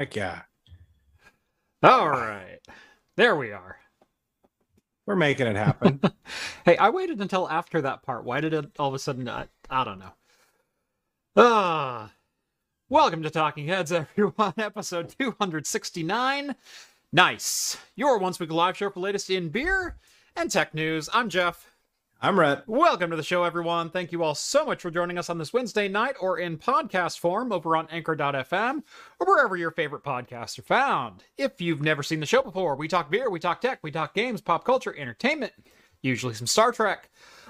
Heck yeah. All right. There we are. We're making it happen. hey, I waited until after that part. Why did it all of a sudden? I, I don't know. Ah. welcome to Talking Heads, everyone. Episode 269. Nice. Your once weekly live show for the latest in beer and tech news. I'm Jeff. I'm Rhett. Welcome to the show, everyone. Thank you all so much for joining us on this Wednesday night or in podcast form over on anchor.fm or wherever your favorite podcasts are found. If you've never seen the show before, we talk beer, we talk tech, we talk games, pop culture, entertainment, usually some Star Trek.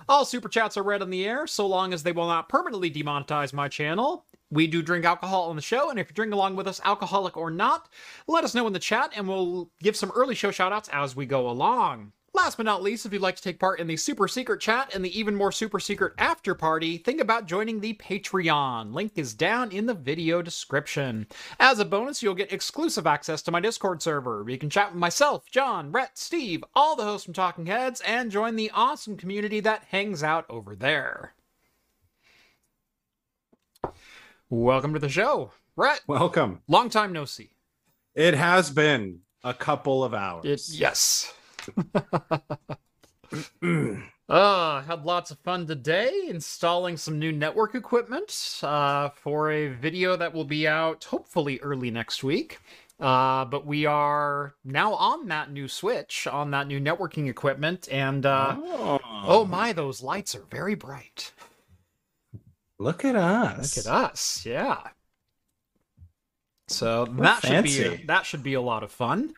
All super chats are read on the air so long as they will not permanently demonetize my channel. We do drink alcohol on the show, and if you drink along with us, alcoholic or not, let us know in the chat and we'll give some early show shoutouts as we go along. Last but not least, if you'd like to take part in the super secret chat and the even more super secret after party, think about joining the Patreon. Link is down in the video description. As a bonus, you'll get exclusive access to my Discord server. You can chat with myself, John, Rhett, Steve, all the hosts from Talking Heads, and join the awesome community that hangs out over there. Welcome to the show, Rhett. Welcome. Long time no see. It has been a couple of hours. It, yes. Uh, had lots of fun today installing some new network equipment uh, for a video that will be out hopefully early next week. Uh, but we are now on that new switch, on that new networking equipment, and uh, oh. oh my, those lights are very bright. Look at us! Look at us! Yeah. So We're that fancy. should be a, that should be a lot of fun.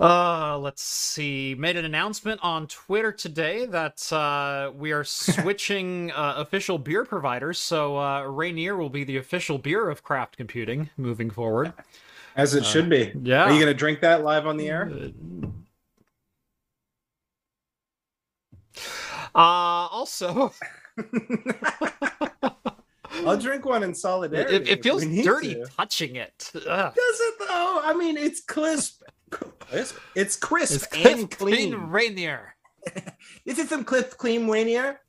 Uh, let's see. Made an announcement on Twitter today that uh, we are switching uh, official beer providers. So uh, Rainier will be the official beer of craft computing moving forward. As it should be. Uh, yeah. Are you going to drink that live on the air? Uh, also. I'll drink one in solidarity. It, it feels dirty to. touching it. Ugh. Does it though? I mean, it's crisp. It's crisp, it's crisp and clean. clean Rainier. Is it some crisp, clean Rainier?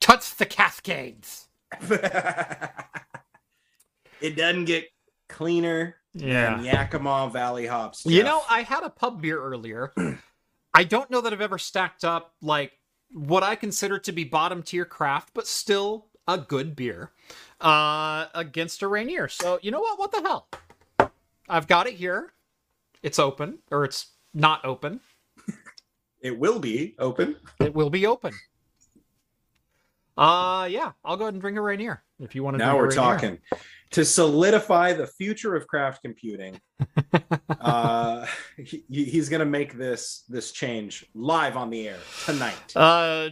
Touch the Cascades. it doesn't get cleaner yeah. than Yakima Valley hops. Jeff. You know, I had a pub beer earlier. I don't know that I've ever stacked up like what I consider to be bottom tier craft, but still a good beer uh, against a Rainier. So you know what? What the hell? I've got it here. It's open, or it's not open. it will be open. It will be open. Uh yeah, I'll go ahead and drink a Rainier if you want to. Now we're talking. To solidify the future of craft computing, uh, he, he's going to make this this change live on the air tonight. Uh,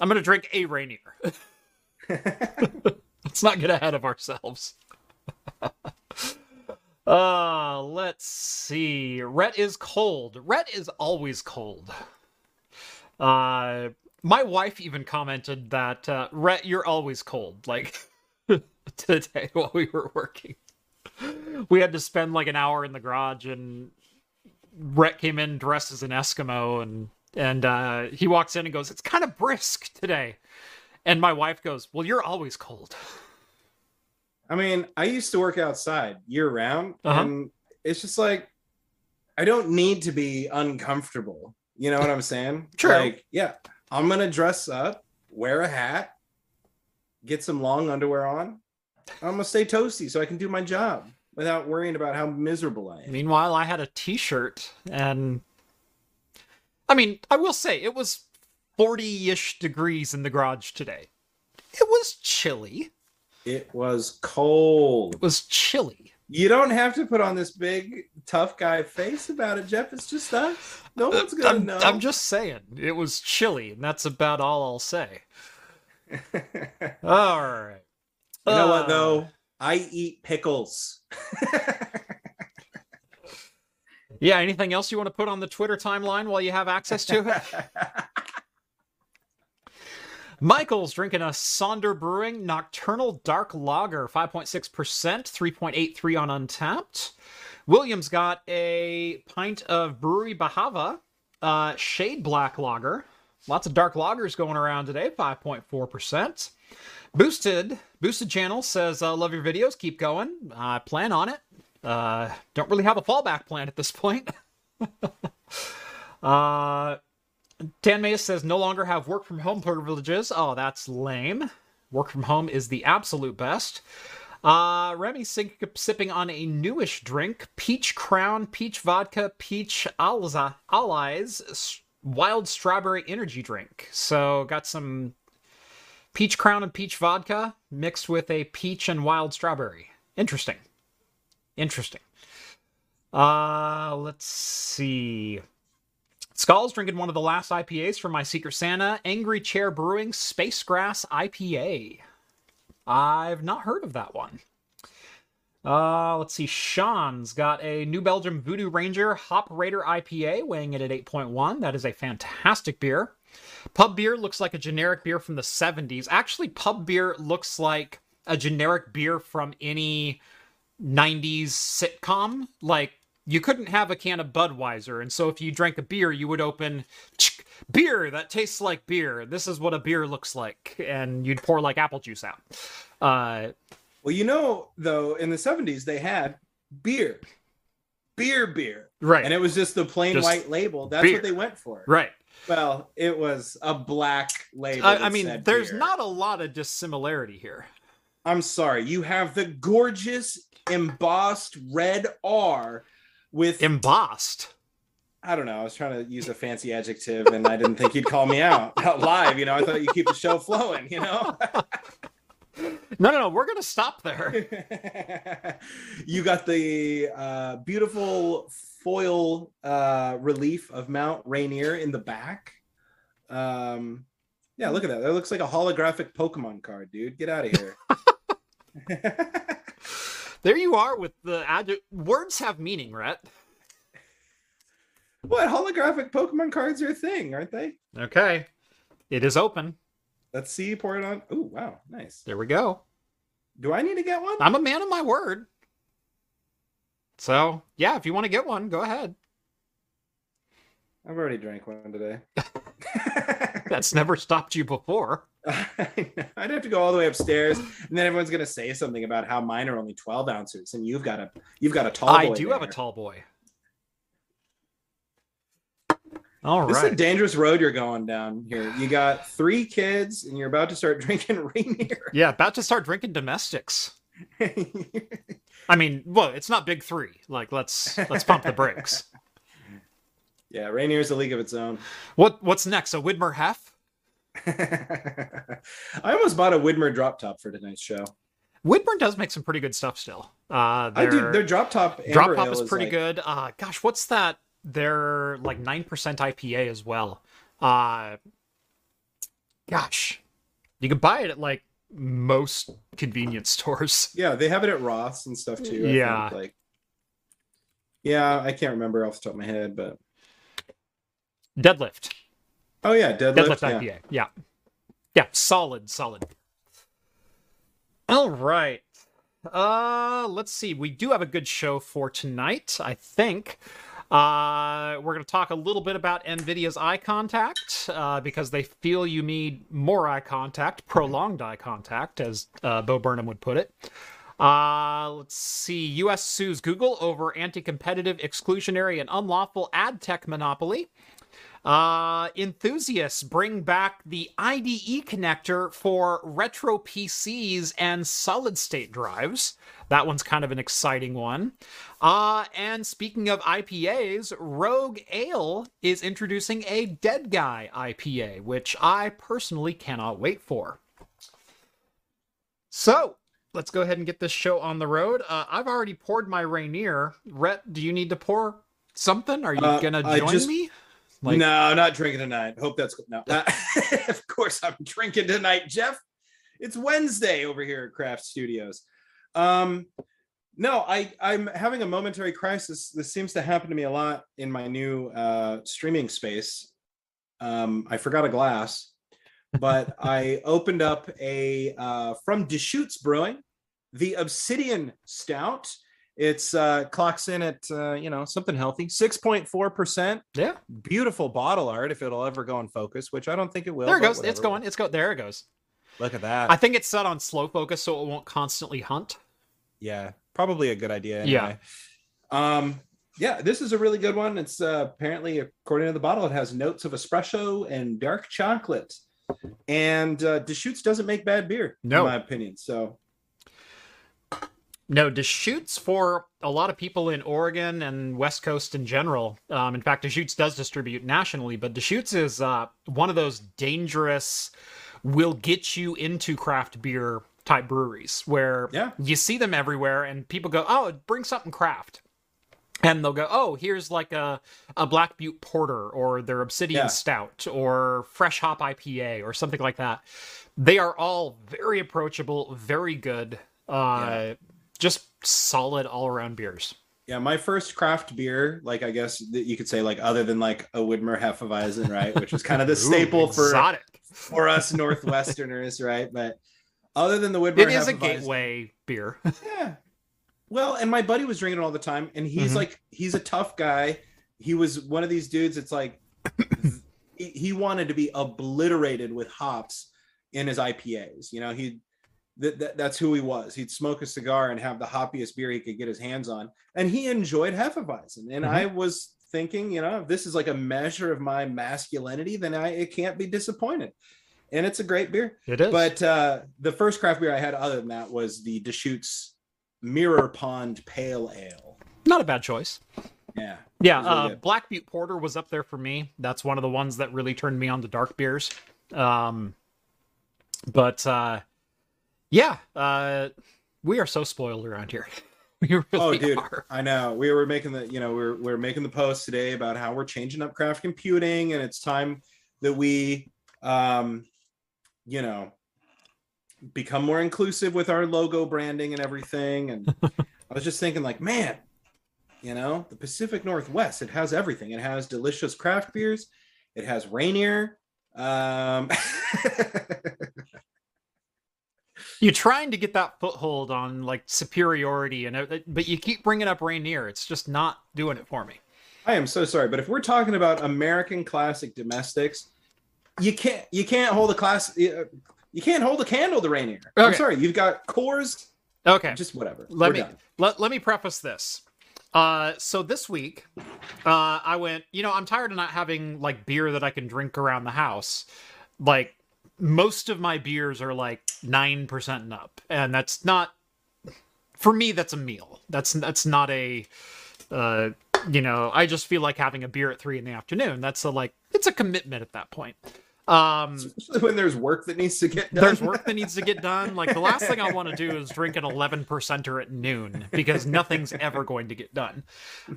I'm going to drink a Rainier. Let's not get ahead of ourselves. Uh, let's see. Rhett is cold. Rhett is always cold. Uh, my wife even commented that, uh, Rhett, you're always cold. Like, today while we were working. We had to spend like an hour in the garage, and Rhett came in dressed as an Eskimo, and and uh, he walks in and goes, "It's kind of brisk today," and my wife goes, "Well, you're always cold." I mean, I used to work outside year round, uh-huh. and it's just like I don't need to be uncomfortable. You know what I'm saying? True. Like, yeah, I'm gonna dress up, wear a hat, get some long underwear on. I'm gonna stay toasty so I can do my job without worrying about how miserable I am. Meanwhile, I had a t-shirt and I mean, I will say it was 40-ish degrees in the garage today. It was chilly. It was cold. It was chilly. You don't have to put on this big tough guy face about it, Jeff. It's just us. No one's gonna I'm, know. I'm just saying it was chilly, and that's about all I'll say. all right. You know uh, what though? I eat pickles. yeah. Anything else you want to put on the Twitter timeline while you have access to it? Michael's drinking a Sonder Brewing Nocturnal Dark Lager, 5.6%, 3.83 on Untappd. William's got a pint of Brewery Bahava uh, Shade Black Lager. Lots of dark lagers going around today, 5.4%. Boosted, Boosted Channel says, uh, love your videos, keep going. I uh, plan on it. Uh, don't really have a fallback plan at this point. uh, Dan Mays says no longer have work from home privileges. Oh, that's lame. Work from home is the absolute best. Uh, Remy sipping on a newish drink: peach crown, peach vodka, peach alza, allies, wild strawberry energy drink. So got some peach crown and peach vodka mixed with a peach and wild strawberry. Interesting. Interesting. Uh, let's see. Skull's drinking one of the last IPAs from my Secret Santa, Angry Chair Brewing Space Grass IPA. I've not heard of that one. Uh, let's see. Sean's got a New Belgium Voodoo Ranger Hop Raider IPA, weighing it at 8.1. That is a fantastic beer. Pub beer looks like a generic beer from the 70s. Actually, pub beer looks like a generic beer from any 90s sitcom. Like, you couldn't have a can of Budweiser, and so if you drank a beer, you would open beer that tastes like beer. This is what a beer looks like, and you'd pour like apple juice out. Uh, Well, you know, though, in the 70s, they had beer, beer, beer. right, And it was just the plain Just white label. That's beer. what they went for. right. Well, it was a black label. I, I mean, there's beer. not a lot of dissimilarity here. I'm sorry. You have the gorgeous embossed red R with Embossed. I don't know. I was trying to use a fancy adjective and I didn't think you'd call me out out live. You know, I thought you'd keep the show flowing, you know? No, no, no. We're gonna stop there. you got the uh, beautiful foil uh, relief of Mount Rainier in the back. Um, yeah, look at that. That looks like a holographic Pokemon card, dude. Get out of here. There you are with the adject. Words have meaning, Rhett. what holographic Pokemon cards are a thing, aren't they? Okay, it is open. Let's see. Pour it on. Oh, wow, nice. There we go. Do I need to get one? I'm a man of my word. So yeah, if you want to get one, go ahead. I've already drank one today. That's never stopped you before. I'd have to go all the way upstairs, and then everyone's gonna say something about how mine are only twelve ounces, and you've got a you've got a tall. I boy do have a tall boy. All This is a dangerous road you're going down here. You got three kids, and you're about to start drinking Rainier. Yeah, about to start drinking domestics. I mean, well, it's not big three. Like, let's let's pump the brakes. yeah, Rainier's a league of its own. What what's next? A Widmer Hef? I almost bought a Widmer drop top for tonight's show. Widmer does make some pretty good stuff still. Uh, I do. their Their drop top drop top ale is pretty like- good. Uh, gosh, what's that? They're like nine percent IPA as well. Uh, gosh, you can buy it at like most convenience stores. Yeah, they have it at Roth's and stuff too. I Yeah. think, like. Yeah, I can't remember off the top of my head, but Deadlift, oh yeah, deadlift. deadlift. IPA. Yeah, yeah, solid, solid. All right. Uh, let's see. We do have a good show for tonight, I think. Uh, we're going to talk a little bit about NVIDIA's eye contact uh, because they feel you need more eye contact, prolonged eye contact, as uh, Bo Burnham would put it. Uh, let's see. U.S. sues Google over anti competitive, exclusionary, and unlawful ad tech monopoly. Uh, enthusiasts bring back the IDE connector for retro PCs and solid state drives. That one's kind of an exciting one. Uh, and speaking of IPAs, Rogue Ale is introducing a Dead Guy IPA, which I personally cannot wait for. So, let's go ahead and get this show on the road. Uh, I've already poured my Rainier. Rhett, do you need to pour something? Are you Uh, gonna I join just- me? Like- no, I'm not drinking tonight. Hope that's no. Uh, of course, I'm drinking tonight, Jeff. It's Wednesday over here at Craft Studios. Um, no, I I'm having a momentary crisis. This seems to happen to me a lot in my new uh, streaming space. Um, I forgot a glass, but I opened up a uh, from Deschutes Brewing, the Obsidian Stout. It's uh, clocks in at uh, you know something healthy, six point four percent Yeah. beautiful bottle art if it'll ever go in focus, which I don't think it will. there it goes. It's going. It's go. There it goes. Look at that. I think it's set on slow focus so it won't constantly hunt. yeah, probably a good idea. Yeah. Um. Yeah, this is a really good one. It's uh, apparently, according to the bottle, it has notes of espresso and dark chocolate. And uh, Deschutes doesn't make bad beer, No. in my opinion. So No, Deschutes for a lot of people in Oregon and West Coast in general. Um, in fact, Deschutes does distribute nationally, but Deschutes is uh, one of those dangerous, will get you into craft beer type breweries where Yeah. you see them everywhere and people go, oh, bring something craft. And they'll go, oh, here's like a, a Black Butte Porter or their Obsidian Yeah. Stout or Fresh Hop IPA or something like that. They are all very approachable, very good, uh, just solid all around beers. yeah, my first craft beer, like I guess that you could say, like other than like a Widmer Hefeweizen, right, which was kind of the staple Ooh, for for us Northwesterners, right? But other than the Widmer, It is a gateway beer. Yeah. Well, and my buddy was drinking it all the time, and he's Mhm. like, he's a tough guy. He was one of these dudes. It's like he, he wanted to be obliterated with hops in his IPAs. You know, he that, that that's who he was. He'd smoke a cigar and have the hoppiest beer he could get his hands on, and he enjoyed Hefeweizen. And Mhm. I was thinking, you know, if this is like a measure of my masculinity, then I it can't be disappointed. And it's a great beer. It is. But uh, the first craft beer I had other than that was the Deschutes Mirror Pond Pale Ale. not a bad choice. Yeah. Yeah, really uh. Black Butte Porter was up there for me. That's one of the ones that really turned me on to dark beers. Um, but uh, yeah, uh, we are so spoiled around here. we really Oh, dude, are. I know. We were making the, you know, we we're we we're making the post today about how we're changing up craft computing, and it's time that we, um, you know, become more inclusive with our logo branding and everything. And I was just thinking, like, man, you know, the Pacific Northwest, it has everything. It has delicious craft beers. It has Rainier. Um, You're trying to get that foothold on like superiority, and uh, but you keep bringing up Rainier. It's just not doing it for me. I am so sorry, but if we're talking about American classic domestics, you can't you can't hold a class you you can't hold a candle to Rainier. I'm sorry, you've got Coors, Okay, just whatever. let We're me done. let, let me preface this uh so this week uh i went you know i'm tired of not having like beer that i can drink around the house like most of my beers are like 9% and up and that's not for me that's a meal that's that's not a uh you know i just feel like having a beer at three in the afternoon that's a like it's a commitment at that point um Especially when there's work that needs to get done. there's work that needs to get done. Like the last thing I want to do is drink an 11 percenter at noon because nothing's ever going to get done.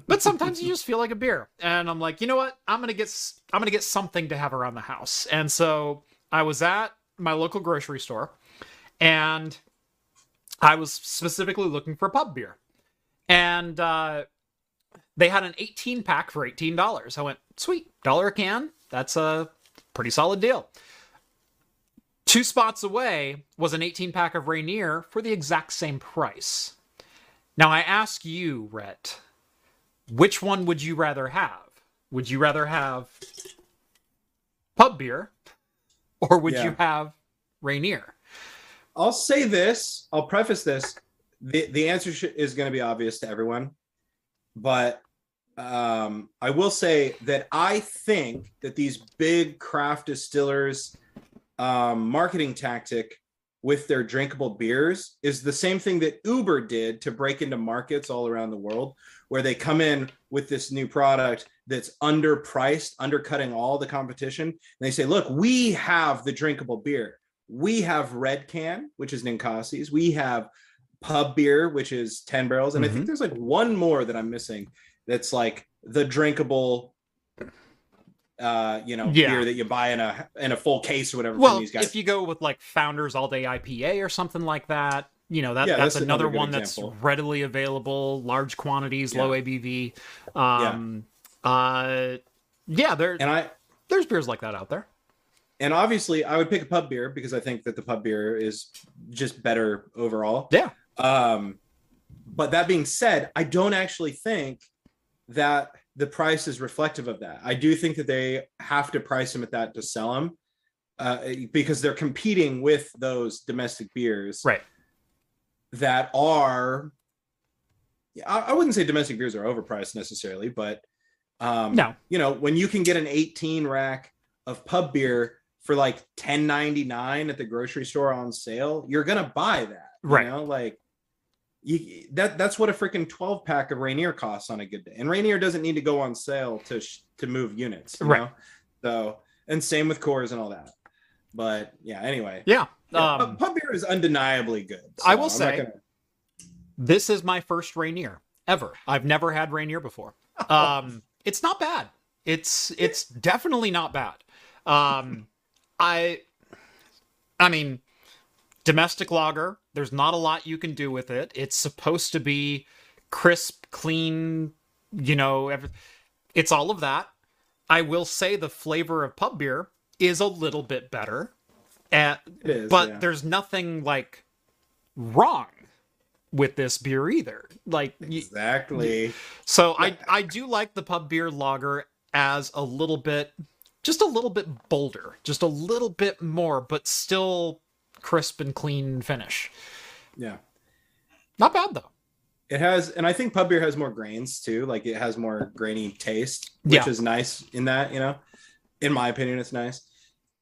But sometimes you just feel like a beer, and I'm like, you know what? I'm gonna get i'm gonna get something to have around the house. And so I was at my local grocery store, and I was specifically looking for pub beer, and uh, they had an 18 pack for $18. I went, sweet, dollar a can. That's a pretty solid deal. Two spots away was an 18 pack of Rainier for the exact same price. Now I ask you, Rhett, which one would you rather have? Would you rather have pub beer or would Yeah. you have Rainier? I'll say this. I'll preface this. The the answer sh- is going to be obvious to everyone, but um, I will say that I think that these big craft distillers um, marketing tactic with their drinkable beers is the same thing that Uber did to break into markets all around the world, where they come in with this new product that's underpriced, undercutting all the competition. And they say, look, we have the drinkable beer. We have Red Can, which is Ninkasi's. We have Pub Beer, which is 10 Barrel's. And I Mm-hmm. think there's like one more that I'm missing that's like the drinkable uh you know Yeah. beer that you buy in a in a full case or whatever from Well, these guys if you go with like Founders All Day IPA or something like that, you know that Yeah, that's, that's another, another one example. that's readily available, large quantities, low ABV. Um, uh, yeah, there and i there's beers like that out there. and obviously i would pick a pub beer because i think that the pub beer is just better overall Yeah. um but that being said i don't actually think that the price is reflective of that i do think that they have to price them at that to sell them uh, because they're competing with those domestic beers Right. That are I, I wouldn't say domestic beers are overpriced necessarily, but um, No. you know, when you can get an 18 rack of pub beer for like 10.99 at the grocery store on sale, you're gonna buy that, you Right. know, like you that that's what a freaking 12 pack of Rainier costs on a good day. And Rainier doesn't need to go on sale to sh- to move units, you Right. know? So, and same with Coors and all that. But yeah, anyway. Yeah. Yeah, Um, pub- beer is undeniably good. I will I'm say- gonna- this is my first Rainier ever. I've never had Rainier before. Um, it's not bad. It's it's definitely not bad. Um, I, I mean, domestic lager. There's not a lot you can do with it. It's supposed to be crisp, clean. You know, every, it's all of that. I will say the flavor of pub beer is a little bit better. At, is, but yeah. there's nothing like wrong with this beer either. Like exactly. so I I do like the pub beer lager as a little bit just a little bit bolder, just a little bit more but still crisp and clean finish. Yeah. Not bad though. It has, and I think pub beer has more grains too. Like it has more grainy taste, which Yeah. is nice in that, you know. In my opinion, it's nice.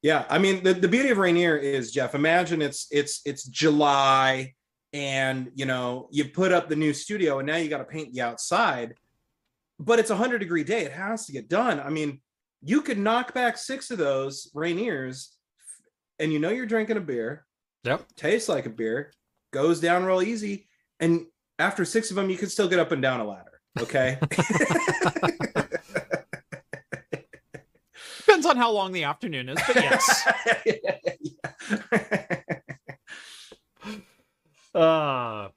Yeah, I mean the, the beauty of Rainier is Jeff. Imagine it's it's it's July, and you know you put up the new studio, and now you got to paint the outside, but it's a hundred degree day. It has to get done. I mean, you could knock back six of those Rainiers, and you know you're drinking a beer. Yep. tastes like a beer, goes down real easy, and after six of them, you can still get up and down a ladder. Okay. Depends on how long the afternoon is, but yes. Uh,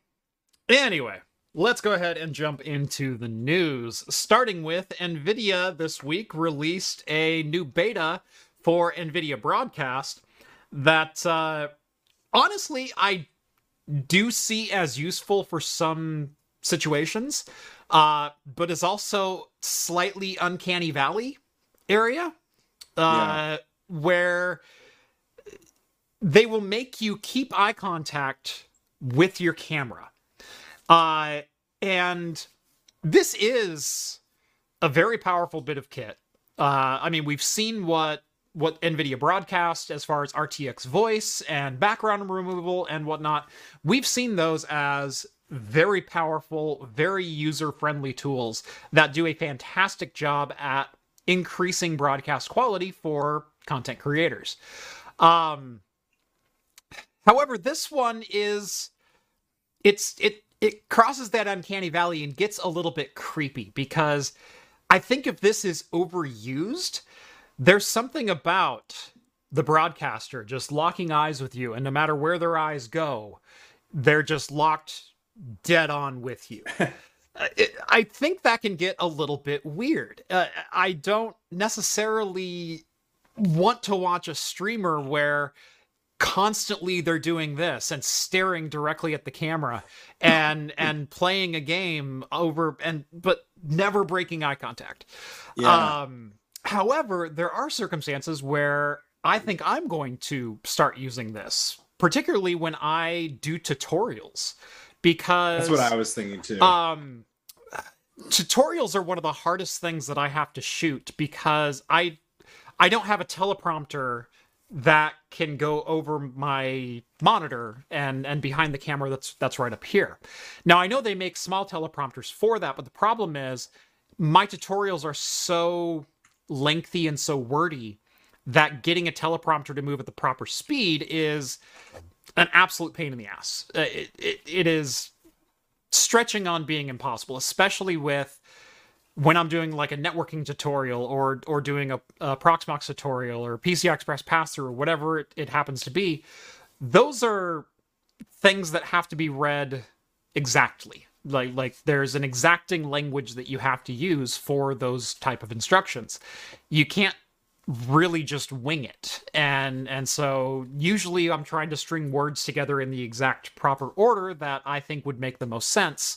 anyway, let's go ahead and jump into the news. Starting with NVIDIA this week released a new beta for NVIDIA Broadcast that uh, honestly I do see as useful for some situations, uh, but is also slightly uncanny valley area uh, where they will make you keep eye contact with your camera. Uh, and this is a very powerful bit of kit. Uh, I mean, we've seen what what NVIDIA broadcast as far as RTX voice and background removal and whatnot. We've seen those as very powerful, very user friendly tools that do a fantastic job at increasing broadcast quality for content creators. Um, however, this one is it's it it crosses that uncanny valley and gets a little bit creepy because I think if this is overused, there's something about the broadcaster just locking eyes with you, and no matter where their eyes go, they're just locked dead on with you. I think that can get a little bit weird. Uh, I don't necessarily want to watch a streamer where constantly they're doing this and staring directly at the camera and and playing a game over and but never breaking eye contact. Yeah. Um however, there are circumstances where I think I'm going to start using this, particularly when I do tutorials because That's what I was thinking too. um tutorials are one of the hardest things that I have to shoot because I I don't have a teleprompter that can go over my monitor and and behind the camera that's that's right up here. Now I know they make small teleprompters for that, but the problem is my tutorials are so lengthy and so wordy that getting a teleprompter to move at the proper speed is an absolute pain in the ass. Uh, It, it, it is stretching on being impossible, especially with when I'm doing like a networking tutorial or or doing a, a Proxmox tutorial or PCI Express pass through or whatever it, it happens to be. Those are things that have to be read exactly. Like like there's an exacting language that you have to use for those type of instructions. You can't really just wing it and and so usually i'm trying to string words together in the exact proper order that i think would make the most sense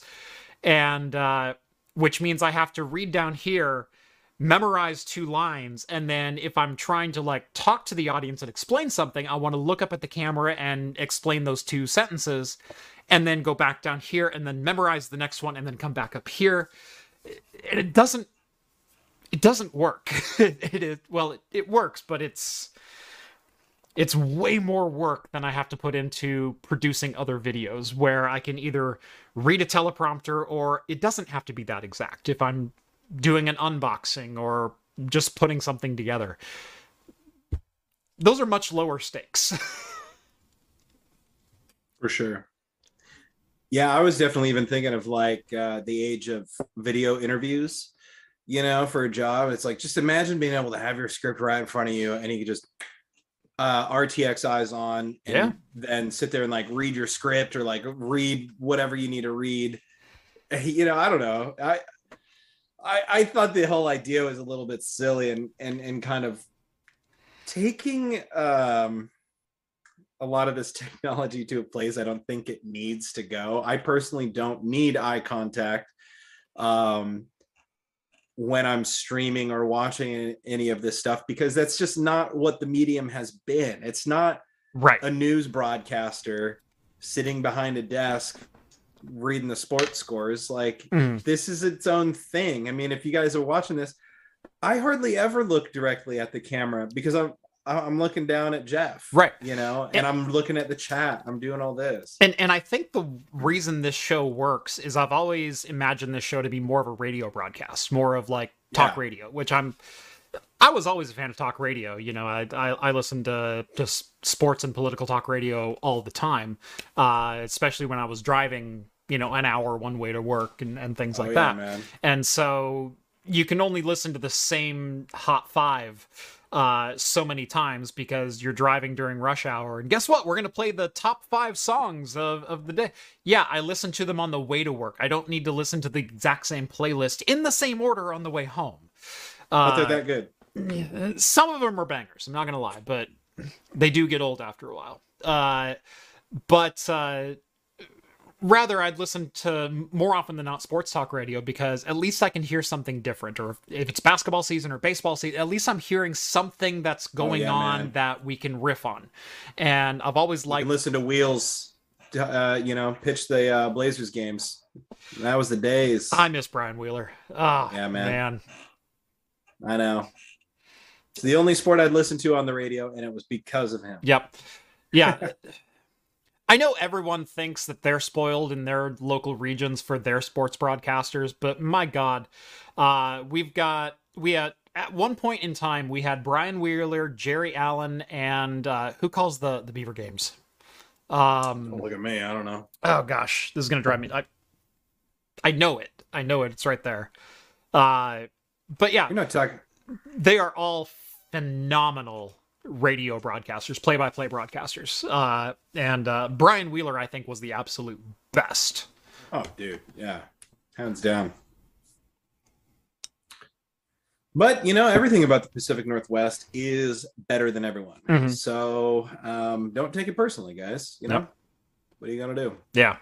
and uh which means i have to read down here memorize two lines and then if i'm trying to like talk to the audience and explain something i want to look up at the camera and explain those two sentences and then go back down here and then memorize the next one and then come back up here. And it doesn't it doesn't work. it is well, it, it works, but it's it's way more work than I have to put into producing other videos where I can either read a teleprompter or it doesn't have to be that exact if I'm doing an unboxing or just putting something together. Those are much lower stakes. For sure. Yeah, I was definitely even thinking of like uh, the age of video interviews, you know, for a job. It's like just imagine being able to have your script right in front of you and you could just uh, RTX eyes on and Yeah. then sit there and like read your script or like read whatever you need to read. You know, I don't know. I I, I thought the whole idea was a little bit silly and and and kind of taking um a lot of this technology to a place I don't think it needs to go. I personally don't need eye contact um, when I'm streaming or watching any of this stuff because that's just not what the medium has been. It's not right. a news broadcaster sitting behind a desk reading the sports scores. Like Mm. this is its own thing. I mean, if you guys are watching this, I hardly ever look directly at the camera because I'm I'm looking down at Jeff, Right. You know, and, And- I'm looking at the chat. I'm doing all this. And and I think the reason this show works is I've always imagined this show to be more of a radio broadcast, more of like talk Yeah. radio, which I'm I was always a fan of talk radio. You know, I I, I listened to to s- sports and political talk radio all the time, uh, especially when I was driving. You know, an hour one way to work and, and things Oh, like yeah, that. man. And so you can only listen to the same hot five uh so many times because you're driving during rush hour. And guess what? We're going to play the top five songs of, of the day. Yeah i listen to them on the way to work. I don't need to listen to the exact same playlist in the same order on the way home. But uh, they're that good. some of them are bangers i'm not gonna lie but they do get old after a while. Uh but uh rather i'd listen to more often than not sports talk radio because at least i can hear something different or if, if it's basketball season or baseball season at least i'm hearing something that's going yeah, on man. that we can riff on and i've always liked listen to Wheels, uh, you know, pitch the uh, Blazers games. That was the days. i miss brian wheeler oh Yeah, man. man I know. It's the only sport I'd listen to on the radio, and it was because of him. Yep. Yeah. I know everyone thinks that they're spoiled in their local regions for their sports broadcasters, but my God, uh, we've got we had at one point in time we had Brian Wheeler, Jerry Allen, and uh, who calls the the Beaver games? Um, look at me. I don't know. oh gosh, this is gonna drive me. I, I know it. I know it. It's right there. Uh, but yeah, You're not talking. they are all phenomenal radio broadcasters, play-by-play broadcasters. Uh, and uh, Brian Wheeler, I think, was the absolute best. Oh, dude. Yeah. Hands down. But, you know, everything about the Pacific Northwest is better than everyone. Mhm. So um, don't take it personally, guys. You know, what are you going to do? Yeah.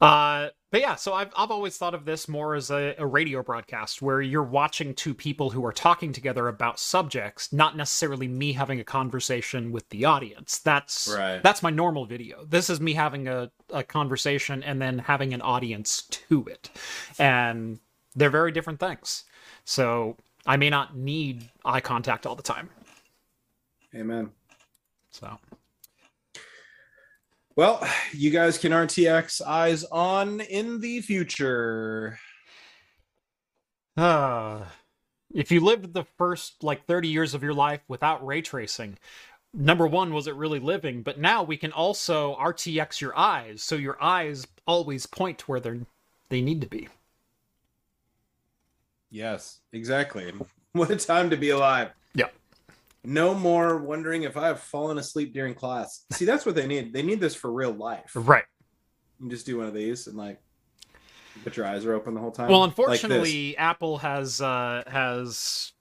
Uh, but yeah, so I've I've always thought of this more as a, a radio broadcast where you're watching two people who are talking together about subjects, not necessarily me having a conversation with the audience. That's Right. that's my normal video. This is me having a, a conversation and then having an audience to it. And they're very different things. So I may not need eye contact all the time. Amen. So Well, you guys can RTX eyes on in the future. Uh, if you lived the first like 30 years of your life without ray tracing, number one, was it really living? But now we can also RTX your eyes, so your eyes always point to where they're they need to be. Yes, exactly. What a time to be alive. No more wondering if I've fallen asleep during class. See, that's what they need. They need this for real life. Right. You just do one of these and like but your eyes are open the whole time. Well, Like unfortunately, Apple has uh, has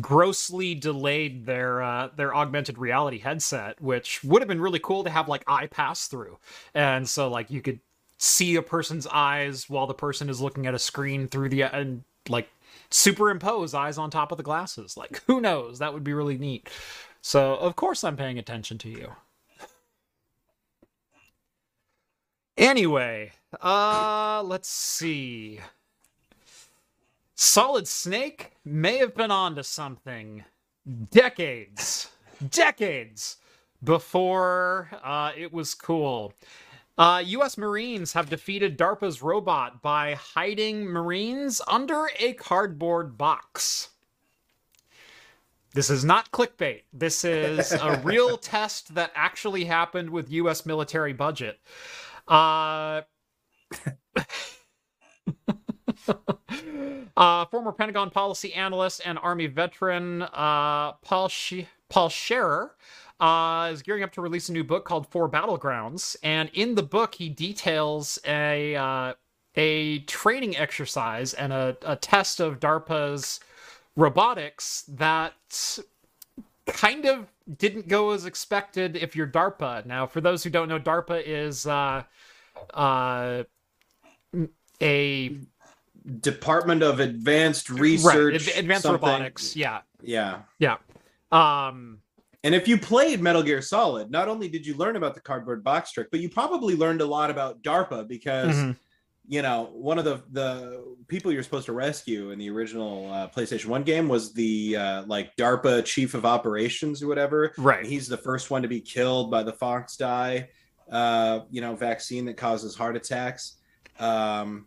grossly delayed their uh, their augmented reality headset, which would have been really cool to have like eye pass through, and so like you could see a person's eyes while the person is looking at a screen through the and like superimpose eyes on top of the glasses. Like who knows? That would be really neat. So of course I'm paying attention to you. Anyway, uh, let's see. Solid Snake may have been onto something decades, decades before uh, it was cool. Uh, U.S. Marines have defeated DARPA's robot by hiding Marines under a cardboard box. This is not clickbait. This is a real test that actually happened with U.S. military budget. Uh, uh, former Pentagon policy analyst and Army veteran uh, Paul, Sh- Paul Scharre uh, is gearing up to release a new book called Four Battlegrounds, and in the book he details a uh, a training exercise and a, a test of DARPA's robotics that kind of didn't go as expected if you're DARPA. Now, for those who don't know, DARPA is uh, uh, a Department of Advanced Research, right, advanced something. robotics. Yeah, Yeah. yeah. Um, And if you played Metal Gear Solid, not only did you learn about the cardboard box trick, but you probably learned a lot about DARPA because mhm. you know one of the the people you're supposed to rescue in the original uh, PlayStation One game was the uh, like DARPA chief of operations or whatever. And right. he's the first one to be killed by the FOXDIE, uh, you know, vaccine that causes heart attacks. Um,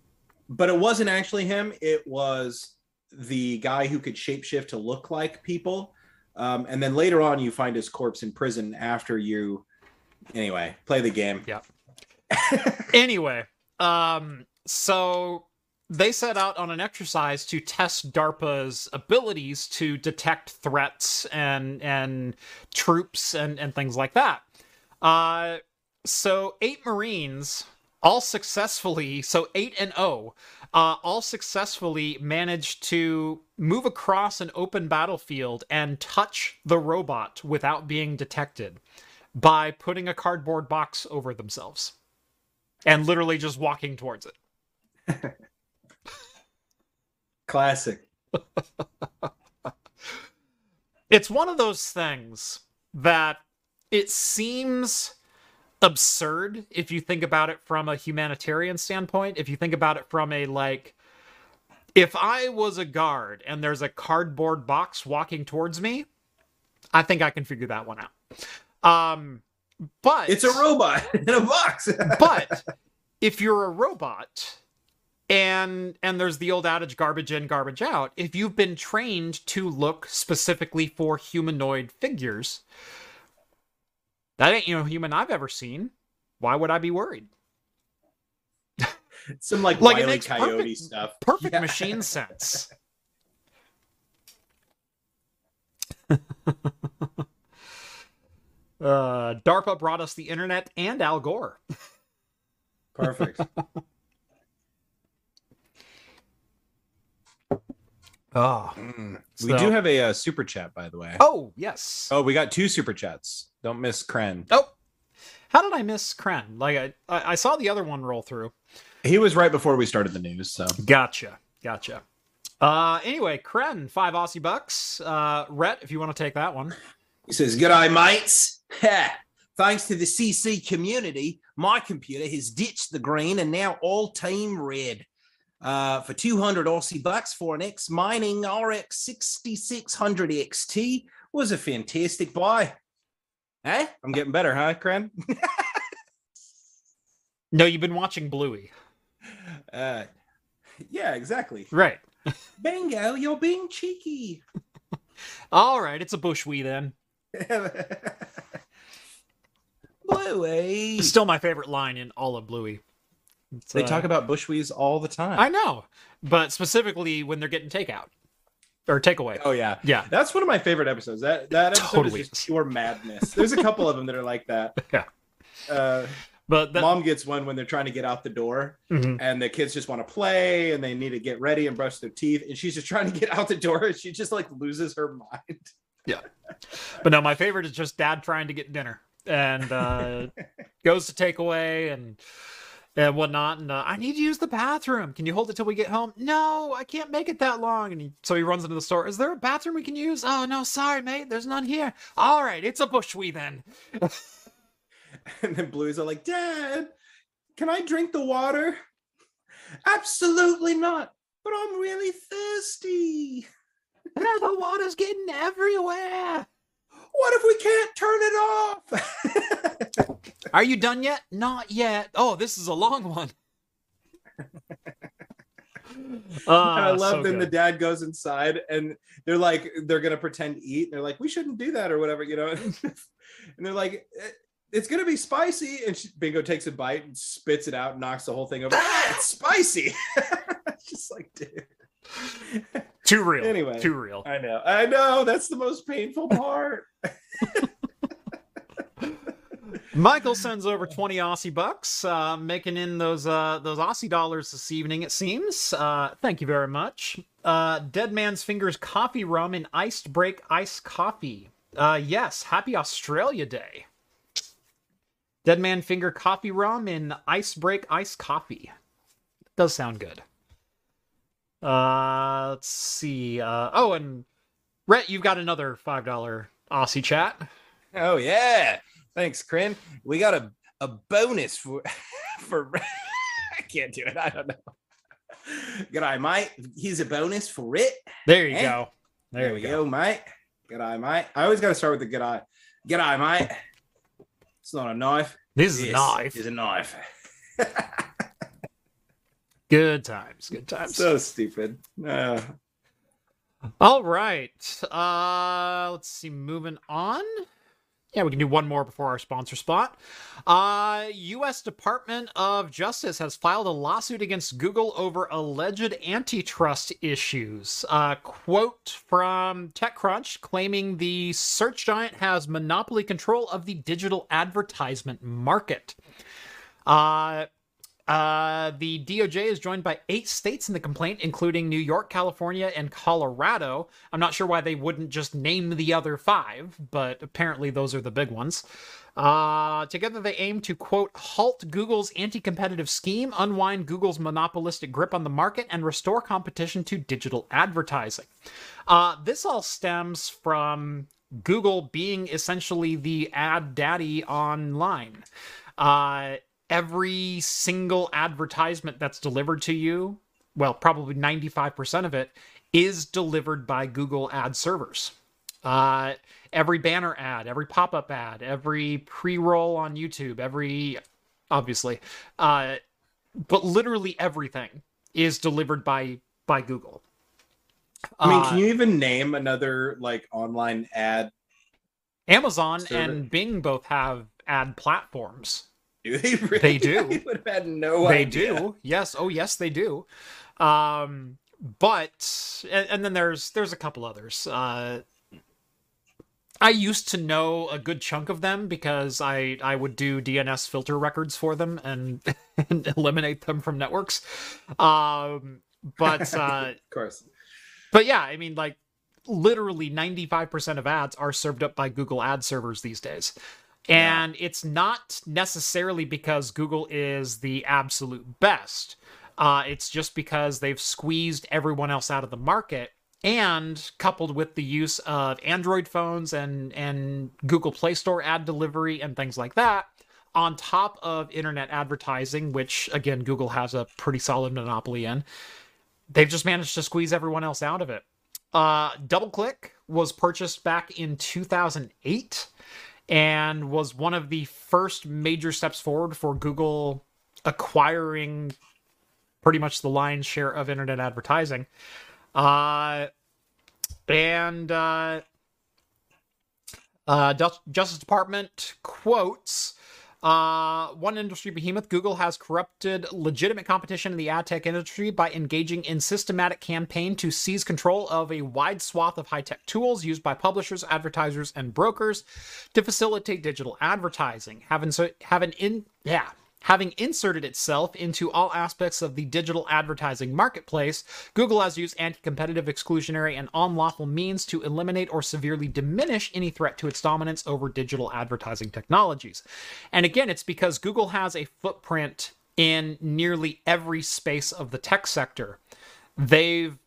but it wasn't actually him. It was the guy who could shapeshift to look like people. Um, and then later on, you find his corpse in prison after you. Anyway, play the game. Yeah. anyway, um, so they set out on an exercise to test DARPA's abilities to detect threats and and troops and and things like that. Uh, so eight Marines all successfully, so eight and O, uh, all successfully managed to move across an open battlefield and touch the robot without being detected by putting a cardboard box over themselves and literally just walking towards it. Classic. It's one of those things that it seems absurd if you think about it from a humanitarian standpoint. If you think about it from a like, if I was a guard and there's a cardboard box walking towards me, I think I can figure that one out. Um, but It's a robot in a box. but if you're a robot and and there's the old adage garbage in garbage out if you've been trained to look specifically for humanoid figures that ain't you know human i've ever seen why would i be worried Some like, Like, makes Coyote perfect- stuff. perfect Yeah. machine sense uh darpa brought us the internet and al gore Perfect. oh Mm. So- We do have a uh, super chat, by the way. oh yes Oh, we got two super chats. Don't miss Kren. Oh, how did I miss Kren? Like I, I I saw the other one roll through. He was right before we started the news, so Gotcha, gotcha. Uh, anyway, Kren, five Aussie bucks. Uh, Rhett, if you want to take that one. he says, "Good eye, mates. Thanks to the CC community, my computer has ditched the green and now all team red. Uh, for 200 Aussie bucks for an X Mining RX 6600 XT was a fantastic buy. Hey, I'm getting better, huh, Kren? No, you've been watching Bluey, Uh, yeah, exactly. right? Bingo, you're being cheeky. All right, it's a bushwee then. Bluey. Still my favorite line in all of Bluey. It's, They uh, talk about bushwees all the time. I know, but specifically when they're getting takeout or takeaway. oh yeah, Yeah, that's one of my favorite episodes. That that episode Totally is is. just pure madness. There's a couple of them that are like that. Yeah. Uh, but that, Mom gets one when they're trying to get out the door, Mhm. and the kids just want to play, and they need to get ready and brush their teeth, and she's just trying to get out the door, and she just like loses her mind. Yeah. But no, my favorite is just dad trying to get dinner and uh, goes to takeaway and and whatnot. And uh, I need to use the bathroom. Can you hold it till we get home? No, I can't make it that long. And he, so he runs into the store. Is there a bathroom we can use? Oh no, sorry, mate. There's none here. All right, it's a bushwee then. And then Bluey's are like, Dad, can I drink the water? Absolutely not. But I'm really thirsty. the water's getting everywhere. What if we can't turn it off? Are you done yet? Not yet. Oh, this is a long one. I Ah, love so when the dad goes inside and they're like, they're gonna pretend eat. And they're like, we shouldn't do that or whatever, you know. and they're like, "Eh, it's gonna be spicy. And she, Bingo takes a bite and spits it out, and knocks the whole thing over. ah, it's spicy. it's just like, dude. Too real. Anyway. Too real. I know, I know. That's the most painful part. Michael sends over 20 Aussie bucks, uh, making in those uh, those Aussie dollars this evening, it seems. Uh, thank you very much. Uh, Dead Man's Fingers coffee rum and Ice Break Ice coffee. Uh, yes, happy Australia Day. Dead Man Finger coffee rum and Ice Break Ice coffee. Does sound good. Uh, let's see. Uh, oh, and Rhett, you've got another $5 Aussie chat. Oh yeah. Thanks, Crin. We got a, a bonus for for I can't do it. I don't know. Good eye, mate. He's a bonus for it. There you Eh? go. There, we go. mate. eye, mate. I always gotta start with the good eye. Good eye, mate. It's not a knife. This is a This knife. is a knife. Good times. Good times. so stupid. Uh, All right. Uh let's see. Moving on. Yeah, we can do one more before our sponsor spot. Uh US Department of Justice has filed a lawsuit against Google over alleged antitrust issues. Uh quote from TechCrunch claiming the search giant has monopoly control of the digital advertisement market. Uh Uh, the DOJ is joined by eight states in the complaint, including New York, California, and Colorado. I'm not sure why they wouldn't just name the other five, but apparently those are the big ones. Uh, together, they aim to, quote, halt Google's anti competitive scheme, unwind Google's monopolistic grip on the market, and restore competition to digital advertising. Uh, this all stems from Google being essentially the ad daddy online. Uh, every single advertisement that's delivered to you, well, probably 95% of it, is delivered by Google ad servers. Uh, every banner ad, every pop up ad, every pre roll on YouTube, every, obviously, uh, but literally everything is delivered by by Google. I mean, Uh, can you even name another like online ad? Amazon and Bing both have ad platforms. Do they really? They do. I would have had no they idea. do yes oh yes they do um but and, and then there's there's a couple others uh i used to know a good chunk of them because i i would do dns filter records for them and, and eliminate them from networks um but uh Of course. but yeah i mean like literally 95% of ads are served up by google ad servers these days and it's not necessarily because google is the absolute best. Uh, it's just because they've squeezed everyone else out of the market and coupled with the use of android phones and and google play store ad delivery and things like that on top of internet advertising which again google has a pretty solid monopoly in they've just managed to squeeze everyone else out of it. Uh, DoubleClick was purchased back in 2008 and was one of the first major steps forward for Google acquiring pretty much the lion's share of internet advertising. Uh, and uh, uh, Ju- Justice Department quotes uh, one industry behemoth, Google has corrupted legitimate competition in the ad tech industry by engaging in systematic campaign to seize control of a wide swath of high tech tools used by publishers, advertisers, and brokers to facilitate digital advertising. Having so having in yeah. Having inserted itself into all aspects of the digital advertising marketplace, Google has used anti competitive, exclusionary, and unlawful means to eliminate or severely diminish any threat to its dominance over digital advertising technologies. And again, it's because Google has a footprint in nearly every space of the tech sector. They've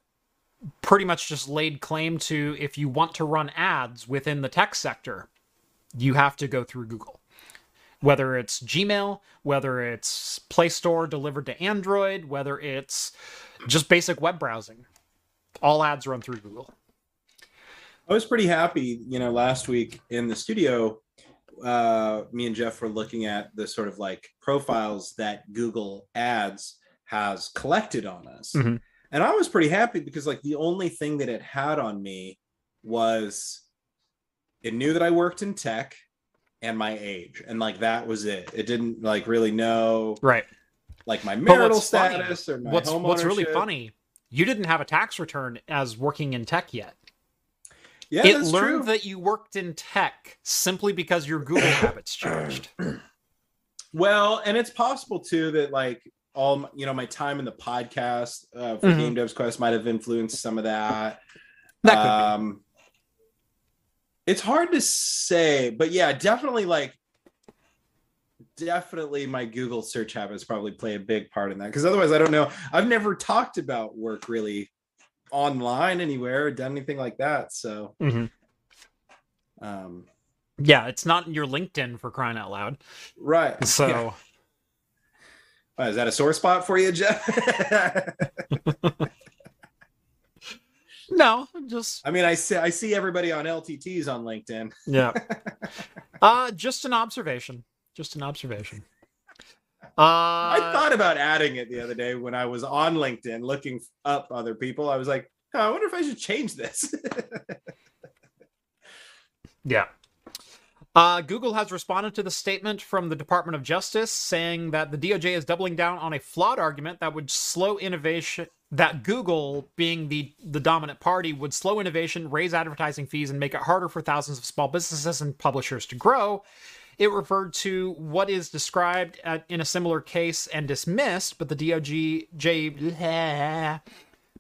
pretty much just laid claim to if you want to run ads within the tech sector, you have to go through Google. Whether it's Gmail, whether it's Play Store delivered to Android, whether it's just basic web browsing, all ads run through Google. I was pretty happy, you know, last week in the studio. Uh, me and Jeff were looking at the sort of like profiles that Google Ads has collected on us. Mhm. And I was pretty happy because, like, the only thing that it had on me was it knew that I worked in tech and my age. And, like, that was it. It didn't, like, really know, Right. like, my marital what's funny- status or my What's home what's really funny, you didn't have a tax return as working in tech yet. Yeah, it learned true. that you worked in tech simply because your Google habits changed. Well, and it's possible too that like all my- you know my time in the podcast uh, for Mhm. Game Devs Quest might have influenced some of that. That could be. It's hard to say, but yeah, definitely like definitely my Google search habits probably play a big part in that because otherwise I don't know. I've never talked about work really online anywhere or done anything like that. So Mhm. um Yeah, it's not your LinkedIn for crying out loud. right. So Yeah. Is that a sore spot for you, Jeff? no, just I mean, I see I see everybody on LTTs on LinkedIn. yeah. uh just an observation. Just an observation. Uh I thought about adding it the other day when I was on LinkedIn looking up other people. I was like, oh, I wonder if I should change this. Yeah. Uh, Google has responded to the statement from the Department of Justice saying that the DOJ is doubling down on a flawed argument that would slow innovation. That Google, being the, the dominant party, would slow innovation, raise advertising fees, and make it harder for thousands of small businesses and publishers to grow. It referred to what is described at, in a similar case and dismissed, but the DOJ, J,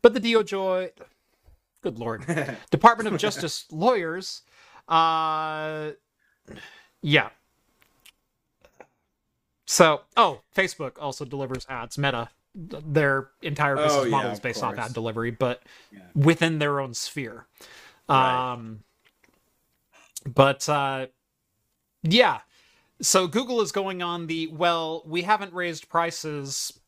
but the DOJ, good lord, Department of Justice lawyers uh yeah. So, oh, Facebook also delivers ads. Meta, their entire business Oh, yeah, model is based off ad delivery, but Yeah. within their own sphere. Right. Um, but uh, yeah. So Google is going on the well. We haven't raised prices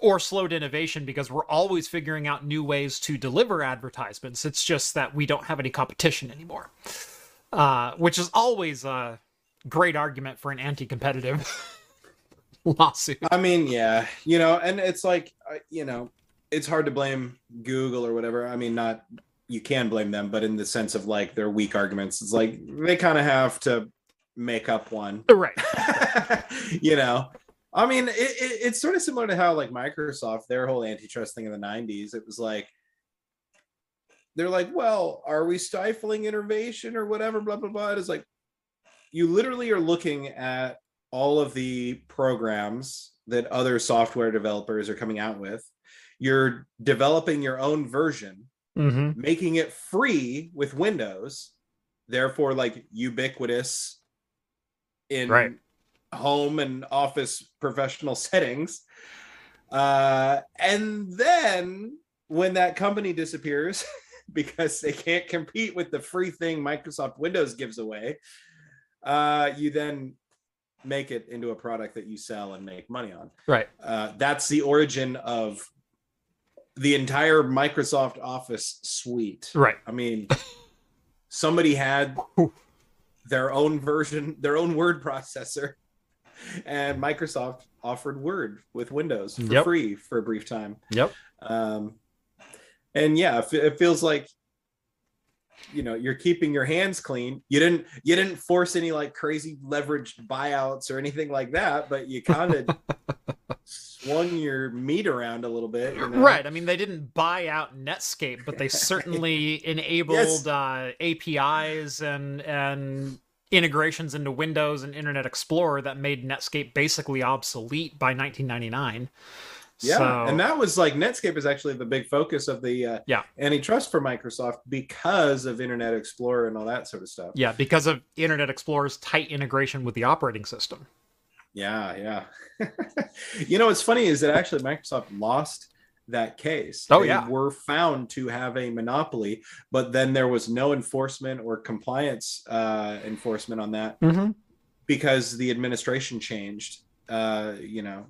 or slowed innovation because we're always figuring out new ways to deliver advertisements. It's just that we don't have any competition anymore, uh, which is always a great argument for an anti-competitive lawsuit. I mean, yeah, you know, and it's like, uh, you know, it's hard to blame Google or whatever. I mean, not you can blame them, but in the sense of like their weak arguments, it's like they kind of have to make up one. Right. you know, I mean, it, it, it's sort of similar to how like Microsoft, their whole antitrust thing in the '90s, it was like they're like, well, are we stifling innovation or whatever? Blah blah blah. It's like you literally are looking at all of the programs that other software developers are coming out with. You're developing your own version, Mm-hmm. making it free with Windows, therefore, like ubiquitous in Right. home and office professional settings. Uh, and then when that company disappears because they can't compete with the free thing Microsoft Windows gives away, uh, you then make it into a product that you sell and make money on. Right. Uh, that's the origin of the entire Microsoft Office suite. Right. I mean, somebody had their own version, their own word processor, and Microsoft offered Word with Windows for Yep. free for a brief time. Yep. Um, and yeah, it, it feels like you know you're keeping your hands clean. You didn't you didn't force any like crazy leveraged buyouts or anything like that, but you kind of swung your meat around a little bit. you know? Right. I mean, they didn't buy out Netscape, but they certainly enabled Yes. uh, APIs and and integrations into Windows and Internet Explorer that made Netscape basically obsolete by 1999. Yeah, So- and that was like Netscape is actually the big focus of the uh, Yeah. antitrust for Microsoft because of Internet Explorer and all that sort of stuff. yeah, because of Internet Explorer's tight integration with the operating system. Yeah, yeah. you know what's funny is that actually Microsoft lost that case. Oh, They yeah. were found to have a monopoly, but then there was no enforcement or compliance uh, enforcement on that. Mm-hmm. because the administration changed. Uh, you know,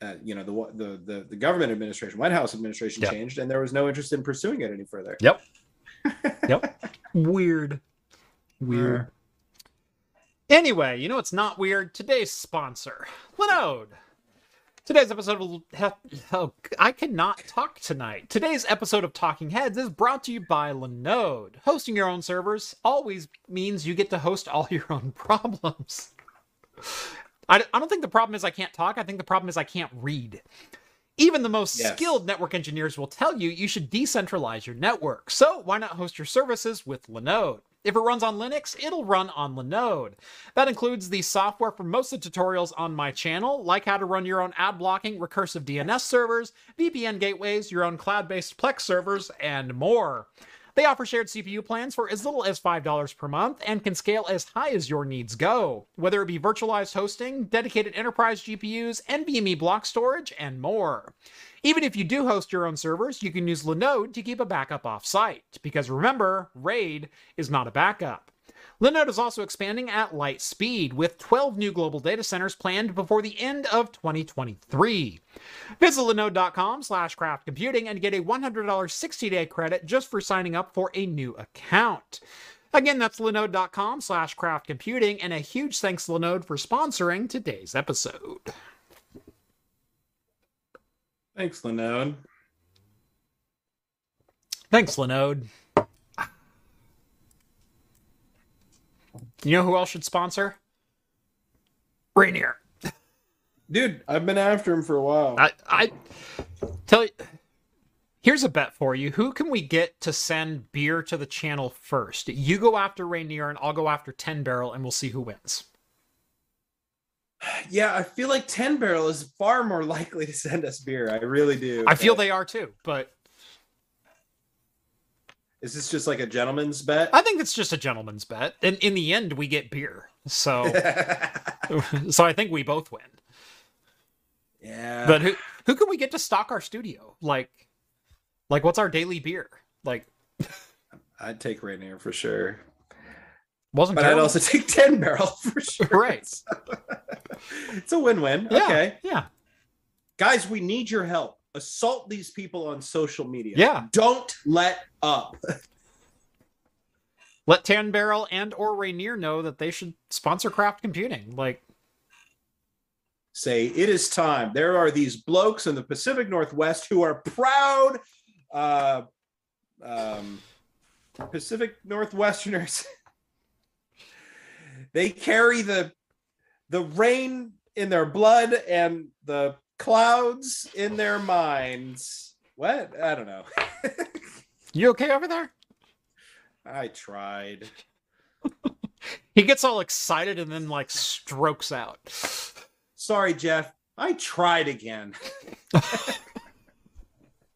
uh, you know the, the the the government administration, White House administration Yep. changed, and there was no interest in pursuing it any further. Yep. Yep. Weird. Weird. Anyway, you know it's not weird? Today's sponsor, Linode. Today's episode of oh, I cannot talk tonight. Today's episode of Talking Heads is brought to you by Linode. Hosting your own servers always means you get to host all your own problems. I, I don't think the problem is I can't talk. I think the problem is I can't read. Even the most Yes. skilled network engineers will tell you you should decentralize your network. So why not host your services with Linode? If it runs on Linux, it'll run on Linode. That includes the software for most of the tutorials on my channel, like how to run your own ad blocking, recursive DNS servers, VPN gateways, your own cloud-based Plex servers, and more. They offer shared CPU plans for as little as $5 per month and can scale as high as your needs go, whether it be virtualized hosting, dedicated enterprise GPUs, NVMe block storage, and more. Even if you do host your own servers, you can use Linode to keep a backup off-site, because remember, RAID is not a backup. Linode is also expanding at light speed, with 12 new global data centers planned before the end of 2023. Visit linode.com slash craft computing and get a $100 60-day credit just for signing up for a new account. Again, that's linode.com slash craft computing, and a huge thanks to Linode for sponsoring today's episode. Thanks, Linode. Thanks, Linode. You know who else should sponsor? Rainier. Dude, I've been after him for a while. I, I tell you. Here's a bet for you. Who can we get to send beer to the channel first? You go after Rainier, and I'll go after 10 Barrel, and we'll see who wins. yeah, I feel like 10 Barrel is far more likely to send us beer. I really do. I feel they are too, but Is this just like a gentleman's bet? I think it's just a gentleman's bet. And in the end, we get beer. So, so I think we both win. yeah. But who who can we get to stock our studio? Like, like what's our daily beer? Like, I'd take Rainier for sure. wasn't But I'd also take 10 barrel for sure. Right. it's a win-win. Yeah, Okay. Yeah. Guys, we need your help. Assault these people on social media. Yeah. Don't let up. Let 10 Barrel and or Rainier know that they should sponsor craft computing. Like, Say it is time. There are these blokes in the Pacific Northwest who are proud uh um Pacific Northwesterners. they carry the the rain in their blood and the clouds in their minds. What? I don't know. you okay over there? I tried. He gets all excited and then like strokes out. Sorry, Jeff. I tried again.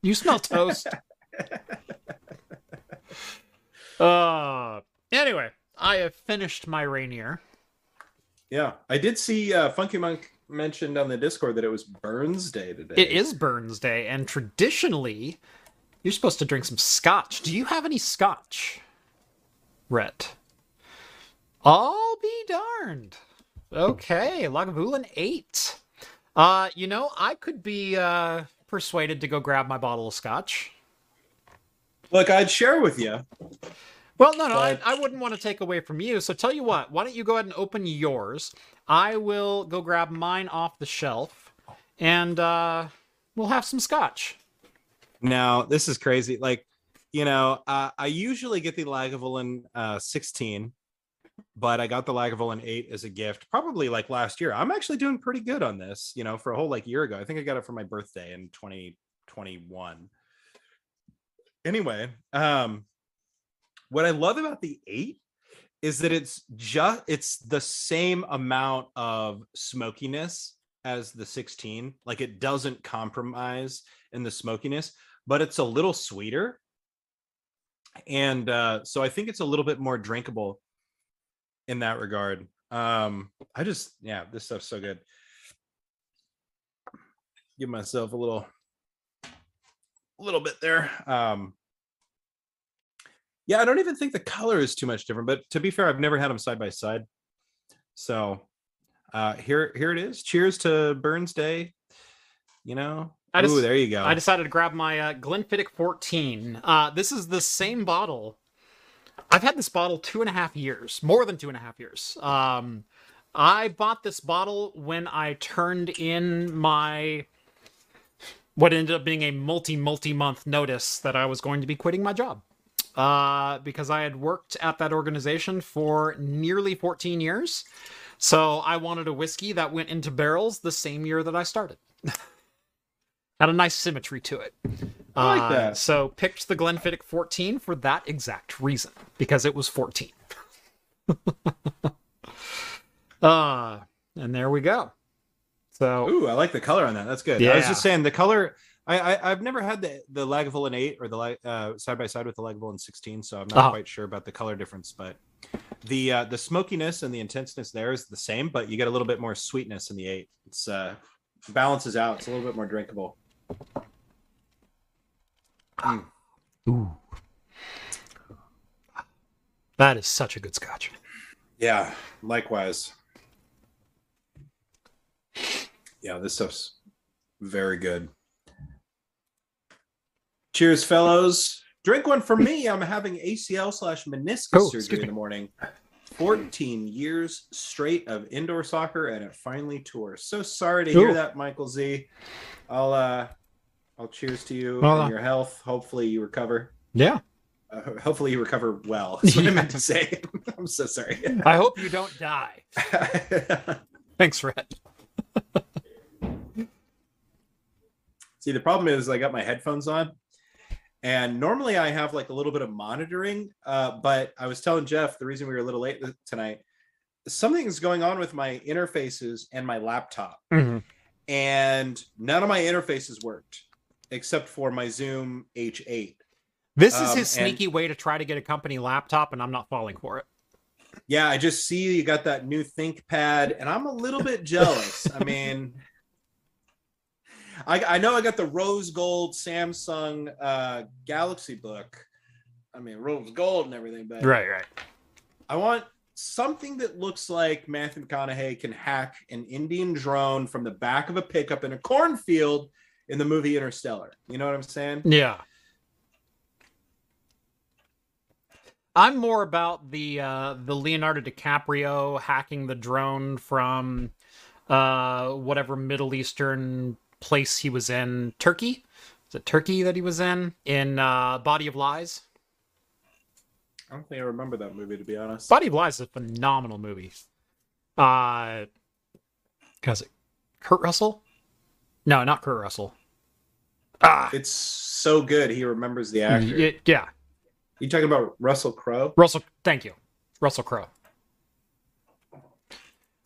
You smell toast. uh anyway, I have finished my Rainier. Yeah, I did see uh, Funky Monk mentioned on the Discord that it was Burns Day today. It is Burns Day, and traditionally, you're supposed to drink some scotch. Do you have any scotch? Rhett. I'll be darned. Okay, Lagavulin 8. Uh, you know, I could be uh persuaded to go grab my bottle of scotch. Look, I'd share with you. Well, no, no, I, I wouldn't want to take away from you. So tell you what, why don't you go ahead and open yours? I will go grab mine off the shelf, and uh, we'll have some scotch. Now, this is crazy. Like, you know, uh, I usually get the Lagavulin uh, 16, but I got the Lagavulin 8 as a gift probably like last year. I'm actually doing pretty good on this, you know, for a whole like year ago. I think I got it for my birthday in 2021. Anyway, um, what I love about the 8 is that it's just it's the same amount of smokiness as the 16. Like it doesn't compromise in the smokiness, but it's a little sweeter. And uh, so I think it's a little bit more drinkable in that regard. Um, I just, yeah, this stuff's so good. Give myself a little, little bit there. Um, yeah, I don't even think the color is too much different, but to be fair, I've never had them side by side. So Uh, here, here it is. Cheers to Burns Day. You know, I Ooh, just- there you go. I decided to grab my uh, Glenfiddich 14. Uh, this is the same bottle. I've had this bottle two and a half years, more than two and a half years. Um, I bought this bottle when I turned in my what ended up being a multi multi month notice that I was going to be quitting my job. Uh, because I had worked at that organization for nearly 14 years. So I wanted a whiskey that went into barrels the same year that I started. Had a nice symmetry to it. I like Uh, that. So picked the Glenfiddich 14 for that exact reason because it was 14. uh, and there we go. So Ooh, I like the color on that. That's good. Yeah. I was just saying the color. I, I I've never had the the Lagavulin eight or the uh, side by side with the Lagavulin sixteen, so I'm not Uh-huh. quite sure about the color difference. But the uh, the smokiness and the intenseness there is the same, but you get a little bit more sweetness in the eight. It's uh balances out. It's a little bit more drinkable. Mm. Ooh. That is such a good scotch. Yeah, likewise. Yeah, this stuff's very good. Cheers, fellows. Drink one for me. I'm having ACL slash meniscus Oh, surgery me. in the morning. 14 years straight of indoor soccer and it finally tours. So sorry to hear that, Michael Z. I'll uh I'll cheers to you Well, uh, and your health. Hopefully you recover. Yeah. Uh, hopefully you recover well. That's what I meant to say. I'm so sorry. I hope you don't die. Thanks, Rhett. See, the problem is I got my headphones on, and normally I have like a little bit of monitoring. Uh, but I was telling Jeff the reason we were a little late tonight. Something's going on with my interfaces and my laptop, and none of my interfaces worked except for my Zoom H8. This is Um, his and- sneaky way to try to get a company laptop, and I'm not falling for it. Yeah, I just see you got that new ThinkPad, and I'm a little bit jealous. I mean, I, I know I got the rose gold Samsung uh, Galaxy book. I mean, rose gold and everything, but Right, right. I want something that looks like Matthew McConaughey can hack an Indian drone from the back of a pickup in a cornfield in the movie Interstellar. You know what I'm saying? Yeah. I'm more about the uh, the Leonardo DiCaprio hacking the drone from uh, whatever Middle Eastern place he was in. Turkey? Is it Turkey that he was in? In uh, Body of Lies? I don't think I remember that movie to be honest. Body of Lies is a phenomenal movie. Uh, it Kurt Russell? No, not Kurt Russell. Ah, It's so good. He remembers the actor. y- yeah, You talking about Russell Crowe? Russell. Thank you, Russell Crowe. I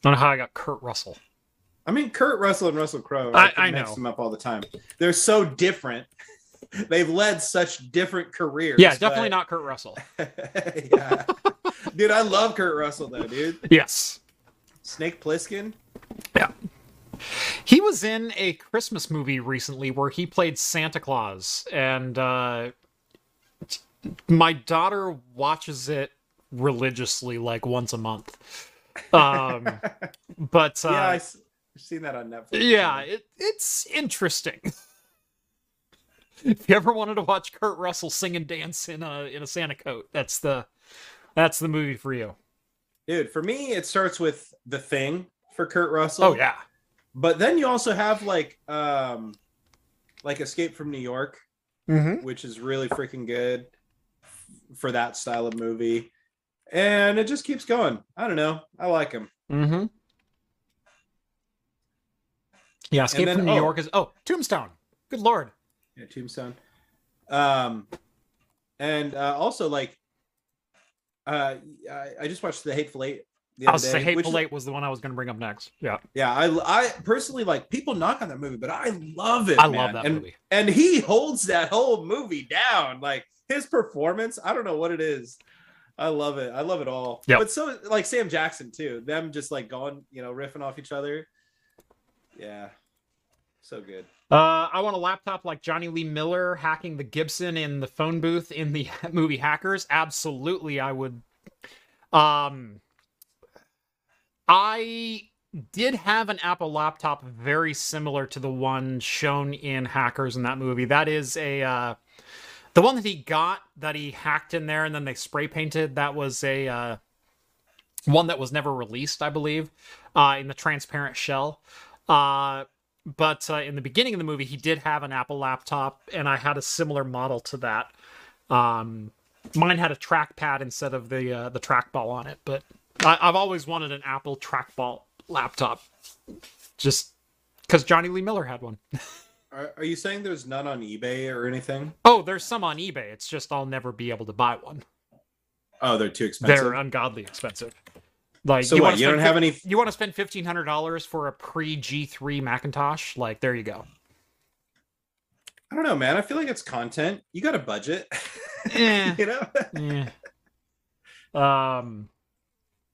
don't know how I got Kurt Russell. I mean, Kurt Russell and Russell Crowe. I- can I mix know. them up all the time. They're so different. They've led such different careers. Yeah, definitely but- not Kurt Russell. yeah. dude, I love Kurt Russell though, dude. Yes. Snake Plissken. Yeah. He was in a Christmas movie recently where he played Santa Claus, and uh, my daughter watches it religiously, like once a month. Um, but uh, yeah, I I've seen that on Netflix. yeah, it, it's interesting. if you ever wanted to watch Kurt Russell sing and dance in a in a Santa coat, that's the that's the movie for you. dude. For me, it starts with The Thing for Kurt Russell. Oh yeah, but then you also have like, um, like Escape from New York, mm-hmm. which is really freaking good for that style of movie. And it just keeps going. I don't know. I like him. Mm-hmm. Yeah, Escape then- from New oh. York is oh Tombstone. Good lord. Yeah, Tombstone. Um, and uh, also like, uh, I, I just watched The Hateful Eight. The I was say day, Hateful which- Eight was the one I was going to bring up next. Yeah, Yeah, I, I personally like people knock on that movie, but I love it. I man. love that and, movie. and he holds that whole movie down. Like his performance, I don't know what it is. I love it. I love it all. Yep. But so like Sam Jackson too. Them just like going, you know, riffing off each other. Yeah. So good. Uh, I want a laptop like Jonny Lee Miller hacking the Gibson in the phone booth in the movie Hackers. Absolutely, I would. Um, I did have an Apple laptop very similar to the one shown in Hackers in that movie. That is a uh, the one that he got that he hacked in there and then they spray painted. That was a uh, one that was never released, I believe, uh, in the transparent shell. Uh, but uh, in the beginning of the movie, he did have an Apple laptop, and I had a similar model to that. Um, mine had a trackpad instead of the uh, the trackball on it, but I, I've always wanted an Apple trackball laptop, just because Jonny Lee Miller had one. Are, are you saying there's none on eBay or anything? Oh, there's some on eBay. It's just I'll never be able to buy one. Oh, they're too expensive. They're ungodly expensive. Like so what? You don't have any? You want to spend fifteen hundred dollars for a pre G three Macintosh? Like there you go. I don't know, man. I feel like it's content. You got a budget. Eh. you know. yeah. Um,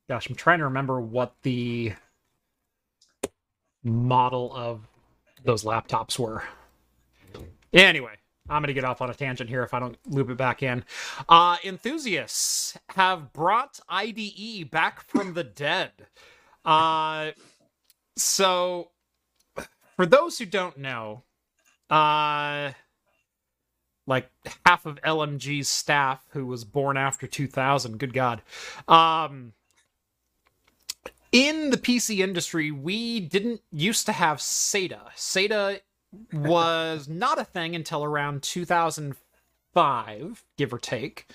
gosh, I'm trying to remember what the model of those laptops were. Anyway, I'm gonna get off on a tangent here if I don't loop it back in. Uh, enthusiasts have brought IDE back from the dead. Uh, so for those who don't know, uh like half of LMG's staff who was born after 2000. Good God. Um, in the PC industry, we didn't used to have SATA. SATA was not a thing until around 2005, give or take.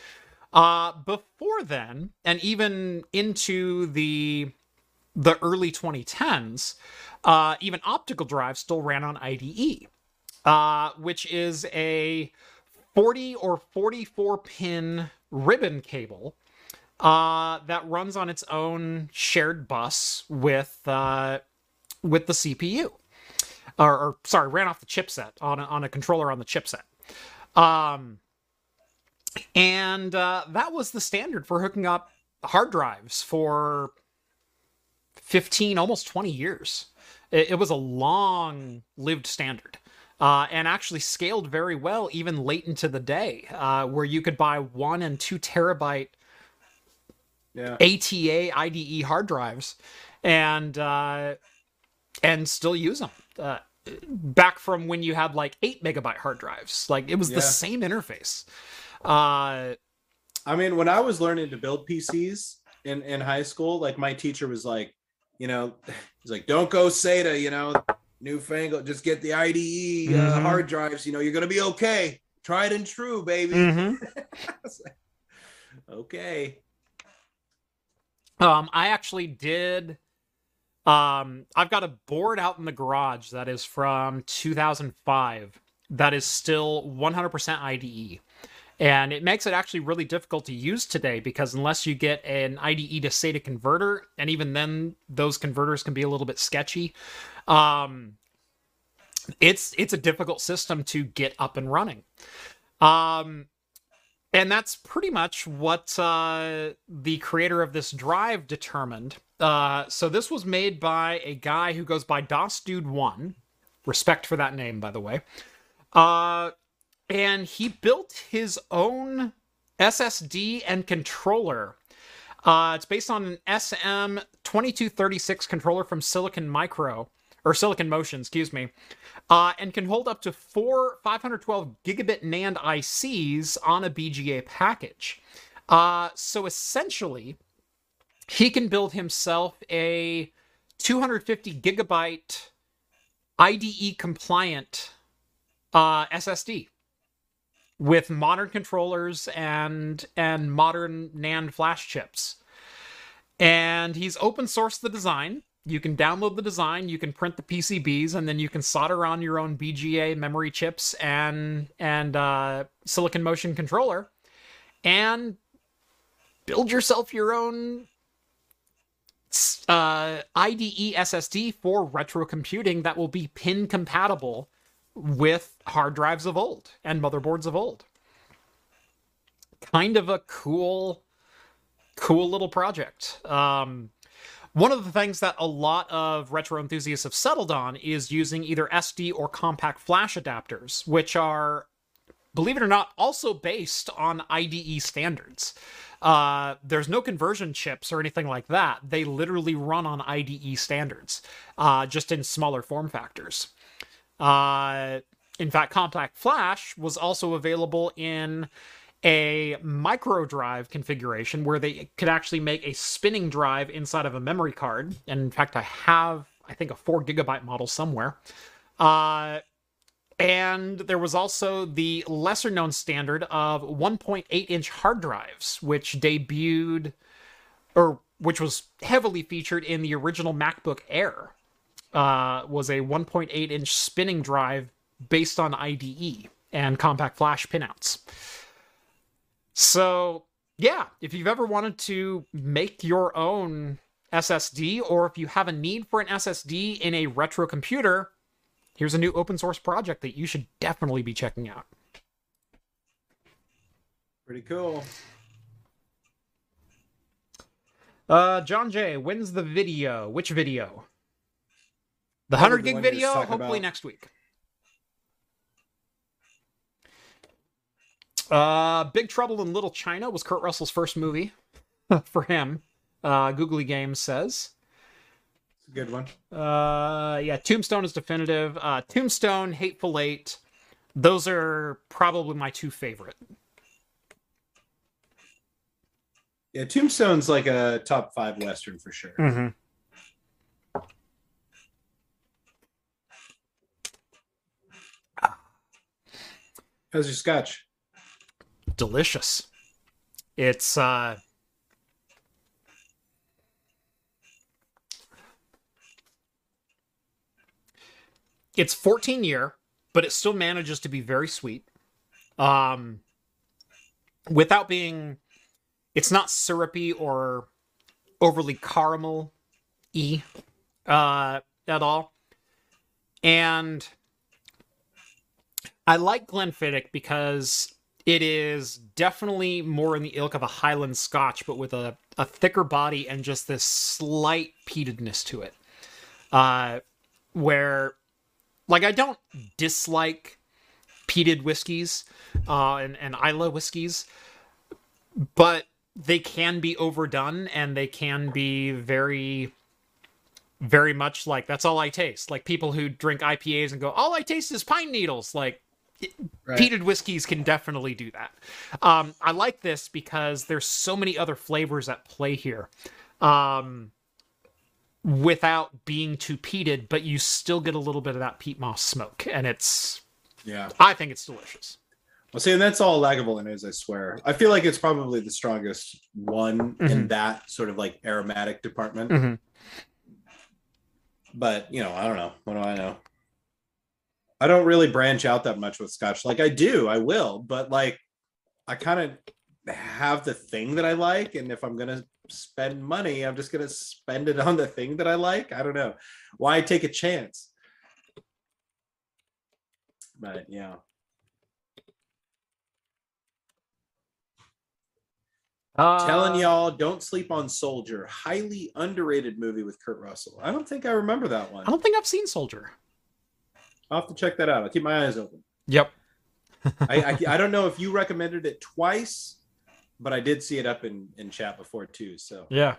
Uh, before then, and even into the the early 2010s, uh, even optical drives still ran on IDE, uh, which is a 40 or 44 pin ribbon cable uh, that runs on its own shared bus with uh, with the CPU, or, or sorry, ran off the chipset on a, on a controller on the chipset. Um, and uh, that was the standard for hooking up hard drives for 15, almost 20 years. It, it was a long lived standard. Uh, and actually scaled very well even late into the day, uh, where you could buy one and two terabyte Yeah. ATA IDE hard drives, and uh, and still use them. Uh, back from when you had like eight megabyte hard drives, like it was Yeah. the same interface. Uh, I mean, when I was learning to build PCs in in high school, like my teacher was like, you know, he's like, don't go SATA, you know, newfangled, just get the IDE uh, Mhm. hard drives. You know, you're gonna be okay. Tried and true, baby. mhm. Like, okay. Um, I actually did. Um, I've got a board out in the garage that is from 2005 that is still 100% IDE. And it makes it actually really difficult to use today because unless you get an IDE to SATA converter, and even then those converters can be a little bit sketchy, um, it's it's a difficult system to get up and running. Um, and that's pretty much what uh, the creator of this drive determined. Uh, so this was made by a guy who goes by DOS Dude One. Respect for that name, by the way. Uh, and he built his own SSD and controller. Uh, it's based on an SM2236 controller from Silicon Micro or Silicon Motion, excuse me, uh, and can hold up to four 512 gigabit NAND ICs on a BGA package. Uh, so essentially, he can build himself a 250 gigabyte IDE compliant uh, SSD with modern controllers and and modern NAND flash chips. And he's open sourced the design. You can download the design, you can print the PCBs, and then you can solder on your own BGA memory chips and and uh, Silicon Motion controller, and build yourself your own uh, IDE SSD for retro computing that will be pin compatible with hard drives of old and motherboards of old. Kind of a cool, cool little project. Um, one of the things that a lot of retro enthusiasts have settled on is using either SD or compact flash adapters, which are believe it or not, also based on IDE standards. Uh, there's no conversion chips or anything like that. They literally run on IDE standards, uh, just in smaller form factors. Uh, in fact, Compact Flash was also available in a micro drive configuration where they could actually make a spinning drive inside of a memory card. And in fact, I have, I think, a four gigabyte model somewhere. Uh, and there was also the lesser known standard of 1.8 inch hard drives, which debuted, or which was heavily featured in the original MacBook Air. Uh, was a 1.8 inch spinning drive based on IDE and compact flash pinouts. So, yeah, if you've ever wanted to make your own SSD, or if you have a need for an SSD in a retro computer, here's a new open source project that you should definitely be checking out. Pretty cool. Uh, John Jay, when's the video? Which video? The 100 gig one you're just video? Hopefully about. next week. Uh, Big Trouble in Little China was Kurt Russell's first movie for him. Uh, Googly Games says. It's a good one. Uh, yeah, Tombstone is definitive. Uh, Tombstone, Hateful Eight. Those are probably my two favorite. Yeah, Tombstone's like a top five Western for sure. Mm-hmm. How's your scotch? Delicious. It's uh It's 14 year, but it still manages to be very sweet. Um without being it's not syrupy or overly caramel e uh at all. And I like Glenfiddich because it is definitely more in the ilk of a Highland Scotch, but with a, a thicker body and just this slight peatedness to it. Uh, where, like, I don't dislike peated whiskeys uh, and, and Islay whiskeys, but they can be overdone and they can be very very much like that's all I taste. Like people who drink IPAs and go, all I taste is pine needles. Like Right. peated whiskeys can definitely do that. Um, I like this because there's so many other flavors at play here. Um, without being too peated, but you still get a little bit of that peat moss smoke, and it's Yeah. I think it's delicious. Well, see, and that's all Lagavulin is, I swear. I feel like it's probably the strongest one in Mhm. that sort of like aromatic department. Mhm. But, you know, I don't know. What do I know? I don't really branch out that much with scotch. Like I do, I will, but like I kind of have the thing that I like. And if I'm going to spend money, I'm just going to spend it on the thing that I like. I don't know. Why take a chance? But yeah. Uh, Telling y'all, don't sleep on Soldier. Highly underrated movie with Kurt Russell. I don't think I remember that one. I don't think I've seen Soldier. I'll have to check that out. I'll keep my eyes open. Yep. I, I I don't know if you recommended it twice, but I did see it up in in chat before too. So Yeah.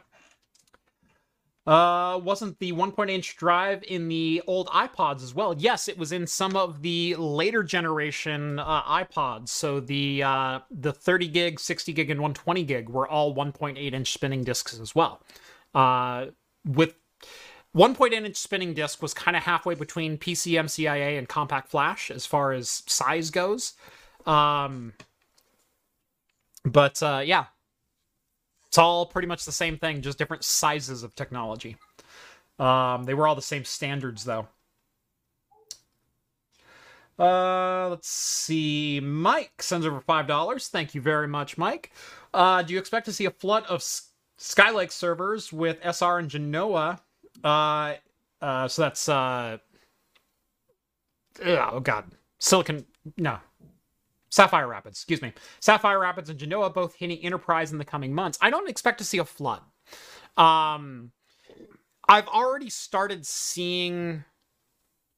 Uh, wasn't the 1.8 inch drive in the old iPods as well? Yes, it was in some of the later generation uh, iPods. So the uh, the 30 gig, 60 gig, and 120 gig were all 1.8 inch spinning discs as well. Uh, 1.8 inch spinning disc was kind of halfway between PCMCIA and Compact Flash as far as size goes. Um, but uh, yeah, it's all pretty much the same thing, just different sizes of technology. Um, they were all the same standards, though. Uh, let's see. Mike sends over five dollars. Thank you very much, Mike. Uh, do you expect to see a flood of S- Skylake servers with SR and Genoa? Uh, uh, so that's uh, oh god, Silicon. No, Sapphire Rapids, excuse me. Sapphire Rapids and Genoa both hitting Enterprise in the coming months. I don't expect to see a flood. Um, I've already started seeing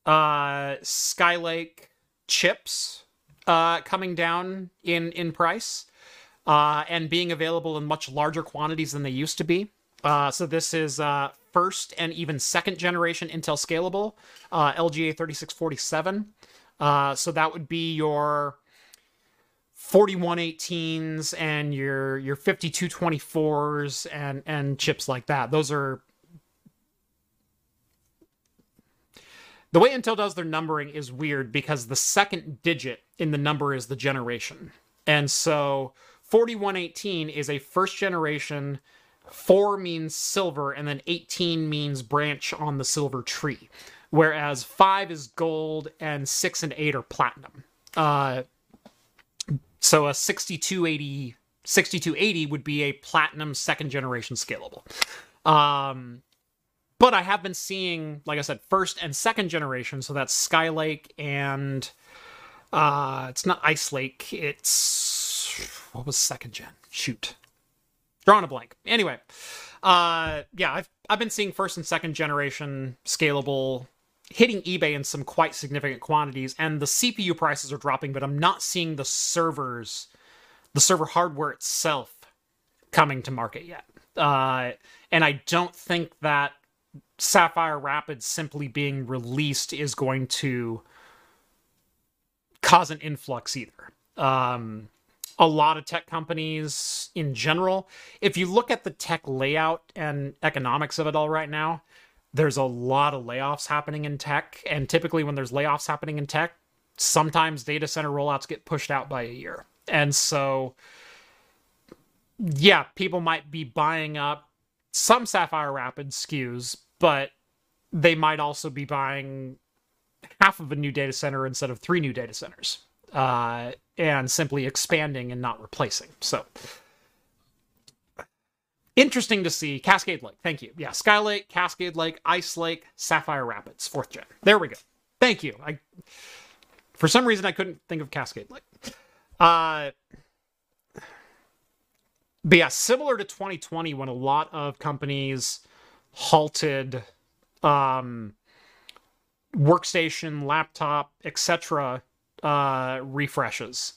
uh, Skylake chips uh, coming down in in price uh, and being available in much larger quantities than they used to be. Uh, so this is uh, first and even second generation Intel Scalable uh, LGA 3647. Uh, so that would be your 4118s and your your 5224s and and chips like that. Those are the way Intel does their numbering is weird because the second digit in the number is the generation. And so 4118 is a first generation, 4 means silver, and then 18 means branch on the silver tree. Whereas 5 is gold and 6 and 8 are platinum. Uh, so a 6280 6280 would be a platinum second generation scalable. Um, but I have been seeing, like I said, first and second generation. So that's Skylake and uh, it's not Ice Lake. It's what was second gen? Shoot, drawing a blank. Anyway, uh, yeah, I've I've been seeing first and second generation scalable hitting eBay in some quite significant quantities, and the CPU prices are dropping, but I'm not seeing the servers, the server hardware itself, coming to market yet. Uh, and I don't think that Sapphire Rapids simply being released is going to cause an influx either. Um, a lot of tech companies in general, if you look at the tech layout and economics of it all right now, there's a lot of layoffs happening in tech. And typically, when there's layoffs happening in tech, sometimes data center rollouts get pushed out by a year. And so, yeah, people might be buying up some Sapphire Rapids SKUs, but they might also be buying half of a new data center instead of three new data centers uh, and simply expanding and not replacing. So interesting to see. Cascade Lake, thank you. Yeah, Skylake, Cascade Lake, Ice Lake, Sapphire Rapids, fourth gen. There we go. Thank you. I for some reason I couldn't think of Cascade Lake. Uh, but yeah, similar to 2020 when a lot of companies halted um, workstation, laptop, etc. Uh, refreshes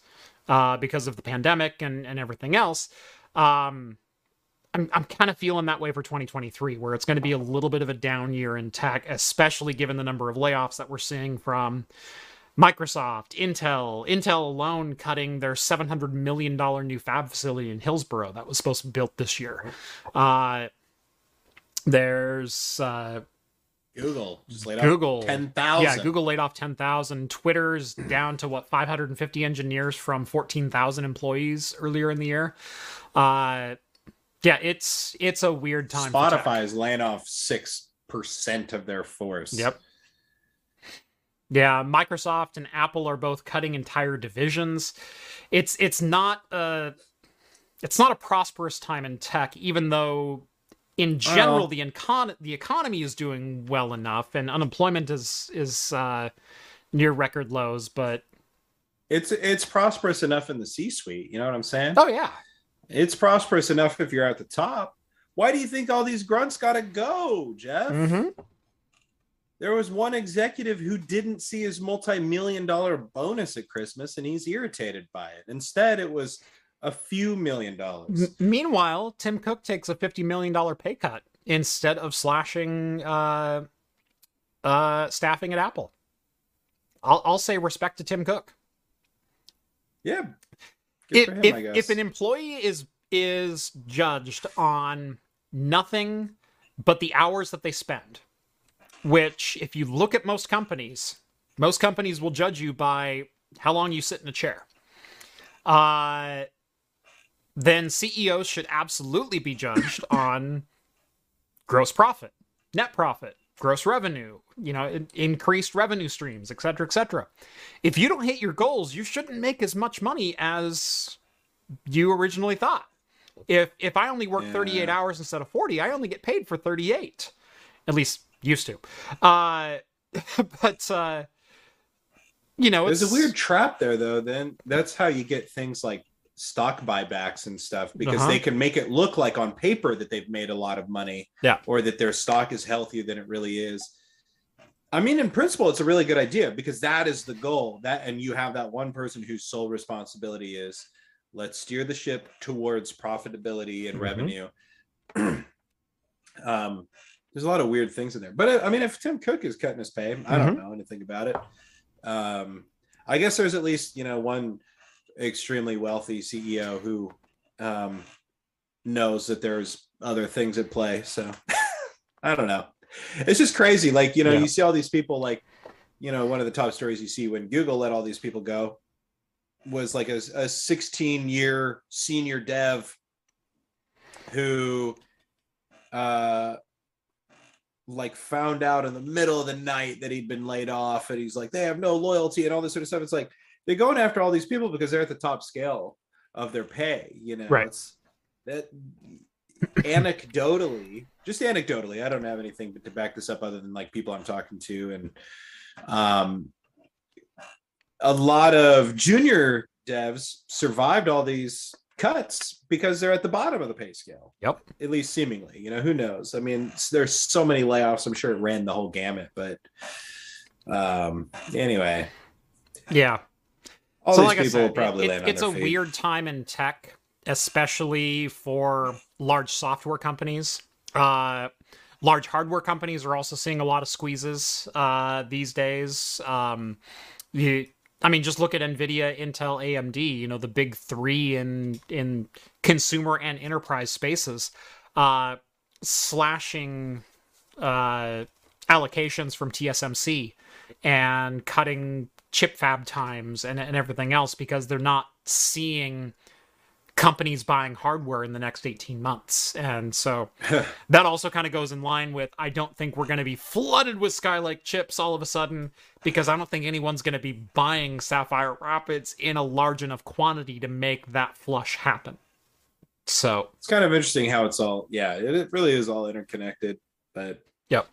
uh, because of the pandemic and, and everything else. Um, I'm, I'm kind of feeling that way for 2023, where it's going to be a little bit of a down year in tech, especially given the number of layoffs that we're seeing from Microsoft, Intel, Intel alone cutting their $700 million new fab facility in Hillsboro that was supposed to be built this year. Uh, there's uh, Google just laid Google off ten thousand. Yeah, Google laid off 10,000. Twitter's down to what 550 engineers from 14,000 employees earlier in the year. Uh, yeah, it's it's a weird time. Spotify is laying off six percent of their force. Yep. Yeah, Microsoft and Apple are both cutting entire divisions. It's it's not a it's not a prosperous time in tech, even though in general the econ- the economy is doing well enough and unemployment is is uh, near record lows. But It's it's prosperous enough in the C-suite. You know what I'm saying? oh yeah, It's prosperous enough if you're at the top. Why do you think all these grunts got to go, Jeff? mm-hmm. There was one executive who didn't see his multi-million dollar bonus at Christmas, and he's irritated by it. Instead, it was a few million dollars. M- meanwhile, Tim Cook takes a fifty million dollar pay cut instead of slashing uh, uh, staffing at Apple. I'll I'll say respect to Tim Cook. Yeah. Good if for him, if, I guess. if an employee is is judged on nothing but the hours that they spend, which if you look at most companies, most companies will judge you by how long you sit in a chair. Uh then CEOs should absolutely be judged on gross profit, net profit, gross revenue, you know, in- increased revenue streams, et cetera, et cetera. If you don't hit your goals, you shouldn't make as much money as you originally thought. If if I only work 38 hours instead of 40, I only get paid for 38. At least used to. Uh but uh you know, There's a weird trap there, though. Then that's how you get things like stock buybacks and stuff because Uh-huh. they can make it look like on paper that they've made a lot of money, Yeah. or that their stock is healthier than it really is. I mean, in principle, it's a really good idea because that is the goal. That and you have that one person whose sole responsibility is let's steer the ship towards profitability and Mhm. revenue. um, there's a lot of weird things in there, but uh, I mean, if Tim Cook is cutting his pay, I don't know anything about it. Um, I guess there's at least you know one extremely wealthy CEO who um, knows that there's other things at play. So I don't know. It's just crazy. Like, you know, Yeah. you see all these people, like, you know, one of the top stories you see when Google let all these people go was like a, a 16 year senior dev who, uh, like found out in the middle of the night that he'd been laid off and he's like they have no loyalty and all this sort of stuff it's like they're going after all these people because they're at the top scale of their pay you know Right. it's that anecdotally just anecdotally i don't have anything to back this up other than like people i'm talking to and um a lot of junior devs survived all these cuts because they're at the bottom of the pay scale Yep. at least seemingly you know who knows i mean there's so many layoffs i'm sure it ran the whole gamut but um anyway Yeah. All so these like people will said, probably it- land on it's their a feet. weird time in tech, especially for large software companies. Uh, large hardware companies are also seeing a lot of squeezes uh, these days. Um, you, I mean, just look at Nvidia, Intel, AMD. You know, the big three in in consumer and enterprise spaces, uh, slashing uh, allocations from TSMC and cutting chip fab times and, and everything else because they're not seeing companies buying hardware in the next 18 months. And so that also kind of goes in line with I don't think we're going to be flooded with Skylake chips all of a sudden because I don't think anyone's going to be buying Sapphire Rapids in a large enough quantity to make that flush happen. So, it's kind of interesting how it's all yeah it, it really is all interconnected but Yep.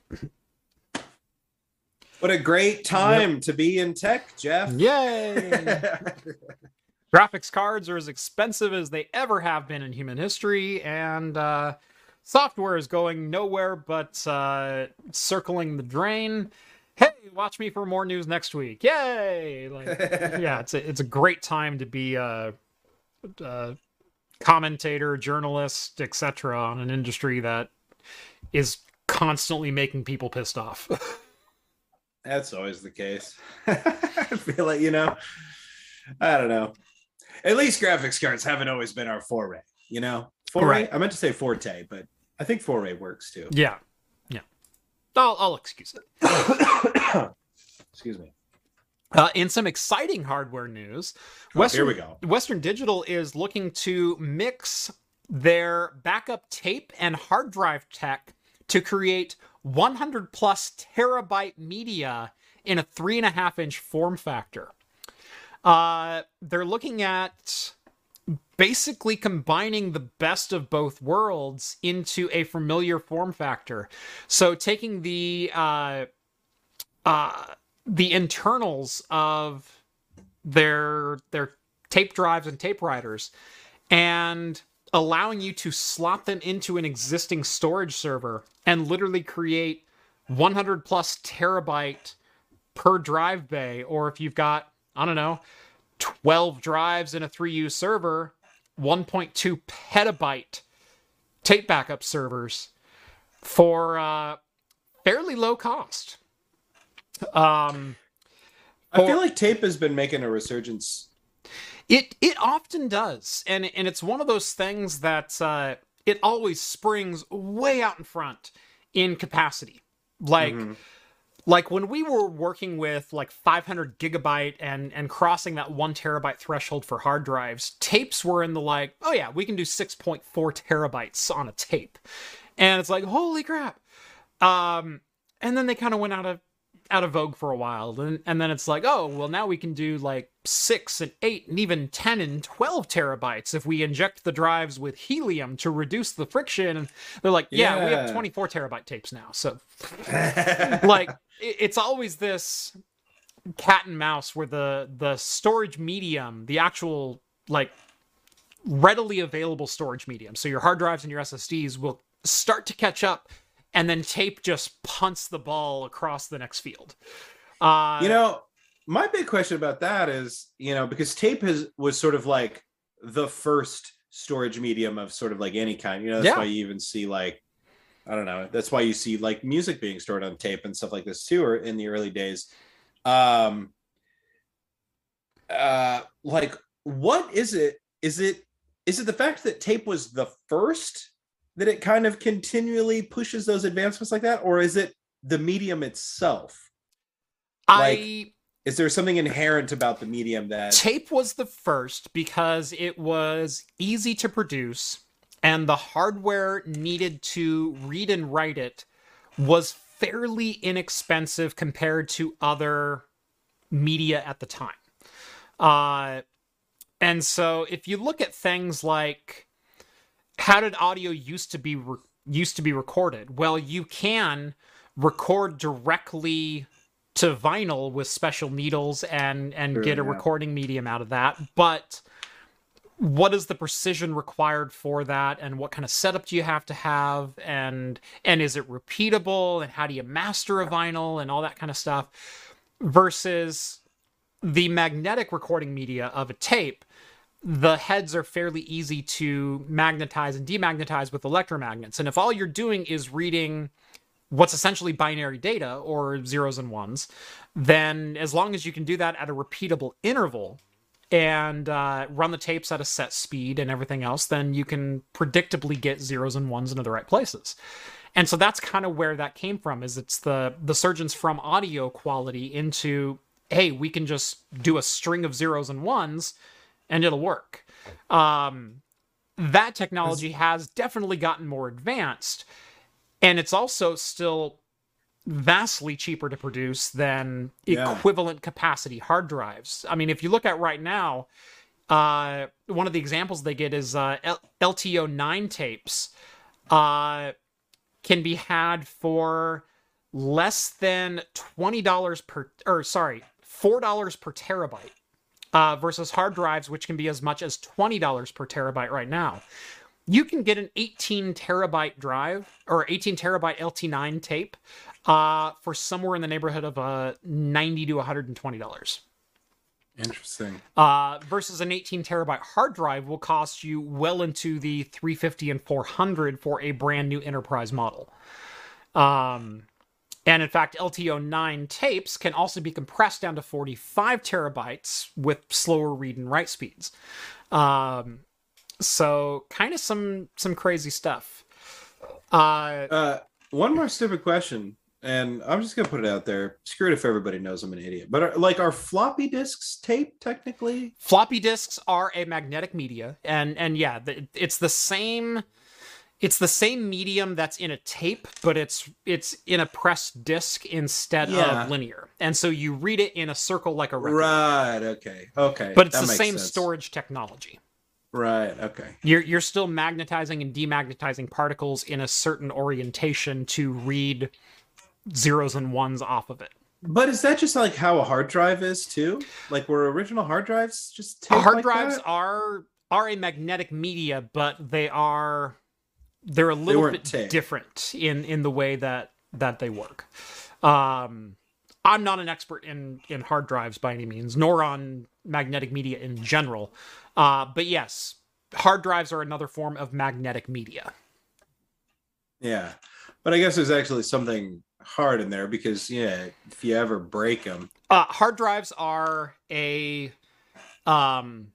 What a great time to be in tech jeff. Yay! graphics cards are as expensive as they ever have been in human history and uh, software is going nowhere but uh, circling the drain. Hey watch me for more news next week. Yay! Like, yeah it's a, it's a great time to be a, a commentator journalist etc on an industry that is constantly making people pissed off That's always the case. I feel like, you know, I don't know. At least graphics cards haven't always been our foray, you know? Foray? Right. I meant to say forte, but I think foray works too. yeah yeah i'll, I'll excuse it Excuse me. Uh, in some exciting hardware news, Oh, Western, here we go. Western Digital is looking to mix their backup tape and hard drive tech to create 100 plus terabyte media in a three and a half inch form factor. Uh, they're looking at basically combining the best of both worlds into a familiar form factor. So taking the uh, uh, the internals of their their tape drives and tape writers and allowing you to slot them into an existing storage server and literally create 100 plus terabyte per drive bay or if you've got i don't know 12 drives in a 3u server 1.2 petabyte tape backup servers for uh, fairly low cost um I feel like tape has been making a resurgence. It it often does, and and it's one of those things that uh, it always springs way out in front in capacity. Like Mhm. like when we were working with like 500 gigabyte and and crossing that one terabyte threshold for hard drives, tapes were in the like, oh yeah, we can do 6.4 terabytes on a tape, and it's like holy crap. Um, and then they kind of went out of out of vogue for a while and, and then it's like oh well now we can do like six and eight and even 10 and 12 terabytes if we inject the drives with helium to reduce the friction and they're like yeah, we have 24 terabyte tapes now so like it's always this cat and mouse where the the storage medium the actual like readily available storage medium so your hard drives and your ssds will start to catch up and then tape just punts the ball across the next field. Uh, you know, my big question about that is, you know, because tape has was sort of like the first storage medium of sort of like any kind. You know, that's Yeah. why you even see like I don't know. That's why you see like music being stored on tape and stuff like this too, or in the early days. Um uh like what is it? Is it is it the fact that tape was the first that it kind of continually pushes those advancements like that, or is it the medium itself? I Is there something inherent about the medium that tape was the first because it was easy to produce and the hardware needed to read and write it was fairly inexpensive compared to other media at the time. Uh, and so if you look at things like how did audio used to be re- used to be recorded? Well, you can record directly to vinyl with special needles and and Sure, get a yeah. recording medium out of that, but what is the precision required for that? And what kind of setup do you have to have? And and is it repeatable? And how do you master a vinyl? And all that kind of stuff versus the magnetic recording media of a tape. The heads are fairly easy to magnetize and demagnetize with electromagnets. And if all you're doing is reading what's essentially binary data or zeros and ones then as long as you can do that at a repeatable interval and uh, run the tapes at a set speed and everything else, then you can predictably get zeros and ones into the right places. And so that's kind of where that came from. Is it's the the surgeons from audio quality into hey, we can just do a string of zeros and ones, and it'll work. Um, that technology has definitely gotten more advanced, and it's also still vastly cheaper to produce than Yeah. equivalent capacity hard drives. I mean, if you look at right now, uh, one of the examples they get is uh, L- LTO9 tapes uh, can be had for less than $20 per, or sorry, $4 per terabyte. Uh, versus hard drives, which can be as much as $20 per terabyte right now. You can get an 18 terabyte drive or 18 terabyte LT9 tape uh, for somewhere in the neighborhood of uh, 90 to 120 dollars. interesting? Uh, versus an 18 terabyte hard drive will cost you well into the 350 and 400 for a brand new enterprise model. Um, and in fact, LTO9 tapes can also be compressed down to 45 terabytes with slower read and write speeds. Um, so kind of some some crazy stuff. Uh, Uh, one more stupid question, and I'm just gonna put it out there. Screw it if everybody knows I'm an idiot. But are, like, are floppy disks tape technically? floppy disks are a magnetic media and and yeah the, it's the same it's the same medium that's in a tape but it's it's in a pressed disc instead Yeah. of linear and so you read it in a circle like a record Right. Okay. Okay. but it's the same sense. storage technology Right. Okay. you're you're still magnetizing and demagnetizing particles in a certain orientation to read zeros and ones off of it But is that just like how a hard drive is too? Like, were original hard drives just hard like drives that? are are a magnetic media but they are they're a little weren't bit different in in the way that that they work um i'm not an expert in in hard drives by any means nor on magnetic media in general uh but yes hard drives are another form of magnetic media Yeah, but I guess there's actually something hard in there because yeah, if you ever break them, Uh, hard drives are a um,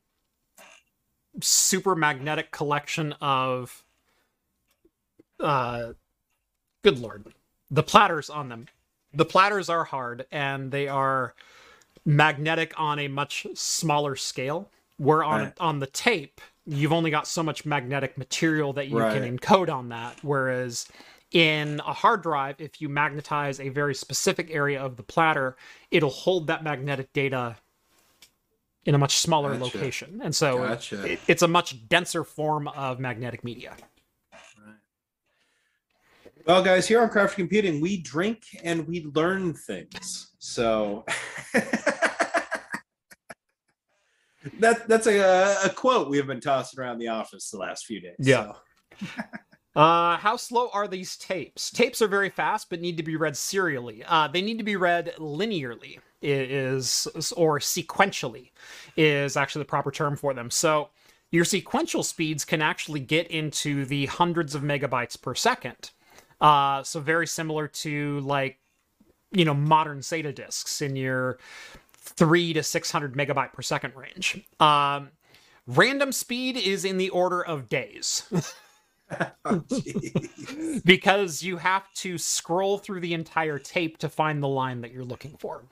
super magnetic collection of. Uh, good lord, the platters on them. The platters are hard and they are magnetic on a much smaller scale. Where on Right. on the tape, you've only got so much magnetic material that you can encode on that. Whereas in a hard drive, if you magnetize a very specific area of the platter, it'll hold that magnetic data in a much smaller Gotcha. location. And so Gotcha. it- it's a much denser form of magnetic media. Well, guys, here on Craft Computing, we drink and we learn things. So that that's a, a quote we have been tossing around the office the last few days. Yeah. so. Uh, how slow are these tapes? Tapes are very fast, but need to be read serially. Uh, they need to be read linearly, is or sequentially, is actually the proper term for them. So your sequential speeds can actually get into the hundreds of megabytes per second. Uh, so very similar to like, you know, modern SATA disks in your three to six hundred megabyte per second range. Um, random speed is in the order of days. Oh, because you have to scroll through the entire tape to find the line that you're looking for.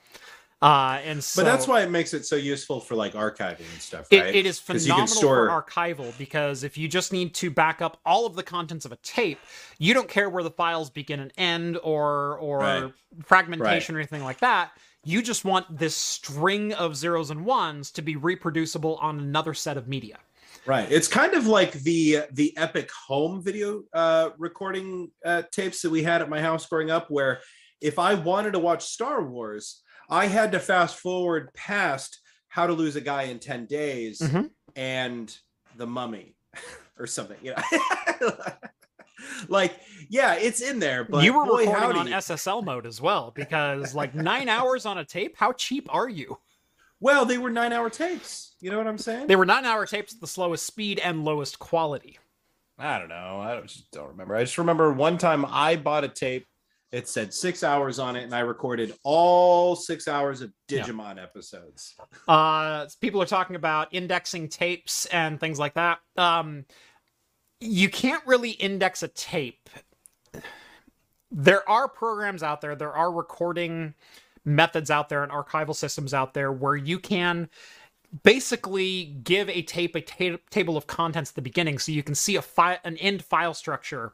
Uh, and so but that's why it makes it so useful for like archiving and stuff, it, right? it is you can phenomenal store- for archival because if you just need to back up all of the contents of a tape, you don't care where the files begin and end or or Right. fragmentation or anything like that. You just want this string of zeros and ones to be reproducible on another set of media. Right. It's kind of like the the epic home video uh, recording uh, tapes that we had at my house growing up, where if I wanted to watch Star Wars, I had to fast forward past How to Lose a Guy in Ten Days Mhm. and The Mummy or something. You know, like yeah, it's in there. But you were boy, recording on. SSL mode as well because like nine hours on a tape. How cheap are you? well, they were nine hour tapes. You know what I'm saying? They were nine hour tapes at the slowest speed and lowest quality. I don't know. I don't, just don't remember. I just remember one time I bought a tape. It said six hours on it, and I recorded all six hours of Yeah. Digimon episodes. Uh, people are talking about indexing tapes and things like that. Um, you can't really index a tape. There are programs out there, there are recording methods out there and archival systems out there where you can basically give a tape a ta- table of contents at the beginning so you can see a file an end file structure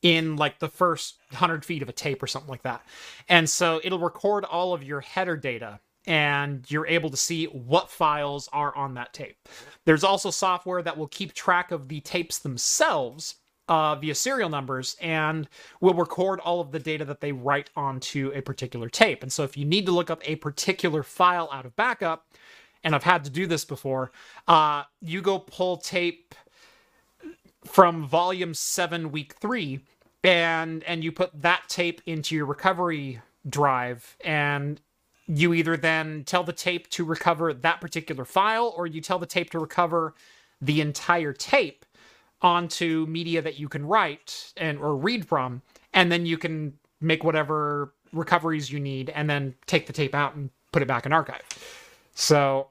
in like the first 100 feet of a tape or something like that and so it'll record all of your header data and you're able to see what files are on that tape there's also software that will keep track of the tapes themselves uh, via serial numbers and will record all of the data that they write onto a particular tape. And so if you need to look up a particular file out of backup, and I've had to do this before, uh, you go pull tape from volume seven, week three, and and you put that tape into your recovery drive, and you either then tell the tape to recover that particular file, or you tell the tape to recover the entire tape onto media that you can write and or read from, and then you can make whatever recoveries you need, and then take the tape out and put it back in archive. So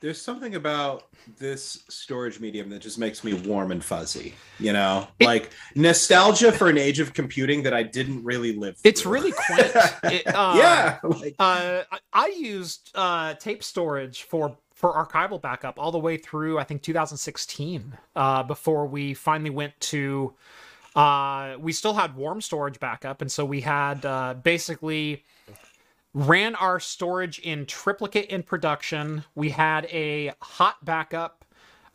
There's something about this storage medium that just makes me warm and fuzzy. You know, It- like nostalgia for an age of computing that I didn't really live. through. it's really quaint. It, uh, yeah. Like, Uh, I- used uh, tape storage for for archival backup all the way through I think 2016 uh, before we finally went to. Uh, we still had warm storage backup, and so we had uh, basically ran our storage in triplicate in production. We had a hot backup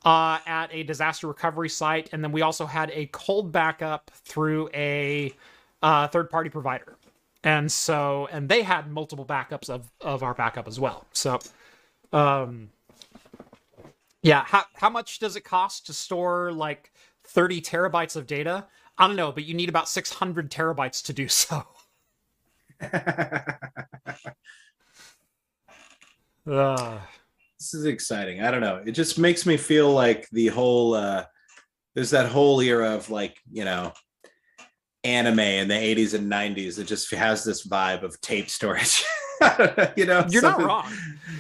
uh, at a disaster recovery site, and then we also had a cold backup through a uh, third party provider. And so, and they had multiple backups of, of our backup as well. So, um, yeah, how, how much does it cost to store like 30 terabytes of data? I don't know, but you need about 600 terabytes to do so. Uh, this is exciting. I don't know. It just makes me feel like the whole uh there's that whole era of like, you know, anime in the 80s and 90s that just has this vibe of tape storage. you know, you're something- not wrong.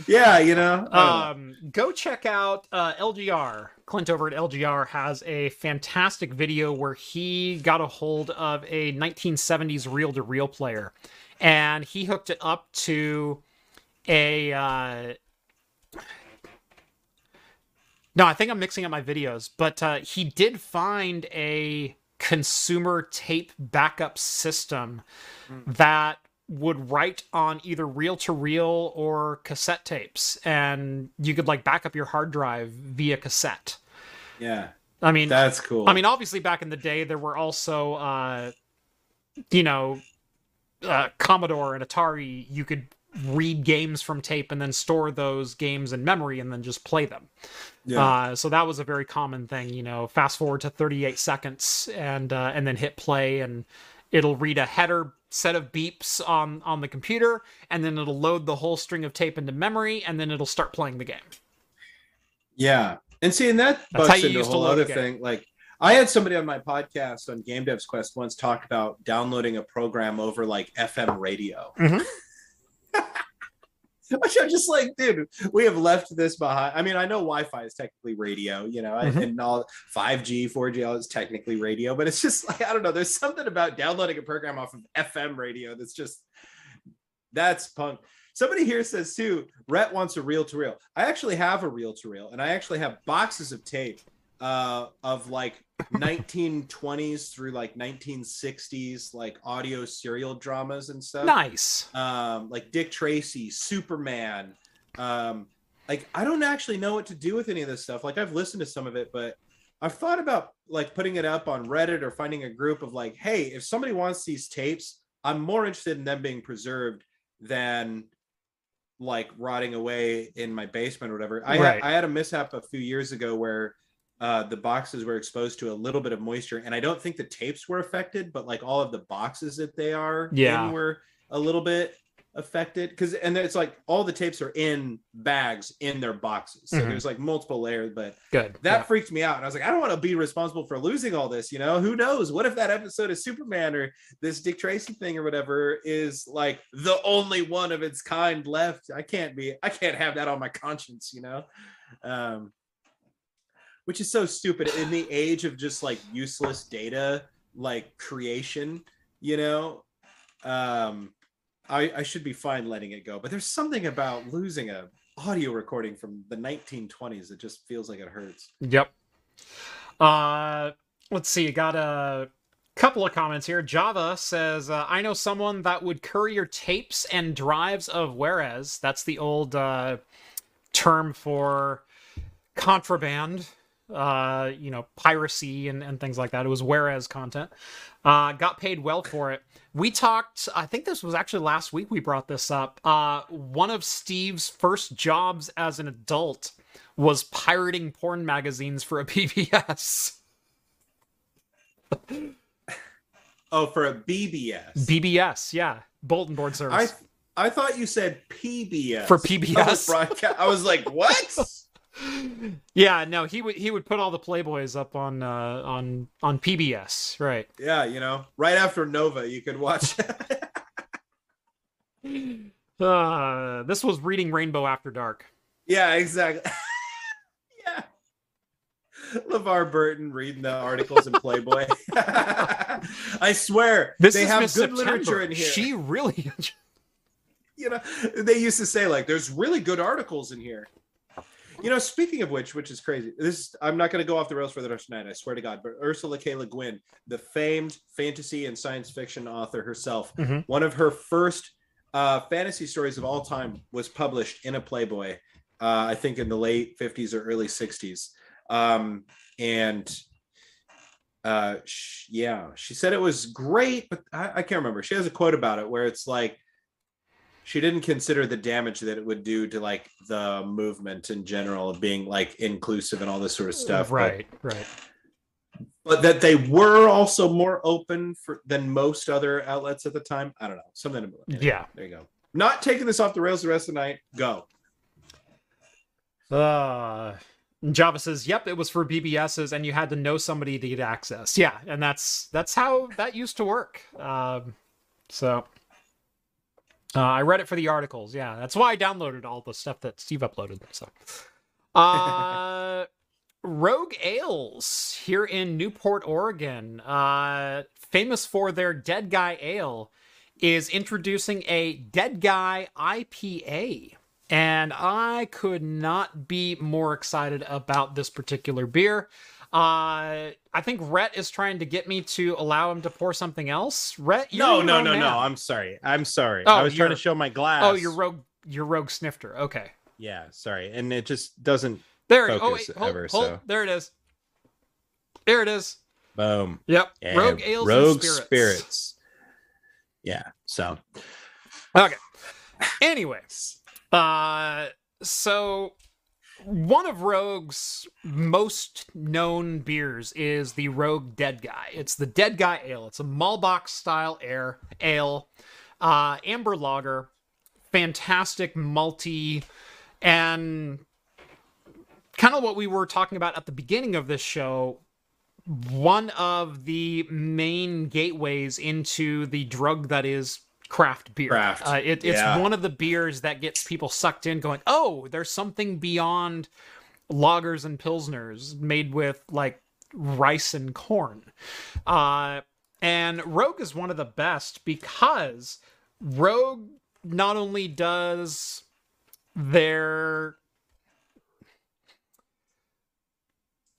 Yeah, you know. Don't know. Um, go check out uh, LGR. Clint over at LGR has a fantastic video where he got a hold of a 1970s reel to reel player and he hooked it up to a. Uh... No, I think I'm mixing up my videos, but uh, he did find a consumer tape backup system that would write on either reel to reel or cassette tapes and you could like back up your hard drive via cassette yeah, i mean that's cool. i mean obviously back in the day there were also uh you know uh commodore and atari you could read games from tape and then store those games in memory and then just play them. Yeah. Uh, so that was a very common thing, you know. Fast forward to 38 seconds and uh, and then hit play, and it'll read a header set of beeps on on the computer, and then it'll load the whole string of tape into memory, and then it'll start playing the game. Yeah. And seeing that That's how bucks you into a used to whole load a other thing. Like I had somebody on my podcast on Game Devs Quest once talk about downloading a program over like FM radio. Mhm. Which I'm just like, dude, we have left this behind. I mean, I know Wi-Fi is technically radio, you know, Mhm. and all 5G, 4G, all is technically radio, but it's just like I don't know. There's something about downloading a program off of FM radio that's just that's punk. Somebody here says too, Rhett wants a reel to reel. I actually have a reel to reel, and I actually have boxes of tape uh, of like 1920s through like 1960s, like audio serial dramas and stuff. Nice. Um, like Dick Tracy, Superman. Um, like I don't actually know what to do with any of this stuff. Like I've listened to some of it, but I've thought about like putting it up on Reddit or finding a group of like, hey, if somebody wants these tapes, I'm more interested in them being preserved than like rotting away in my basement or whatever. I Right. had, I had a mishap a few years ago where uh, the boxes were exposed to a little bit of moisture, and I don't think the tapes were affected, but like all of the boxes that they are Yeah. in were a little bit affected because and it's like all the tapes are in bags in their boxes so Mhm. there's like multiple layers but Good. that Yeah. freaked me out and i was like i don't want to be responsible for losing all this you know who knows what if that episode of superman or this dick tracy thing or whatever is like the only one of its kind left i can't be i can't have that on my conscience you know um which is so stupid in the age of just like useless data like creation you know um I, I should be fine letting it go but there's something about losing a audio recording from the 1920s that just feels like it hurts Yep. Uh, let's see. Got a couple of comments here. Java says, uh, "I know someone that would courier tapes and drives of warez. That's the old uh, term for contraband." Uh, you know, piracy and, and things like that. It was warez content. Uh, got paid well for it. We talked, I think this was actually last week we brought this up. Uh, one of Steve's first jobs as an adult was pirating porn magazines for a PBS. oh for a bbs BBS, yeah. Bulletin board service. i I thought you said pbs For PBS? i was like what yeah, no, he would he would put all the Playboys up on uh on on PBS, right. yeah you know right after nova you could watch Uh this was reading Rainbow After Dark. Yeah, exactly. yeah. LeVar Burton reading the articles in Playboy. I swear, This they is have Miss good September. literature in here. She really you know, they used to say like, "There's really good articles in here." You know, speaking of which, which is crazy. This I'm not going to go off the rails for the rest of the night. I swear to God. But Ursula K. Le Guin, the famed fantasy and science fiction author herself, Mhm. one of her first uh, fantasy stories of all time was published in a Playboy. Uh, I think in the late 50s or early 60s. Um, and uh, sh- yeah, she said it was great, but I, I can't remember. She has a quote about it where it's like she didn't consider the damage that it would do to like the movement in general of being like inclusive and all this sort of stuff. but- Right, right. But, that they were also more open for than most other outlets at the time. I don't know. Something anyway, Yeah. There you go. Not taking this off the rails the rest of the night. Go. Uh Java says, "Yep, it was for BBSs, and you had to know somebody to get access." Yeah, and that's that's how that used to work. Um, so uh, I read it for the articles. Yeah, that's why I downloaded all the stuff that Steve uploaded. So, uh, Rogue Ales here in Newport, Oregon, uh, famous for their Dead Guy Ale, is introducing a Dead Guy IPA. And I could not be more excited about this particular beer. Uh, I think Rhett is trying to get me to allow him to pour something else. Rhett, you're No, no, no, man. no. I'm sorry. I'm sorry. Oh, I was trying to show my glass. Oh, you're rogue. You're rogue snifter. Okay, Yeah, sorry. And it just doesn't. there. oh Focus wait, hold, ever, hold. so. There it is. There it is. Boom. Yep. Yeah, rogue ales Rogue and spirits. spirits. Yeah. So Okay. Anyways. uh, so one of Rogue's most known beers is the Rogue Dead Guy. It's the Dead Guy Ale. It's a Maibock style air ale, uh, amber lager, fantastic multi, and kind of what we were talking about at the beginning of this show. One of the main gateways into the drug that is craft beer. Craft, Uh, it, it's yeah. one of the beers that gets people sucked in, going, "Oh, there's something beyond lagers and pilsners made with like rice and corn." Uh, and Rogue is one of the best because Rogue not only does their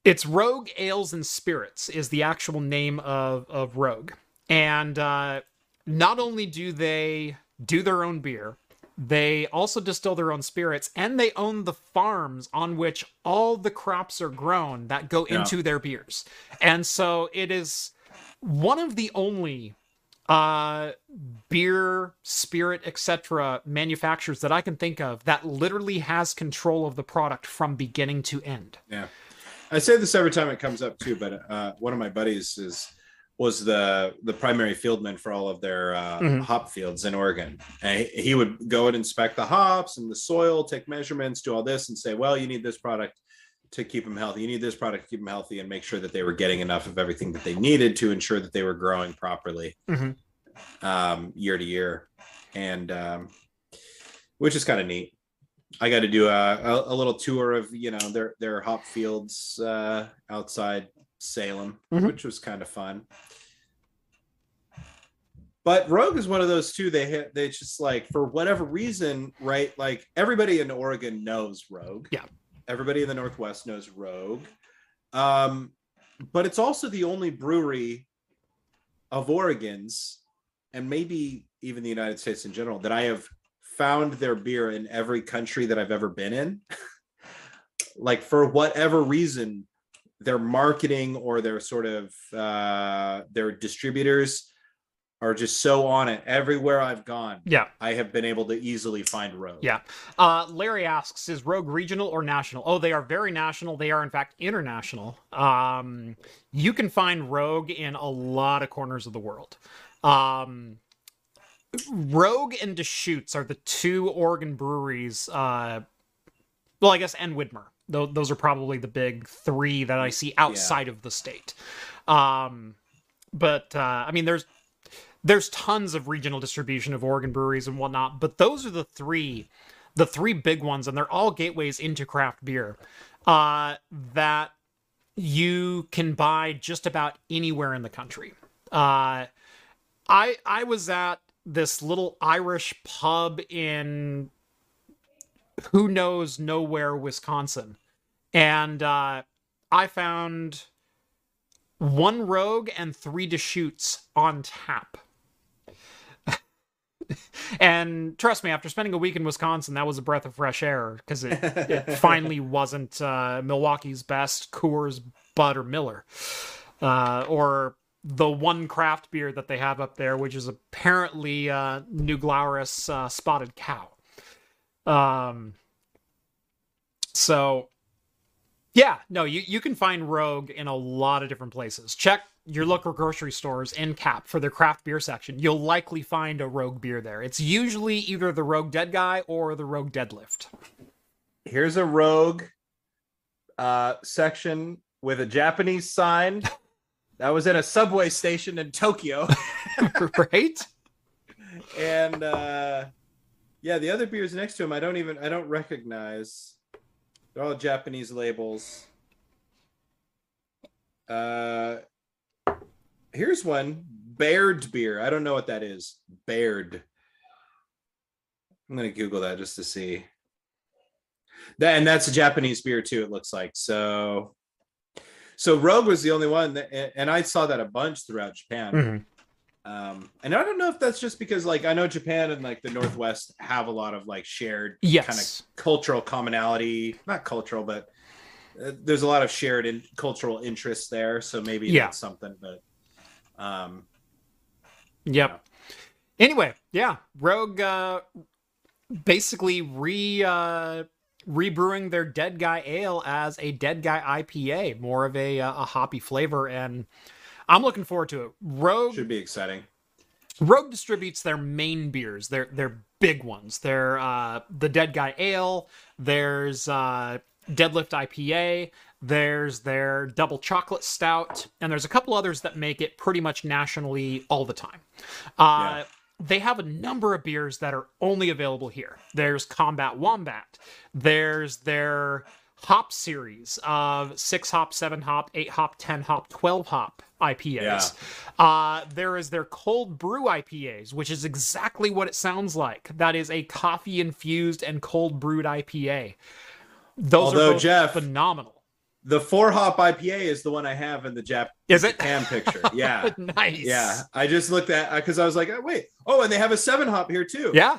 it's Rogue Ales and Spirits is the actual name of of Rogue, and uh, not only do they do their own beer, they also distill their own spirits, and they own the farms on which all the crops are grown that go Yeah. into their beers, and so it is one of the only uh beer spirit etc manufacturers that i can think of that literally has control of the product from beginning to end Yeah, I say this every time it comes up too. But uh, one of my buddies is was the the primary fieldman for all of their uh, Mhm. hop fields in Oregon. And he- would go and inspect the hops and the soil, take measurements, do all this, and say, "Well, you need this product to keep them healthy. You need this product to keep them healthy, and make sure that they were getting enough of everything that they needed to ensure that they were growing properly Mhm. um, year to year." And um, which is kind of neat. I got to do a, a, a little tour of you know their their hop fields uh, outside Salem, Mhm. which was kind of fun. But Rogue is one of those too. They hit. They just like for whatever reason, right? Like everybody in Oregon knows Rogue. Yeah. Everybody in the Northwest knows Rogue. Um, but it's also the only brewery of Oregon's, and maybe even the United States in general, that I have found their beer in every country that I've ever been in. like for whatever reason, their marketing or their sort of uh, their distributors are just so on it. Everywhere I've gone, yeah I have been able to easily find Rogue. Yeah. Uh, Larry asks, is Rogue regional or national? Oh, they are very national. They are, in fact, international. Um, you can find Rogue in a lot of corners of the world. Um, Rogue and Deschutes are the two Oregon breweries. Uh, well, I guess, and Widmer. Tho- those are probably the big three that I see outside of the state. Um, but uh, I mean, there's there's tons of regional distribution of Oregon breweries and whatnot, but those are the three, the three big ones, and they're all gateways into craft beer uh, that you can buy just about anywhere in the country. Uh, I I was at this little Irish pub in who knows nowhere, Wisconsin, and uh, I found one Rogue and three Deschutes on tap. and trust me, after spending a week in Wisconsin, that was a breath of fresh air because it, it finally wasn't uh, Milwaukee's best Coors, Bud, or Miller, uh, or the one craft beer that they have up there, which is apparently uh, New Glarus uh, Spotted Cow. Um, so yeah, no, you, you can find Rogue in a lot of different places. Check your local grocery stores in Cap for their craft beer section. You'll likely find a Rogue beer there. It's usually either the Rogue Dead Guy or the Rogue Deadlift. Here's a Rogue uh, section with a Japanese sign. That was in a subway station in Tokyo. right? and uh yeah the other beers next to him i don't even i don't recognize. They're all japanese labels. Uh here's one baird beer. I don't know what that is. Baird. I'm gonna google that just to see. That and that's a japanese beer too it looks like so. So rogue was the only one that and i saw that a bunch throughout japan. Mhm. Um and i don't know if that's just because like i know japan and like the northwest have a lot of like shared Yes. kind of cultural commonality not cultural but uh, there's a lot of shared in cultural interests there so maybe Yeah. that's something but um Yep. Anyway, yeah, Rogue uh basically re uh, rebrewing their Dead Guy Ale as a Dead Guy IPA, more of a uh, a hoppy flavor, and I'm looking forward to it. Rogue Should be exciting. Rogue distributes their main beers, their their big ones. They're uh, the Dead Guy Ale. There's uh, Deadlift IPA. There's their Double Chocolate Stout, and there's a couple others that make it pretty much nationally all the time. Uh, Yeah. They have a number of beers that are only available here. There's Combat Wombat. There's their hop series of six hop, seven hop, eight hop, ten hop, twelve hop IPAs. Uh, there is their cold brew IPAs, which is exactly what it sounds like. That is a coffee infused and cold brewed IPA. Those Although, are both Jeff- phenomenal. The four hop IPA is the one I have in the Jap Is it? Japan picture. Yeah. nice. Yeah. I just looked at because I was like, oh, wait. Oh, and they have a seven hop here too. Yeah.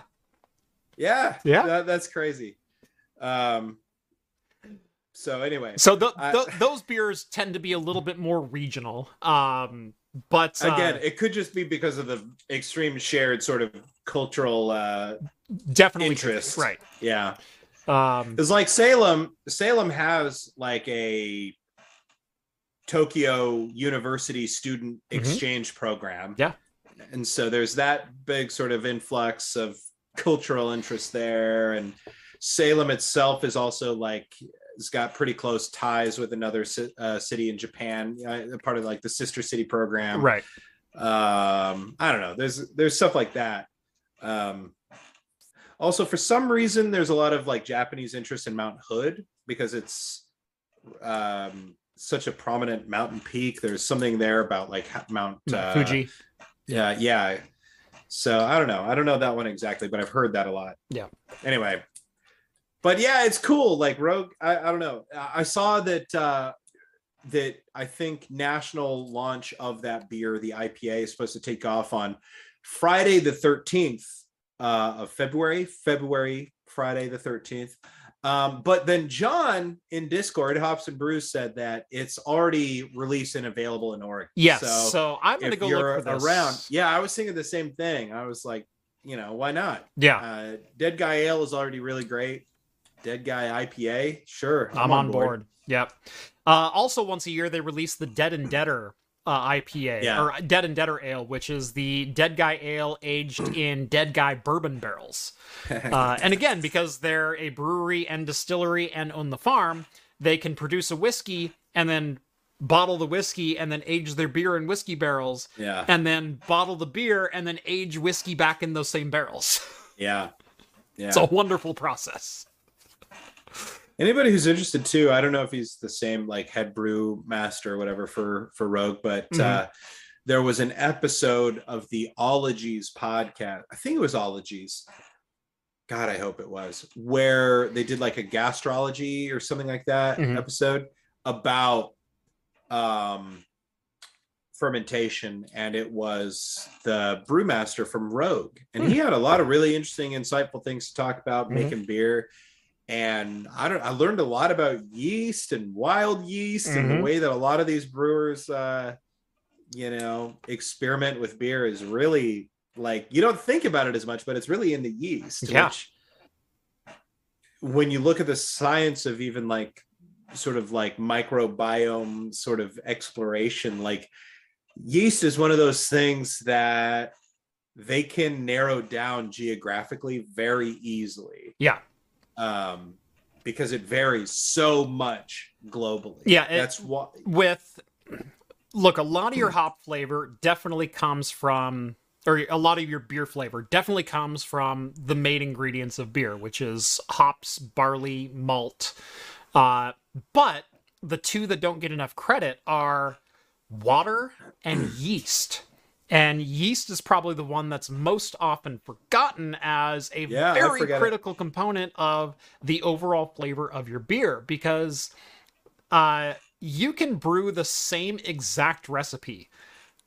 Yeah. Yeah. That, that's crazy. Um so anyway. So th- I- those beers tend to be a little bit more regional. Um, but uh, Again, it could just be because of the extreme shared sort of cultural uh definitely interest. right. yeah. Um, It's like Salem. Salem has like a Tokyo University student Mhm. exchange program. Yeah. And so there's that big sort of influx of cultural interest there. And Salem itself is also like, it's got pretty close ties with another uh, city in Japan, uh, part of like the sister city program. Right. um i don't know. There's there's stuff like that. Um also for some reason there's a lot of like japanese interest in mount hood because it's um such a prominent mountain peak. There's something there about like mount uh, Fuji. yeah yeah. So i don't know. I don't know that one exactly but i've heard that a lot. Yeah. anyway but yeah it's cool like rogue i, I don't know I, saw that uh that I think national launch of that beer, the IPA, is supposed to take off on Friday the 13th uh, of February, February, Friday the 13th. Um, but then John in Discord, Hops and Brews said that it's already released and available in Oregon. Yes. So, So, I'm going to go look for this. around, yeah, I was thinking the same thing. I was like, you know, why not? Yeah. Uh, Dead Guy Ale is already really great. Dead Guy IPA, sure, I'm, on board. Yep. Uh, also, once a year, they release the Dead and Deader uh, IPA Yeah. or Dead and Deader Ale, which is the Dead Guy Ale aged in Dead Guy bourbon barrels. Uh, and again, because they're a brewery and distillery and own the farm, they can produce a whiskey and then bottle the whiskey and then age their beer in whiskey barrels yeah, and then bottle the beer and then age whiskey back in those same barrels. yeah, yeah. it's a wonderful process. Anybody who's interested too, I don't know if he's the same like head brew master or whatever for for Rogue, but Mhm. uh there was an episode of the Ologies podcast. I think it was Ologies. God, I hope it was where they did like a gastrology or something like that Mhm. episode about um fermentation and it was the brewmaster from Rogue and he had a lot of really interesting insightful things to talk about Mhm. making beer and I don't I learned a lot about yeast and wild yeast and the Mhm. way that a lot of these brewers uh you know experiment with beer is really like you don't think about it as much but it's really in the yeast Yeah. which when you look at the science of even like sort of like microbiome sort of exploration like yeast is one of those things that they can narrow down geographically very easily Yeah. Um because it varies so much globally. Yeah, that's what with look a lot of your hop flavor definitely comes from or a lot of your beer flavor definitely comes from the main ingredients of beer which is hops barley malt. Uh, but the two that don't get enough credit are water and yeast and yeast is probably the one that's most often forgotten as a Yeah, very forget it. critical component of the overall flavor of your beer because uh, you can brew the same exact recipe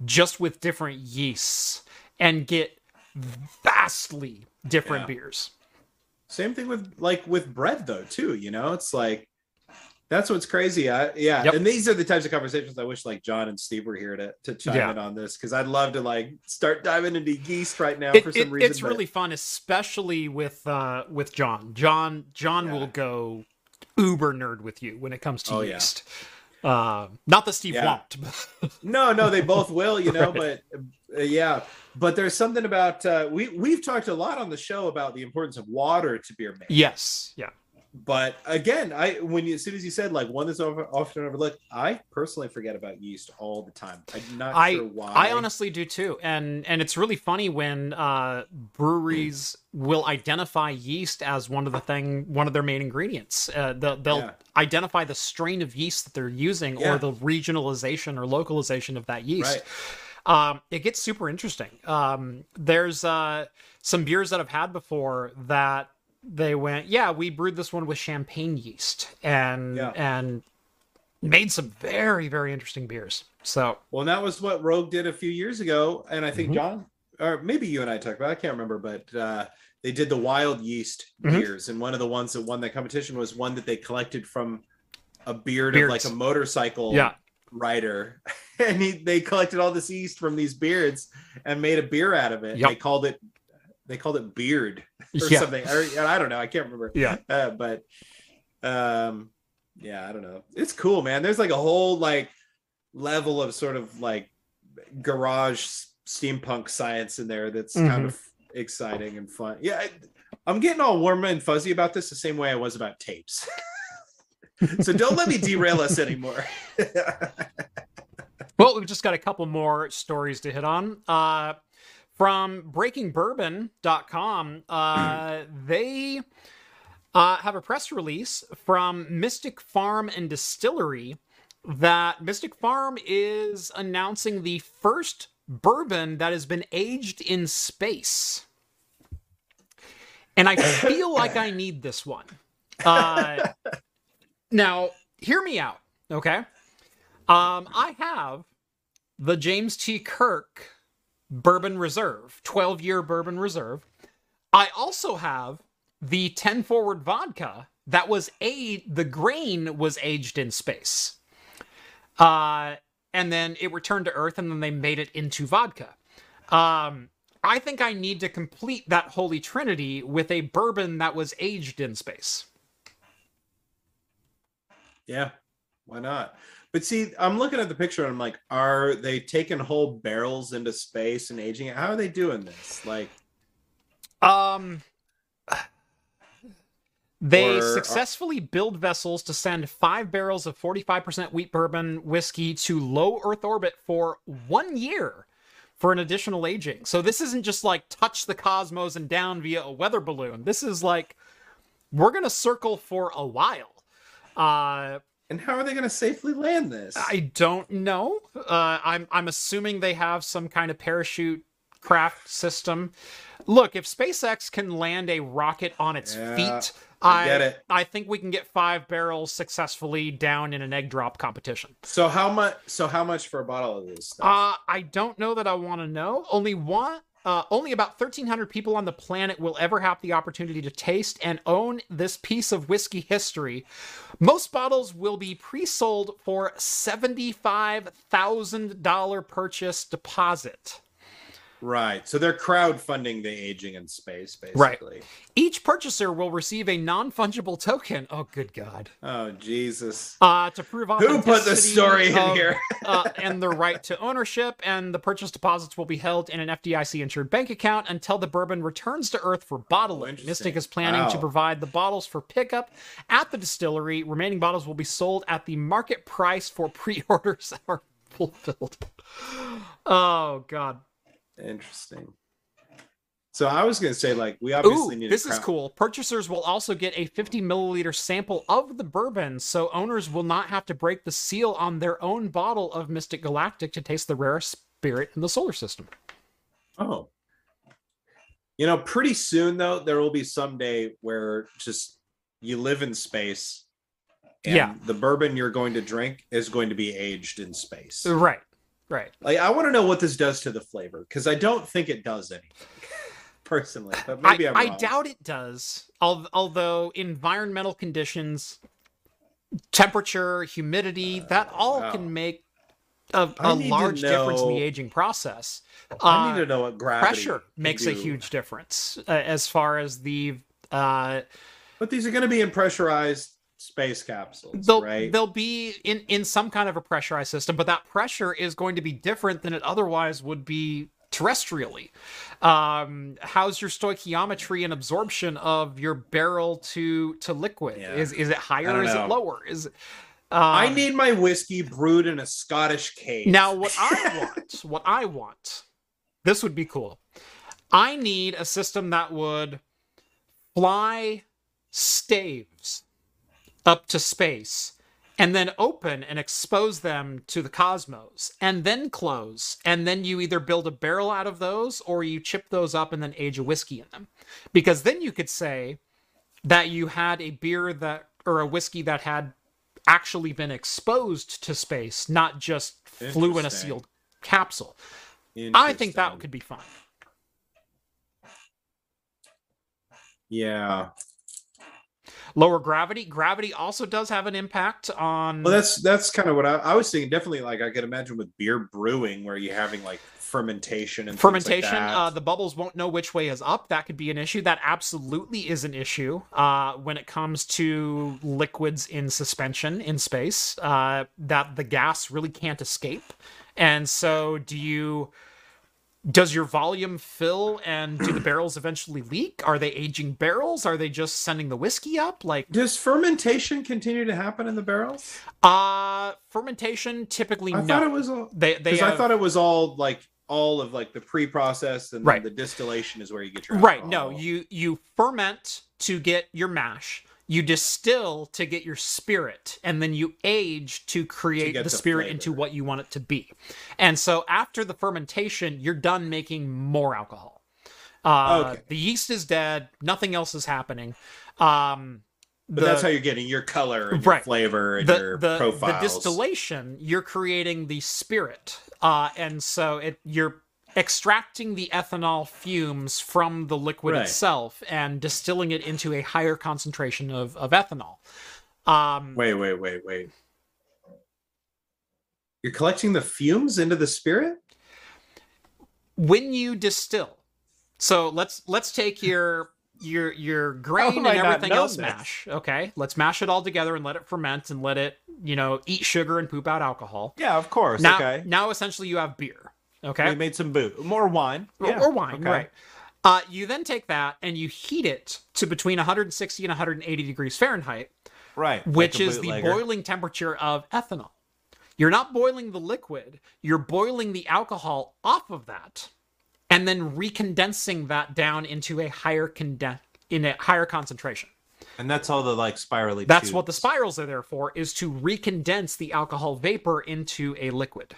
just with different yeasts and get vastly different Yeah. beers. same thing with like with bread though too you know it's like That's what's crazy. I, yeah, Yep. and these are the types of conversations I wish like John and Steve were here to to chime Yeah. in on this because I'd love to like start diving into yeast right now It- for some it- reason. it's but- really fun, especially with uh, with John. John John Yeah. will go uber nerd with you when it comes to Oh, yeah. yeast. Uh, not that Steve Yeah. won't. no, no, they both will, you know, Right. but uh, yeah, but there's something about uh, we we've talked a lot on the show about the importance of water to beer making. yes, yeah. But again, I when you as soon as you said like one that's over, often overlooked, I personally forget about yeast all the time. I'm not I- sure why. I honestly do too, and and it's really funny when uh, breweries will identify yeast as one of the thing, one of their main ingredients. Uh, they'll they'll Yeah. identify the strain of yeast that they're using Yeah. or the regionalization or localization of that yeast. Right. Um, it gets super interesting. Um, there's uh, some beers that I've had before that they went, yeah, we brewed this one with champagne yeast and Yeah. and made some very very interesting beers. So Well, that was what Rogue did a few years ago, and I think Mhm. John, or maybe you and I talked about. it, I can't remember, but uh, they did the wild yeast Mhm. beers, and one of the ones that won that competition was one that they collected from a beard Beards. of like a motorcycle yeah, rider, and he, they collected all this yeast from these beards and made a beer out of it. Yep. They called it they called it beard or yeah, something. Or, I don't know. I can't remember. yeah. Uh, but um yeah i don't know it's cool man there's like a whole like level of sort of like garage steampunk science in there that's Mm-hmm. kind of exciting and fun yeah I, i'm getting all warm and fuzzy about this the same way i was about tapes so don't let me derail us anymore Well, we've just got a couple more stories to hit on. Uh, from breakingbourbon.com, uh, they uh, have a press release from Mystic Farm and Distillery that Mystic Farm is announcing the first bourbon that has been aged in space. And I feel like I need this one. Uh, now, hear me out, okay? Um, I have the James T. Kirk Bourbon Reserve, 12 year Bourbon Reserve. I also have the 10 Forward Vodka that was a the grain was aged in space. Uh, and then it returned to Earth, and then they made it into vodka. Um, I think I need to complete that holy trinity with a bourbon that was aged in space. yeah why not but see i'm looking at the picture and i'm like are they taking whole barrels into space and aging it how are they doing this like Um, they Or- successfully build vessels to send five barrels of 45% wheat bourbon whiskey to low Earth orbit for one year for an additional aging. So this isn't just like touch the cosmos and down via a weather balloon. This is like we're gonna circle for a while. Uh, and how are they going to safely land this I don't know. Uh, I'm I'm assuming they have some kind of parachute craft system. Look, if SpaceX can land a rocket on its Yeah, feet, I I get it. I think we can get five barrels successfully down in an egg drop competition. So how much? So how much for a bottle of this stuff? Uh, I don't know that I want to know. Only one. Uh, only about 1,300 people on the planet will ever have the opportunity to taste and own this piece of whiskey history. Most bottles will be pre sold for $75,000 purchase deposit. Right. So they're crowdfunding the aging in space, basically. Right. Each purchaser will receive a non fungible token. Oh, good God. Oh Jesus! Uh, to prove Who put the story in of- here? uh, and the right to ownership, and the purchase deposits will be held in an FDIC insured bank account until the bourbon returns to Earth for bottling. Oh. Mystic is planning to provide the bottles for pickup at the distillery. Remaining bottles will be sold at the market price for pre orders that are fulfilled. Oh, God. Interesting. So I was going to say, like, we obviously Ooh, need. this is cool. Purchasers will also get a 50 milliliter sample of the bourbon, so owners will not have to break the seal on their own bottle of Mystic Galactic to taste the rarest spirit in the solar system. Oh. You know, pretty soon though, there will be some day where just you live in space. And Yeah. The bourbon you're going to drink is going to be aged in space. Right, right. Like, I want to know what this does to the flavor because I don't think it does anything personally, but maybe I, I doubt it does. Although environmental conditions temperature, humidity, that all wow. can make a, to large difference in the aging process. I Uh, need to know what gravity pressure makes a huge difference uh, as far as the uh, But these are going to be in pressurized space capsules, they'll right? they'll be in in some kind of a pressurized system, but that pressure is going to be different than it otherwise would be terrestrially. Um, how's your stoichiometry and absorption of your barrel to to liquid? Yeah. Is is it higher? Is know. it lower? Is it, I um, need my whiskey brewed in a Scottish cave. Now, what I want, what I want, this would be cool. I need a system that would fly staves up to space and then open and expose them to the cosmos and then close. And then you either build a barrel out of those or you chip those up and then age a whiskey in them. Because then you could say that you had a beer that, or a whiskey that had actually been exposed to space, not just flew in a sealed capsule. I think that could be fun. Yeah. Lower gravity. Gravity also does have an impact on. Well, that's that's kind of what I, I was thinking. Definitely, like I could imagine with beer brewing, where you're having like fermentation and like fermentation. that. uh, the bubbles won't know which way is up. That could be an issue. That absolutely is an issue uh, when it comes to liquids in suspension in space. Uh, that the gas really can't escape, and so do you. Does your volume fill and do the barrels eventually leak? Are they aging barrels? Are they just sending the whiskey up? Like Does fermentation continue to happen in the barrels? Uh fermentation typically I no. thought it was all they they because I thought it was all like all of like the pre-process and then Right. the distillation is where you get your right. No, you you ferment to get your mash. You distill to get your spirit, and then you age to create get the the spirit into what you want it to be. And so after the fermentation, you're done making more alcohol. Uh, Okay. The yeast is dead. Nothing else is happening. Um, But the- that's how you're getting your color and your Right. flavor and the your the, the distillation you're creating the spirit uh and so it you're extracting the ethanol fumes from the liquid Right. itself and distilling it into a higher concentration of of ethanol um Wait, wait, wait, wait. You're collecting the fumes into the spirit? when you distill so let's let's take your your your grain have and everything else this? mash okay let's mash it all together and let it ferment and let it you know eat sugar and poop out alcohol Yeah, of course. now okay. now essentially you have beer okay We made some boo. More wine. Yeah, or wine, okay. right? Uh, you then take that and you heat it to between 160 and 180 degrees Fahrenheit, Right. which a is the boiling temperature of ethanol. You're not boiling the liquid; you're boiling the alcohol off of that, and then recondensing that down into a higher conden- in a higher concentration. And that's all the like spirally. That's what the spirals are there for: is to recondense the alcohol vapor into a liquid.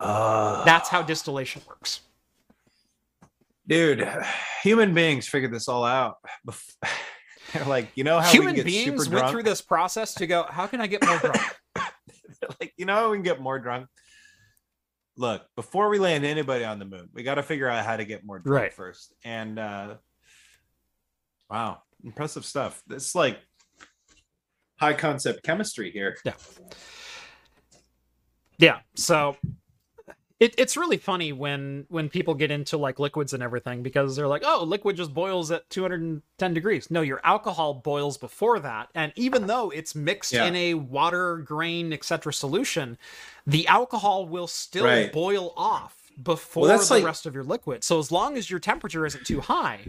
Uh, That's how distillation works. dude, human beings figured this all out. They're like, you know how Human we get beings super went through this process to go, how can I get more drunk? like, you know how we can get more drunk? Look, before we land anybody on the moon, we got to figure out how to get more drunk Right. first. And uh wow, impressive stuff. This like High concept chemistry here. Yeah. Yeah. So it, it's really funny when when people get into like liquids and everything because they're like, oh, liquid just boils at 210 degrees. No, your alcohol boils before that, and even though it's mixed Yeah. in a water, grain, etc. solution, the alcohol will still Right. boil off before Well, the like- rest of your liquid. So as long as your temperature isn't too high,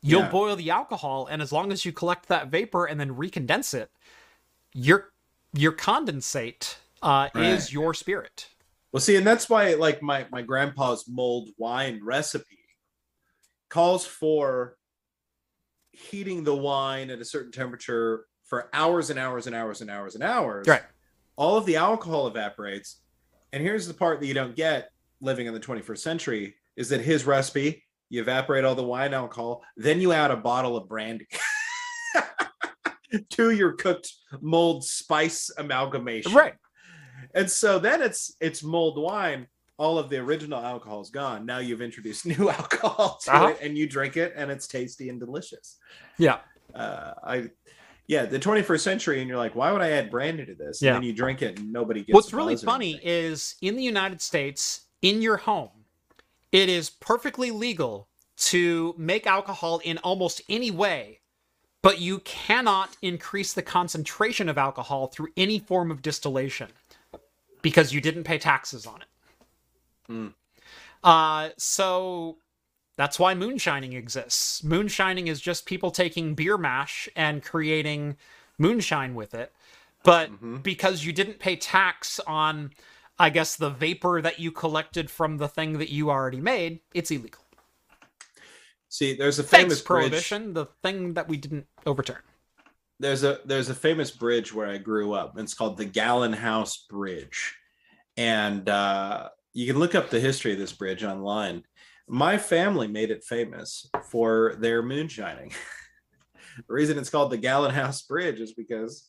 you'll Yeah. boil the alcohol, and as long as you collect that vapor and then recondense it, your your condensate uh, is your spirit. Well, see, and that's why like my my grandpa's mulled wine recipe calls for heating the wine at a certain temperature for hours and hours and hours and hours and hours. Right. All of the alcohol evaporates. And here's the part that you don't get living in the 21st century is that his recipe, you evaporate all the wine alcohol, then you add a bottle of brandy to your cooked mulled spice amalgamation. Right. And so then it's it's mulled wine. All of the original alcohol is gone. Now you've introduced new alcohol to Uh-huh. it, and you drink it, and it's tasty and delicious. Yeah. Uh, I, yeah, the 21st century, and you're like, why would I add brandy to this? Yeah. And then you drink it and nobody gets. What's really funny is in the United States, in your home, it is perfectly legal to make alcohol in almost any way, but you cannot increase the concentration of alcohol through any form of distillation because you didn't pay taxes on it. Hmm. Uh, so that's why moonshining exists. Moonshining is just people taking beer mash and creating moonshine with it. But Mhm. because you didn't pay tax on, I guess, the vapor that you collected from the thing that you already made, it's illegal. See, there's a Thanks, famous bridge. prohibition, the thing that we didn't overturn. There's a there's a famous bridge where I grew up. and It's called the Gallon House Bridge, and uh, you can look up the history of this bridge online. My family made it famous for their moonshining. the reason it's called the Gallon House Bridge is because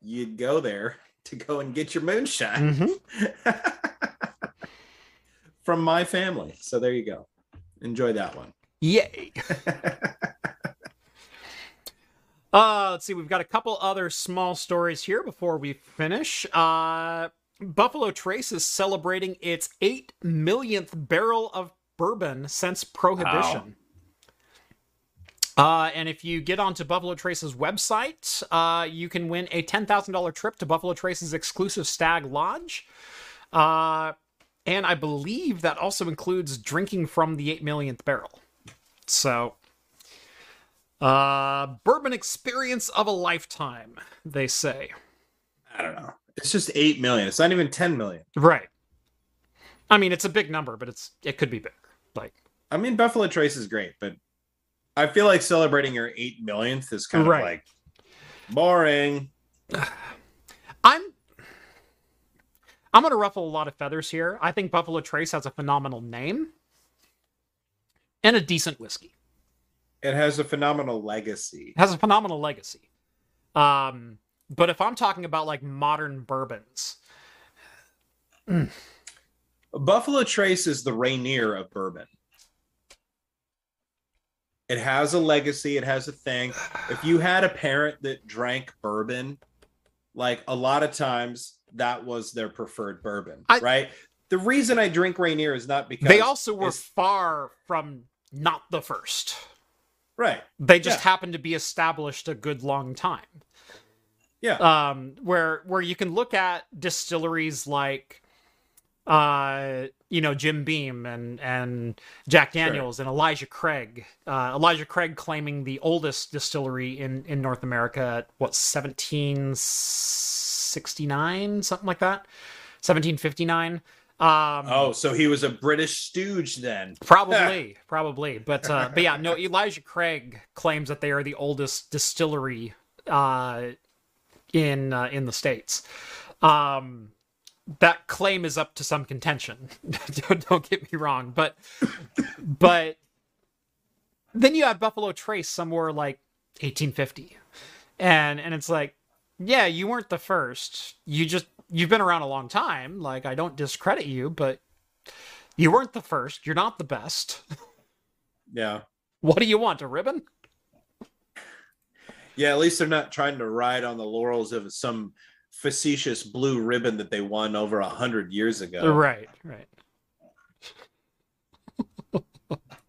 you'd go there to go and get your moonshine Mm-hmm. from my family. So there you go. Enjoy that one. Yay. Uh, let's see. We've got a couple other small stories here before we finish. Uh, Buffalo Trace is celebrating its eight millionth barrel of bourbon since Prohibition. Uh, and if you get onto Buffalo Trace's website, uh, you can win a $10,000 trip to Buffalo Trace's exclusive Stag Lodge. Uh, and I believe that also includes drinking from the 8 millionth barrel. So, uh, bourbon experience of a lifetime, they say. I don't know. It's just eight million. It's not even ten million. Right. I mean, it's a big number, but it's it could be bigger. Like, I mean, Buffalo Trace is great, but I feel like celebrating your eight millionth is kind Right. of like boring. I'm I'm gonna ruffle a lot of feathers here. I think Buffalo Trace has a phenomenal name and a decent whiskey. It has a phenomenal legacy. It has a phenomenal legacy. Um, but if I'm talking about like modern bourbons, Buffalo Trace is the Rainier of bourbon. It has a legacy. It has a thing. If you had a parent that drank bourbon, like a lot of times that was their preferred bourbon, I- right? The reason I drink Rainier is not because they also were far from not the first. Right. They just Yeah. happened to be established a good long time. Yeah. um where where you can look at distilleries like uh you know Jim Beam and and Jack Sure. Daniels and Elijah Craig uh Elijah Craig claiming the oldest distillery in in North America at what 1769 something like that 1759 um Oh, so he was a British stooge then. Probably, probably, but uh, but yeah, no. Elijah Craig claims that they are the oldest distillery uh, in uh, in the states. Um, that claim is up to some contention. don't, don't get me wrong, but but then you have Buffalo Trace somewhere like 1850, and and it's like, yeah, you weren't the first. You just you've been around a long time. Like I don't discredit you, but you weren't the first. You're not the best. Yeah. What do you want? A ribbon? Yeah, at least they're not trying to ride on the laurels of some facetious blue ribbon that they won over a hundred years ago. Right, right.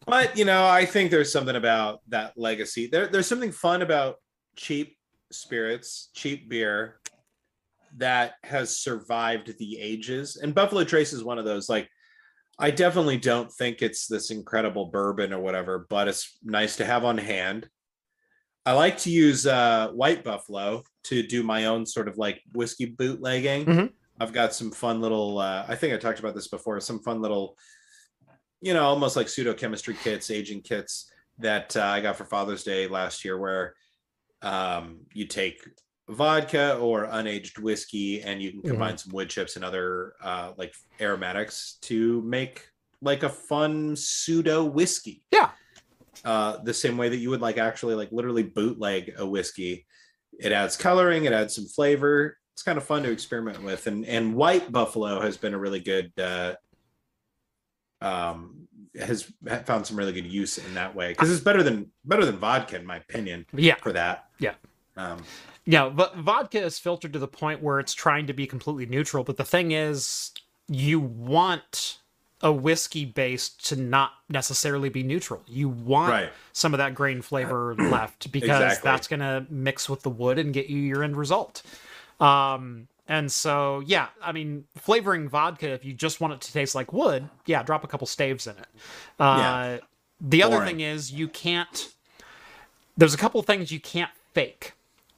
But you know, I think there's something about that legacy. There, there's something fun about cheap spirits, cheap beer that has survived the ages. And Buffalo Trace is one of those. Like, I definitely don't think it's this incredible bourbon or whatever, but it's nice to have on hand. I like to use uh, White Buffalo to do my own sort of like whiskey bootlegging. Mhm. I've got some fun little. Uh, I think I talked about this before. Some fun little you know, almost like pseudo chemistry kits, aging kits that uh, I got for Father's Day last year, where um, you take vodka or unaged whiskey and you can combine some wood chips and other uh, like aromatics to make like a fun pseudo whiskey. Yeah. Uh, the same way that you would like actually like literally bootleg a whiskey. It adds coloring, it adds some flavor. It's kind of fun to experiment with. And and white buffalo has been a really good uh, um has found some really good use in that way because it's better than better than vodka in my opinion Yeah. for that Yeah. Um, Yeah, but vodka is filtered to the point where it's trying to be completely neutral. But the thing is, you want a whiskey base to not necessarily be neutral. You want Right. some of that grain flavor left because Exactly. that's going to mix with the wood and get you your end result. Um, and so, yeah, I mean, flavoring vodka, if you just want it to taste like wood, yeah, drop a couple staves in it. Uh, Yeah. The other thing is, you can't, there's a couple things you can't fake.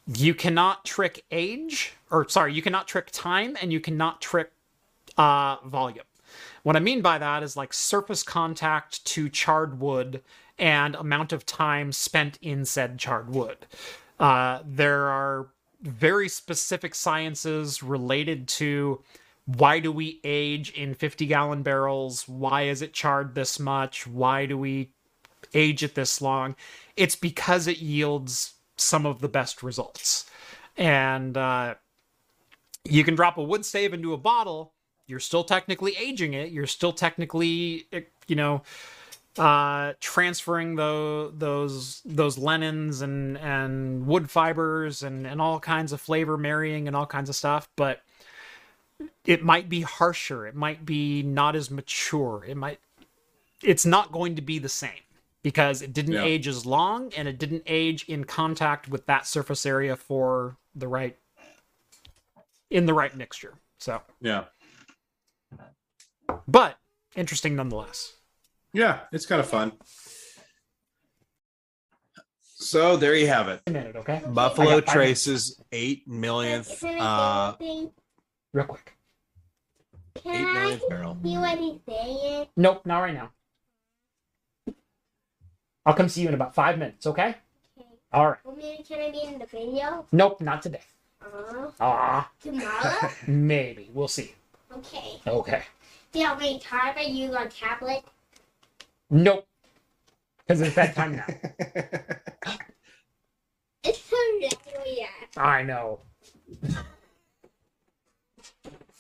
You cannot trick age, or sorry, you cannot trick time, and you cannot trick uh, volume. What I mean by that is like surface contact to charred wood and amount of time spent in said charred wood. Uh, there are very specific sciences related to why do we age in 50 gallon barrels? Why is it charred this much? Why do we age it this long? It's because it yields some of the best results. And uh, you can drop a wood stave into a bottle you're still technically aging it you're still technically you know uh transferring the, those those linens and and wood fibers and and all kinds of flavor marrying and all kinds of stuff but it might be harsher it might be not as mature it might it's not going to be the same because it didn't Yeah. age as long and it didn't age in contact with that surface area for the right in the right mixture so yeah. but interesting nonetheless. Yeah, it's kind of fun. So there you have it. A minute, okay? Buffalo got five Trace's eight millionth, Can I uh, say anything? Real quick. Can eight I millionth barrel. see what he's saying? Nope, not right now. I'll come see you in about five minutes, okay? Okay. All right. Well, maybe can I be in the video? Nope, not today. Uh, Ah, tomorrow? maybe. We'll see. okay. Okay. Do you want me to type it use on tablet? Nope. Because it's bedtime now. It's so late. Yeah. I know.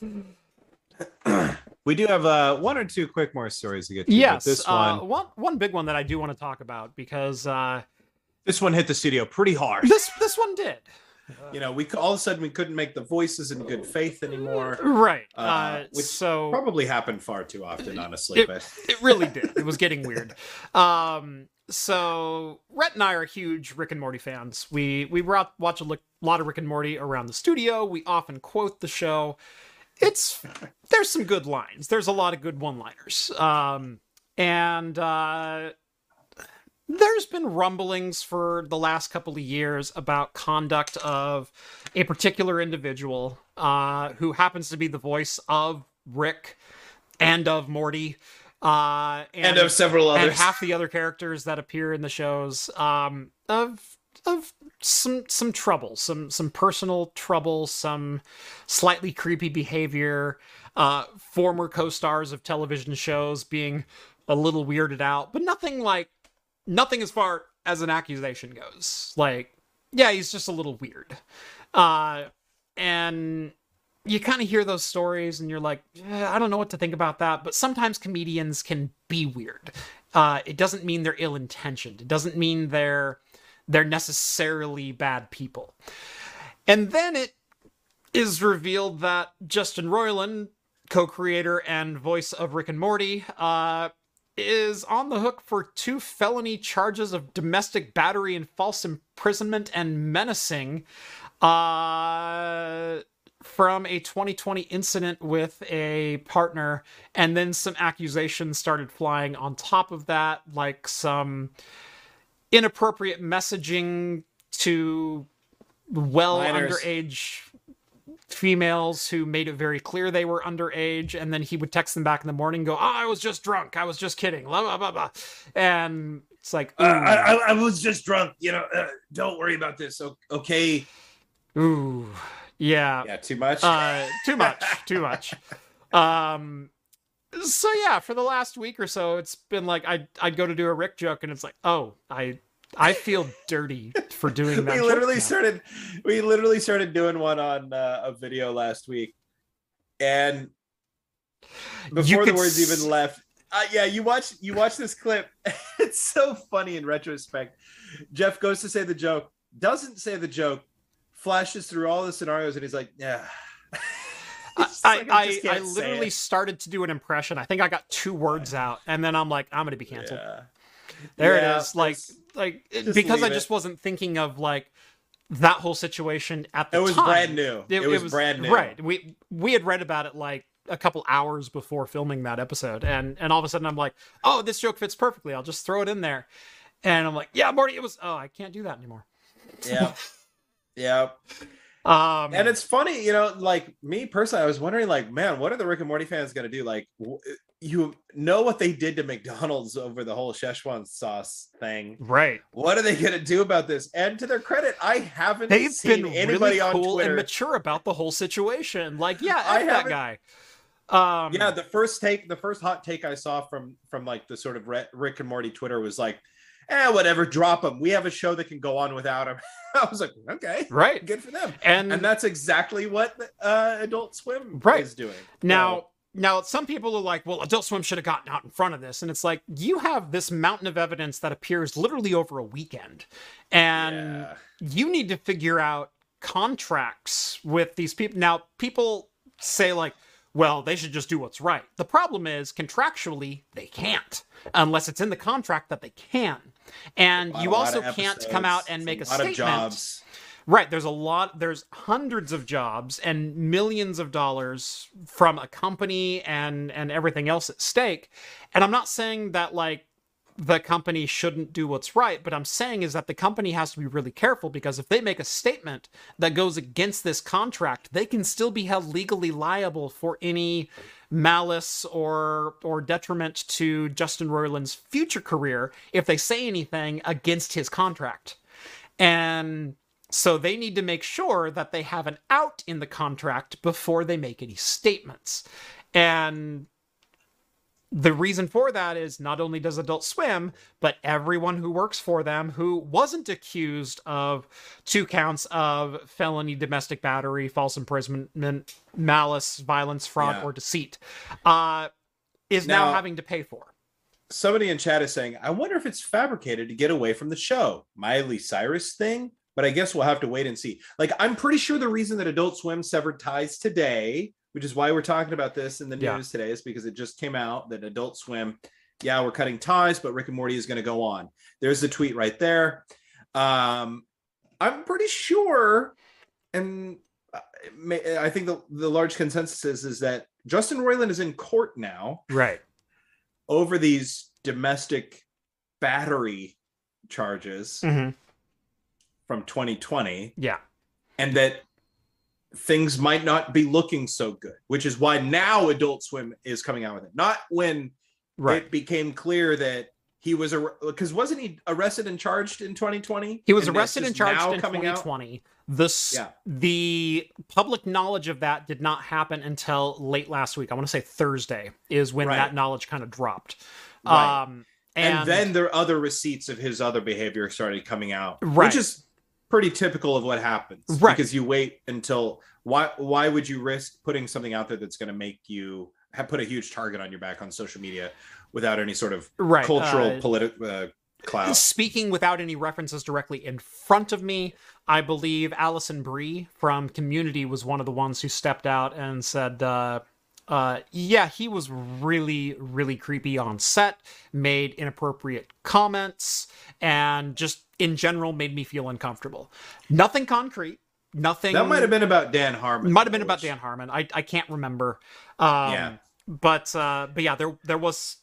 we do have uh, one or two quick more stories to get to. Yes. this one, uh, one, one one big one that I do want to talk about because uh, this one hit the studio pretty hard. this this one did. You know, we all of a sudden we couldn't make the voices in good faith anymore. Right. Uh, Uh, which so Probably happened far too often, honestly. It- but it really did. It was getting weird. Um, so Rhett and I are huge Rick and Morty fans. We we watch a lot of Rick and Morty around the studio. We often quote the show. It's there's some good lines. There's a lot of good one-liners. Um, and uh, there's been rumblings for the last couple of years about conduct of a particular individual uh, who happens to be the voice of Rick and of Morty. Uh, and of several and half the other characters that appear in the shows um, of of some some trouble, some some personal trouble, some slightly creepy behavior. Uh, former co-stars of television shows being a little weirded out, but nothing like nothing as far as an accusation goes. Like, yeah, he's just a little weird. Uh, and you kind of hear those stories and you're like, "Eh, I don't know what to think about that. But sometimes comedians can be weird. Uh, it doesn't mean they're ill intentioned. It doesn't mean they're they're necessarily bad people. And then it is revealed that Justin Roiland, co-creator and voice of Rick and Morty, uh, is on the hook for two felony charges of domestic battery and false imprisonment and menacing. Uh from a 2020 incident with a partner, and then some accusations started flying on top of that, like some inappropriate messaging to well Minors. underage females who made it very clear they were underage, and then he would text them back in the morning, and go, "Oh, I was just drunk. I was just kidding." Blah blah blah blah, and it's like, Uh, I, I, I was just drunk. You know, uh, don't worry about this. O- Okay. ooh, ooh, yeah, Yeah, too much. uh too much too much um so yeah for the last week or so it's been like i'd, I'd go to do a rick joke and it's like oh i i feel dirty for doing that we literally now. started. We literally started doing one on uh, a video last week, and before the words s- even left. Uh, yeah, you watch you watch this clip. it's so funny in retrospect. Jeff goes to say the joke. doesn't say the joke, flashes through all the scenarios, and he's like, "Yeah." I, like, I, I, I literally it. started to do an impression. I think I got two words out, and then I'm like, I'm gonna be canceled. Yeah. There Yeah, it is. Like, like just because I just it. wasn't thinking of like that whole situation at the time. it was time. brand new. It, was, brand new. Right. We we had read about it like a couple hours before filming that episode, and and all of a sudden I'm like, oh, this joke fits perfectly. I'll just throw it in there, and I'm like, yeah, Morty, it was. Oh, I can't do that anymore. Yeah. yeah. Um, And it's funny, you know, like me personally, I was wondering, like, man, what are the Rick and Morty fans going to do? Like, w- you know what they did to McDonald's over the whole Szechuan sauce thing. right. What are they going to do about this? And to their credit, I haven't They've seen been anybody really on cool Twitter. and mature about the whole situation. Like, yeah, I F that haven't- guy. Um, yeah, the first take, the first hot take I saw from from like the sort of Rick and Morty Twitter was like, "Eh, whatever, drop them. We have a show that can go on without him." I was like, "Okay, right. good for them." And, And that's exactly what uh, Adult Swim Right. is doing Now, now some people are like, well, Adult Swim should have gotten out in front of this, and it's like you have this mountain of evidence that appears literally over a weekend, and Yeah. you need to figure out contracts with these people. Now, people say like, well, they should just do what's right. The problem is contractually they can't unless it's in the contract that they can, and you also can't come out and make a, lot statement. Right, there's a lot there's hundreds of jobs and millions of dollars from a company and and everything else at stake. And I'm not saying that like the company shouldn't do what's right, but I'm saying is that the company has to be really careful because if they make a statement that goes against this contract, they can still be held legally liable for any malice or or detriment to Justin Roiland's future career if they say anything against his contract. And so they need to make sure that they have an out in the contract before they make any statements. And the reason for that is not only does Adult Swim, but everyone who works for them who wasn't accused of two counts of felony domestic battery, false imprisonment, malice, violence, fraud, Yeah. or deceit, uh, is now, Now- having to pay for. Somebody in chat is saying, "I wonder if it's fabricated to get away from the show." Miley Cyrus thing, but I guess we'll have to wait and see. Like, I'm pretty sure the reason that Adult Swim severed ties today, which is why we're talking about this in the Yeah. news today, is because it just came out that Adult Swim, yeah, we're cutting ties, but Rick and Morty is going to go on. There's the tweet right there. Um, I'm pretty sure, and uh, I think the, the large consensus is, is that Justin Roiland is in court now Right. over these domestic battery charges hmm from 2020 Yeah. and that things might not be looking so good which is why now adult swim is coming out with it not when Right. it became clear that he was a because wasn't he arrested and charged in 2020 He was And arrested and charged in coming out? 2020. The s- Yeah. the public knowledge of that did not happen until late last week. I want to say Thursday is when Right. that knowledge kind of dropped. Right. Um, and, and, then there are other receipts of his other behavior started coming out Right. which is pretty typical of what happens Right. because you wait until why why would you risk putting something out there that's going to make you have put a huge target on your back on social media without any sort of right, cultural uh, political uh, clout Speaking without any references directly in front of me, I believe Alison Brie from Community was one of the ones who stepped out and said, uh, uh, yeah, he was really, really creepy on set, made inappropriate comments, and just in general made me feel uncomfortable. Nothing concrete. Nothing. that might have been about dan harmon might have been about Dan Harmon. I I can't remember. Um, Yeah. But uh, but yeah, there there was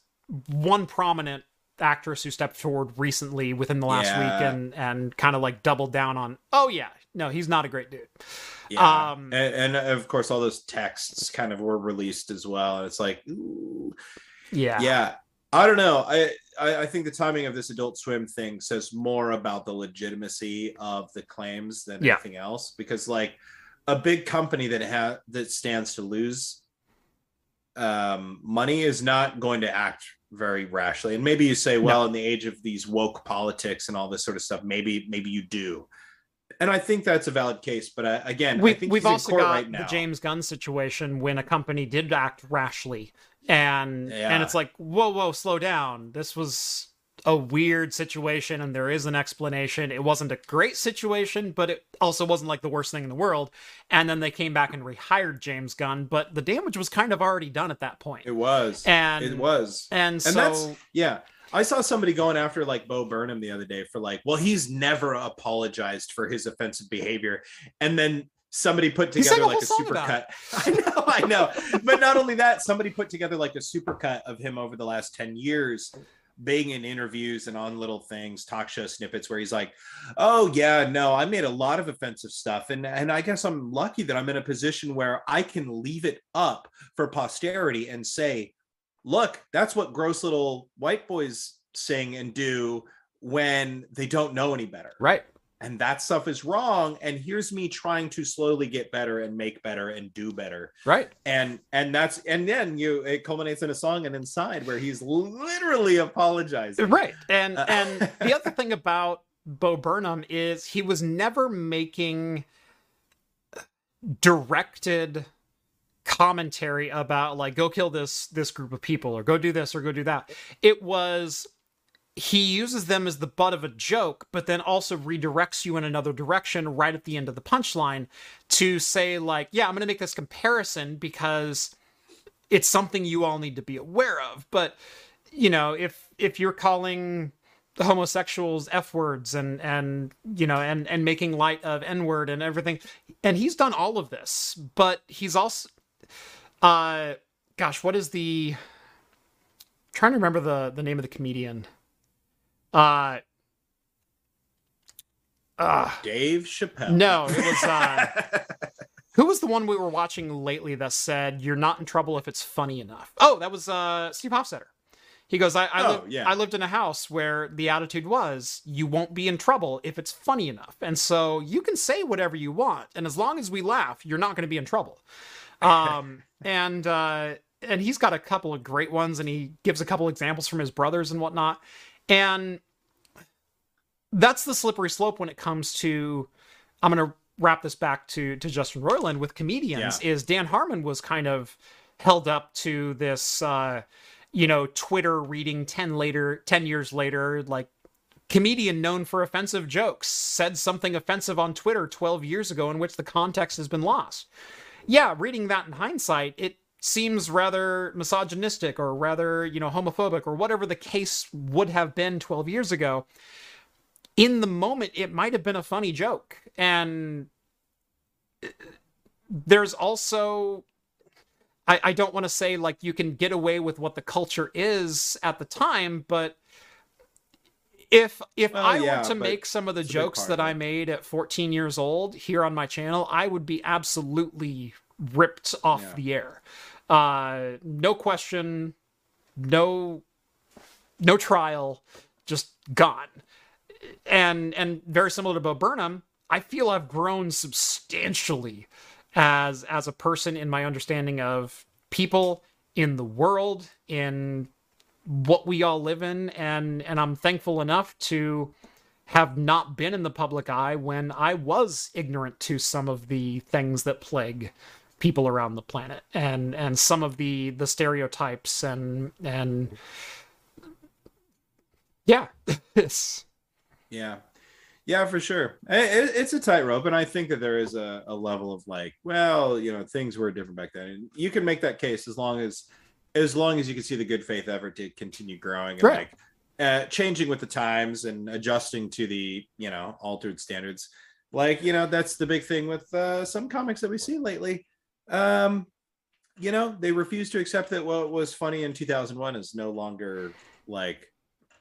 one prominent actress who stepped forward recently within the last Yeah. week and and kind of like doubled down on. Oh yeah, no, he's not a great dude. yeah. Um, and, and of course all those texts kind of were released as well and it's like ooh. Yeah. yeah i don't know I, I i think the timing of this adult swim thing says more about the legitimacy of the claims than Yeah. anything else because like a big company that ha- that stands to lose um money is not going to act very rashly and maybe you say well in the age of these woke politics and all this sort of stuff maybe maybe you do and i think that's a valid case but uh, again We, I think we've also got right the. James Gunn situation when a company did act rashly, and Yeah. and it's like, whoa, whoa, slow down. This was a weird situation and there is an explanation. It wasn't a great situation, but it also wasn't like the worst thing in the world. And then they came back and rehired James Gunn, but the damage was kind of already done at that point. It was. And it was. And, And so that's yeah. I saw somebody going after like Bo Burnham the other day for like, well, he's never apologized for his offensive behavior. And then somebody put together a like a super cut. I know, I know. But not only that, somebody put together like a super cut of him over the last 10 years being in interviews and on little things, talk show snippets where he's like, "Oh yeah, no, I made a lot of offensive stuff, and and I guess I'm lucky that I'm in a position where I can leave it up for posterity and say, look, that's what gross little white boys sing and do when they don't know any better, right. and that stuff is wrong. And here's me trying to slowly get better and make better and do better." Right. and and that's and then you it culminates in a song and inside where he's literally apologizing Right. And Uh, and the other thing about Bo Burnham is he was never making directed commentary about like go kill this this group of people or go do this or go do that. It was he uses them as the butt of a joke, but then also redirects you in another direction right at the end of the punchline to say, like, yeah, I'm going to make this comparison because it's something you all need to be aware of. But, you know, if if you're calling the homosexuals F words and and you know and and making light of N word and everything, and he's done all of this, but he's also, uh, gosh, what is the? trying to remember the the name of the comedian. Uh, uh dave chappelle no, it was uh who was the one we were watching lately that said you're not in trouble if it's funny enough? Oh, that was uh Steve Hofstetter. He goes, I I, Oh, lived, yeah. I lived in a house where the attitude was you won't be in trouble if it's funny enough. And so you can say whatever you want, and as long as we laugh, you're not going to be in trouble. Um and uh and he's got a couple of great ones and he gives a couple examples from his brothers and whatnot. And that's the slippery slope when it comes to I'm going to wrap this back to to Justin Roiland with comedians is Dan Harmon was kind of held up to this uh you know Twitter reading 10 later 10 years later like comedian known for offensive jokes said something offensive on Twitter 12 years ago in which the context has been lost. Yeah, reading that in hindsight, it seems rather misogynistic or rather, you know, homophobic or whatever the case would have been 12 years ago. In the moment it might have been a funny joke. And uh, there's also I, I don't want to say like you can get away with what the culture is at the time but if if Well, i yeah, were to make some of the it's a big jokes that i made at 14 years old here on my channel i would be absolutely ripped off Yeah. the air. Uh no question no no trial just gone. And and very similar to Bo Burnham, I feel I've grown substantially as as a person in my understanding of people in the world, in what we all live in, and and I'm thankful enough to have not been in the public eye when I was ignorant to some of the things that plague people around the planet and and some of the the stereotypes and and yeah it's Yeah. Yeah, for sure. It- it's a tightrope, and I think that there is a, a level of like, well, you know, things were different back then. And you can make that case as long as, as long as you can see the good faith effort to continue growing and Right. like uh, changing with the times and adjusting to the you know altered standards. Like you know, that's the big thing with uh, some comics that we see lately. Um, you know, they refuse to accept that what was funny in 2001 is no longer like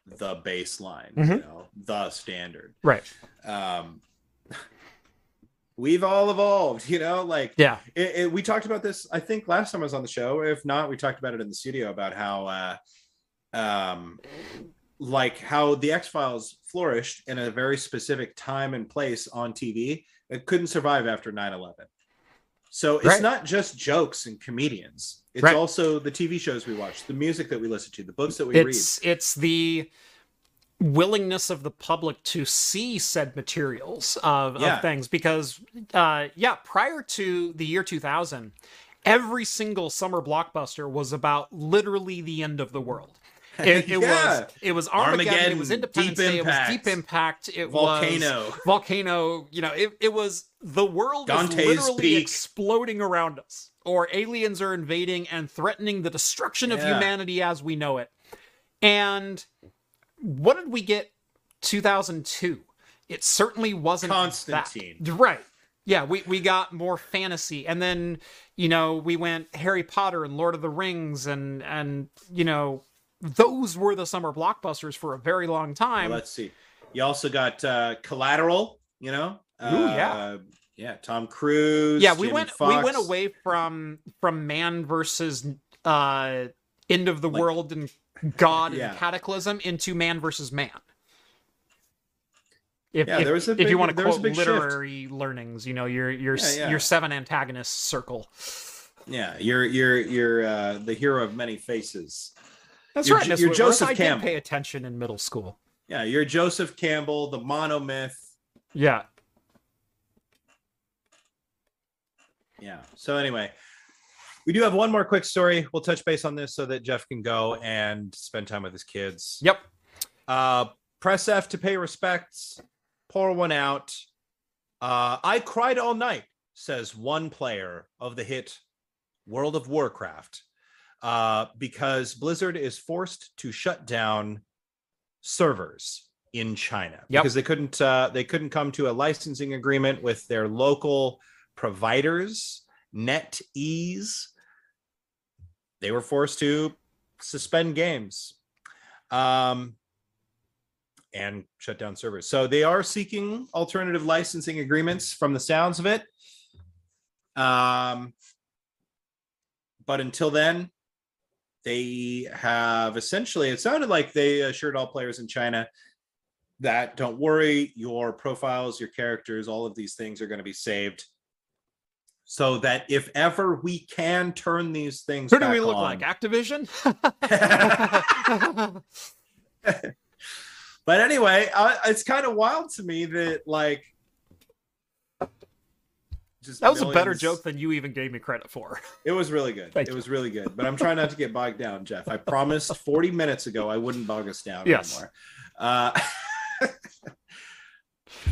the baseline, you Mhm. know, the standard. right Um, we've all evolved, you know, like yeah it, it- we talked about this, I think last time I was on the show. If not, we talked about it in the studio about how, uh, um, like how the X Files flourished in a very specific time and place on TV. It couldn't survive after 9 11. So it's Right. not just jokes and comedians, it's Right. also the TV shows we watch, the music that we listen to, the books that we read. it's it's the willingness of the public to see said materials of, Yeah. of things because uh yeah prior to the year 2000 every single summer blockbuster was about literally the end of the world It, it Yeah. was it was Armageddon, it was Independence Deep Day, it was Deep Impact, Impact, it was Volcano. volcano you know it, it was the world is literally Peak. exploding around us or aliens are invading and threatening the destruction of Yeah. humanity as we know it and what did we get 2002 it certainly wasn't that. Constantine. right yeah we, we got more fantasy and then you know we went harry potter and lord of the rings and and you know those were the summer blockbusters for a very long time Well, let's see. You also got uh, Collateral. You know. Ooh, yeah. Uh, yeah. Tom Cruise. yeah we Jamie went we went away from from man versus uh end of the Like- world and god Yeah. and cataclysm into man versus man if, Yeah, if, there was a if you want to there was a quote big shift. literary learnings you know your your Yeah, yeah. your seven antagonists circle Yeah, you're you're you're uh, the hero of many faces. that's You're right you're Whitworth. Joseph i Campbell. pay attention in middle school Yeah, you're Joseph Campbell, the monomyth. yeah Yeah. So anyway, we do have one more quick story. We'll touch base on this so that Jeff can go and spend time with his kids. yep Uh, press F to pay respects. Pour one out. Uh, I cried all night, says one player of the hit World of Warcraft, uh, because Blizzard is forced to shut down servers in China Yep. because they couldn't uh, they couldn't come to a licensing agreement with their local providers, NetEase. They were forced to suspend games. Um, and shut down servers. So they are seeking alternative licensing agreements from the sounds of it. Um, but until then, they have essentially, it sounded like they assured all players in China that don't worry, your profiles, your characters, all of these things are going to be saved. So that if ever we can turn these things, who do we look on- like activision but anyway, I, it's kind of wild to me that like just that was a better joke than you even gave me credit for It was really good. Thank it you. was really good. But I'm trying not to get bogged down, Jeff. I promised 40 minutes ago I wouldn't bog us down Yes. anymore. Uh,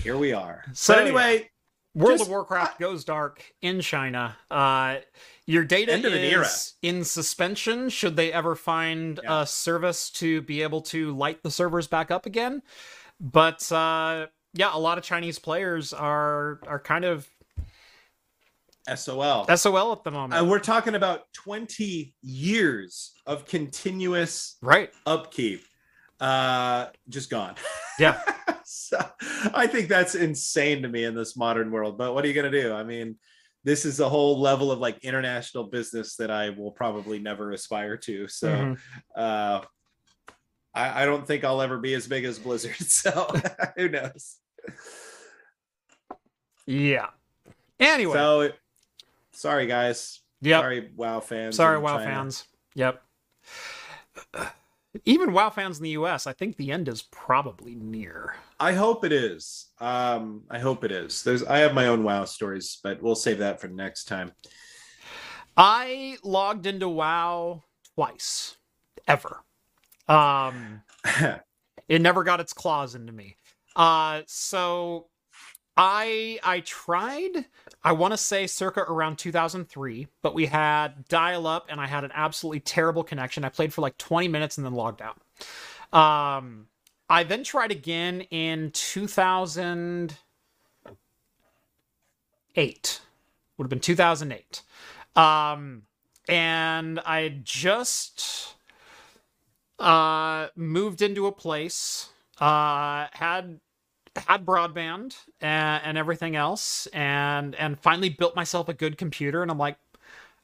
here we are. So, So anyway, World Just- of Warcraft goes dark in China. Uh, your data is in suspension. Should they ever find Yeah. a service to be able to light the servers back up again? But uh, yeah, a lot of Chinese players are are kind of SOL. SOL at the moment. And we're talking about 20 years of continuous right? upkeep. Uh, just gone. Yeah. so I think that's insane to me in this modern world. But what are you going to do? I mean, this is a whole level of like international business that I will probably never aspire to. So Mhm. uh, I, I don't think I'll ever be as big as Blizzard. So who knows? Yeah. Anyway. So sorry, guys. yep. Sorry, WoW fans. Sorry, WoW China. fans. Yep. Even WoW fans in the US, I think the end is probably near. I hope it is. Um, I hope it is. There's I have my own WoW stories, but we'll save that for next time. I logged into WoW twice, ever. Um, it never got its claws into me. Uh, so I I tried. I want to say circa around 2003, but we had dial up, and I had an absolutely terrible connection. I played for like 20 minutes and then logged out. Um, I then tried again in 2008. Would have been 2008. Um, and I just uh moved into a place uh had had broadband and, and everything else and and finally built myself a good computer and i'm like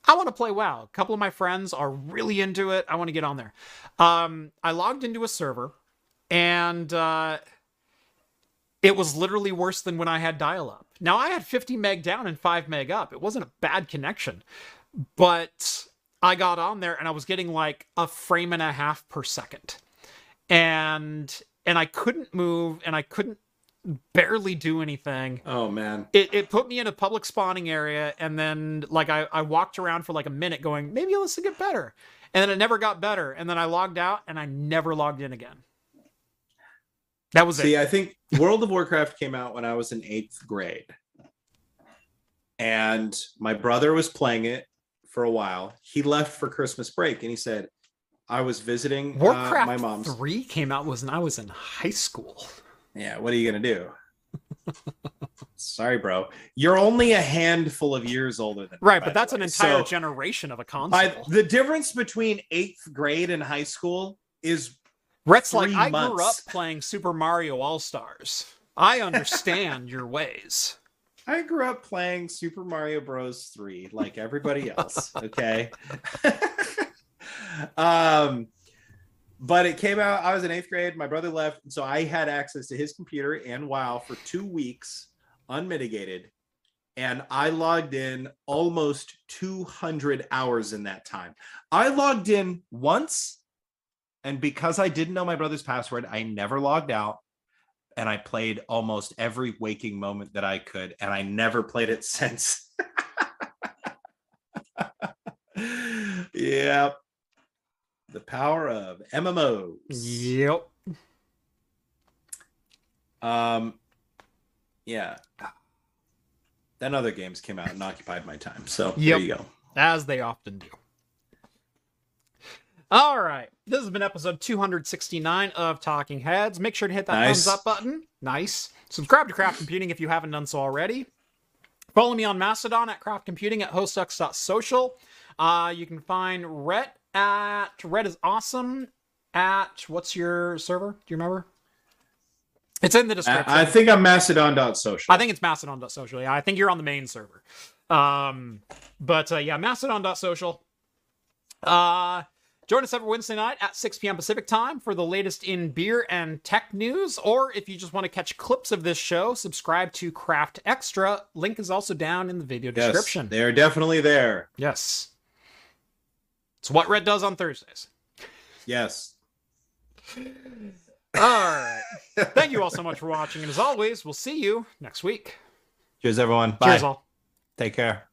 i want to play wow. A couple of my friends are really into it. I want to get on there. Um i logged into a server and uh it was literally worse than when i had dial up now i had 50 meg down and 5 meg up. It wasn't a bad connection but I got on there and I was getting like a frame and a half per second. And and I couldn't move and I couldn't barely do anything. Oh man. It, it put me in a public spawning area, and then like I, I walked around for like a minute, going maybe this will get better, and then it never got better, and then I logged out, and I never logged in again. That was it. See, it. I think World of Warcraft came out when I was in eighth grade. And my brother was playing it for a while. He left for Christmas break and he said, I was visiting uh, Warcraft my mom's. three came out was when I was in high school. Yeah, what are you going to do? Sorry, bro. You're only a handful of years older than me, Right, but that's an entire So, generation of a console. the difference between eighth grade and high school is Rhett's like, three I grew up playing Super Mario All Stars. I understand your ways. I grew up playing Super Mario Bros. 3 like everybody else. Okay. um, but it came out, I was in eighth grade. My brother left. So I had access to his computer and WoW for two weeks, unmitigated. And I logged in almost 200 hours in that time. I logged in once. And because I didn't know my brother's password, I never logged out and I played almost every waking moment that I could, and I never played it since. yep. The power of MMOs. Yep. Um yeah. Then other games came out and occupied my time. So Yep. there you go. As they often do. All right. This has been episode 269 of Talking Heads. Make sure to hit that Nice. thumbs up button. Nice. Subscribe to Craft Computing if you haven't done so already. Follow me on Mastodon at Craft Computing at hostux.social. Uh, you can find Rhett at Rhett is awesome at what's your server? Do you remember? It's in the description. I, think I'm mastodon.social. I think it's mastodon.social. Yeah, I think you're on the main server. Um, but uh, yeah, mastodon.social. Uh, join us every Wednesday night at 6 p.m. Pacific time for the latest in beer and tech news. Or if you just want to catch clips of this show, subscribe to Craft Extra. Link is also down in the video yes, description. they're definitely there. Yes. It's what Rhett does on Thursdays. Yes. All right. Thank you all so much for watching. And as always, we'll see you next week. Cheers, everyone. Bye. Cheers, all. Take care.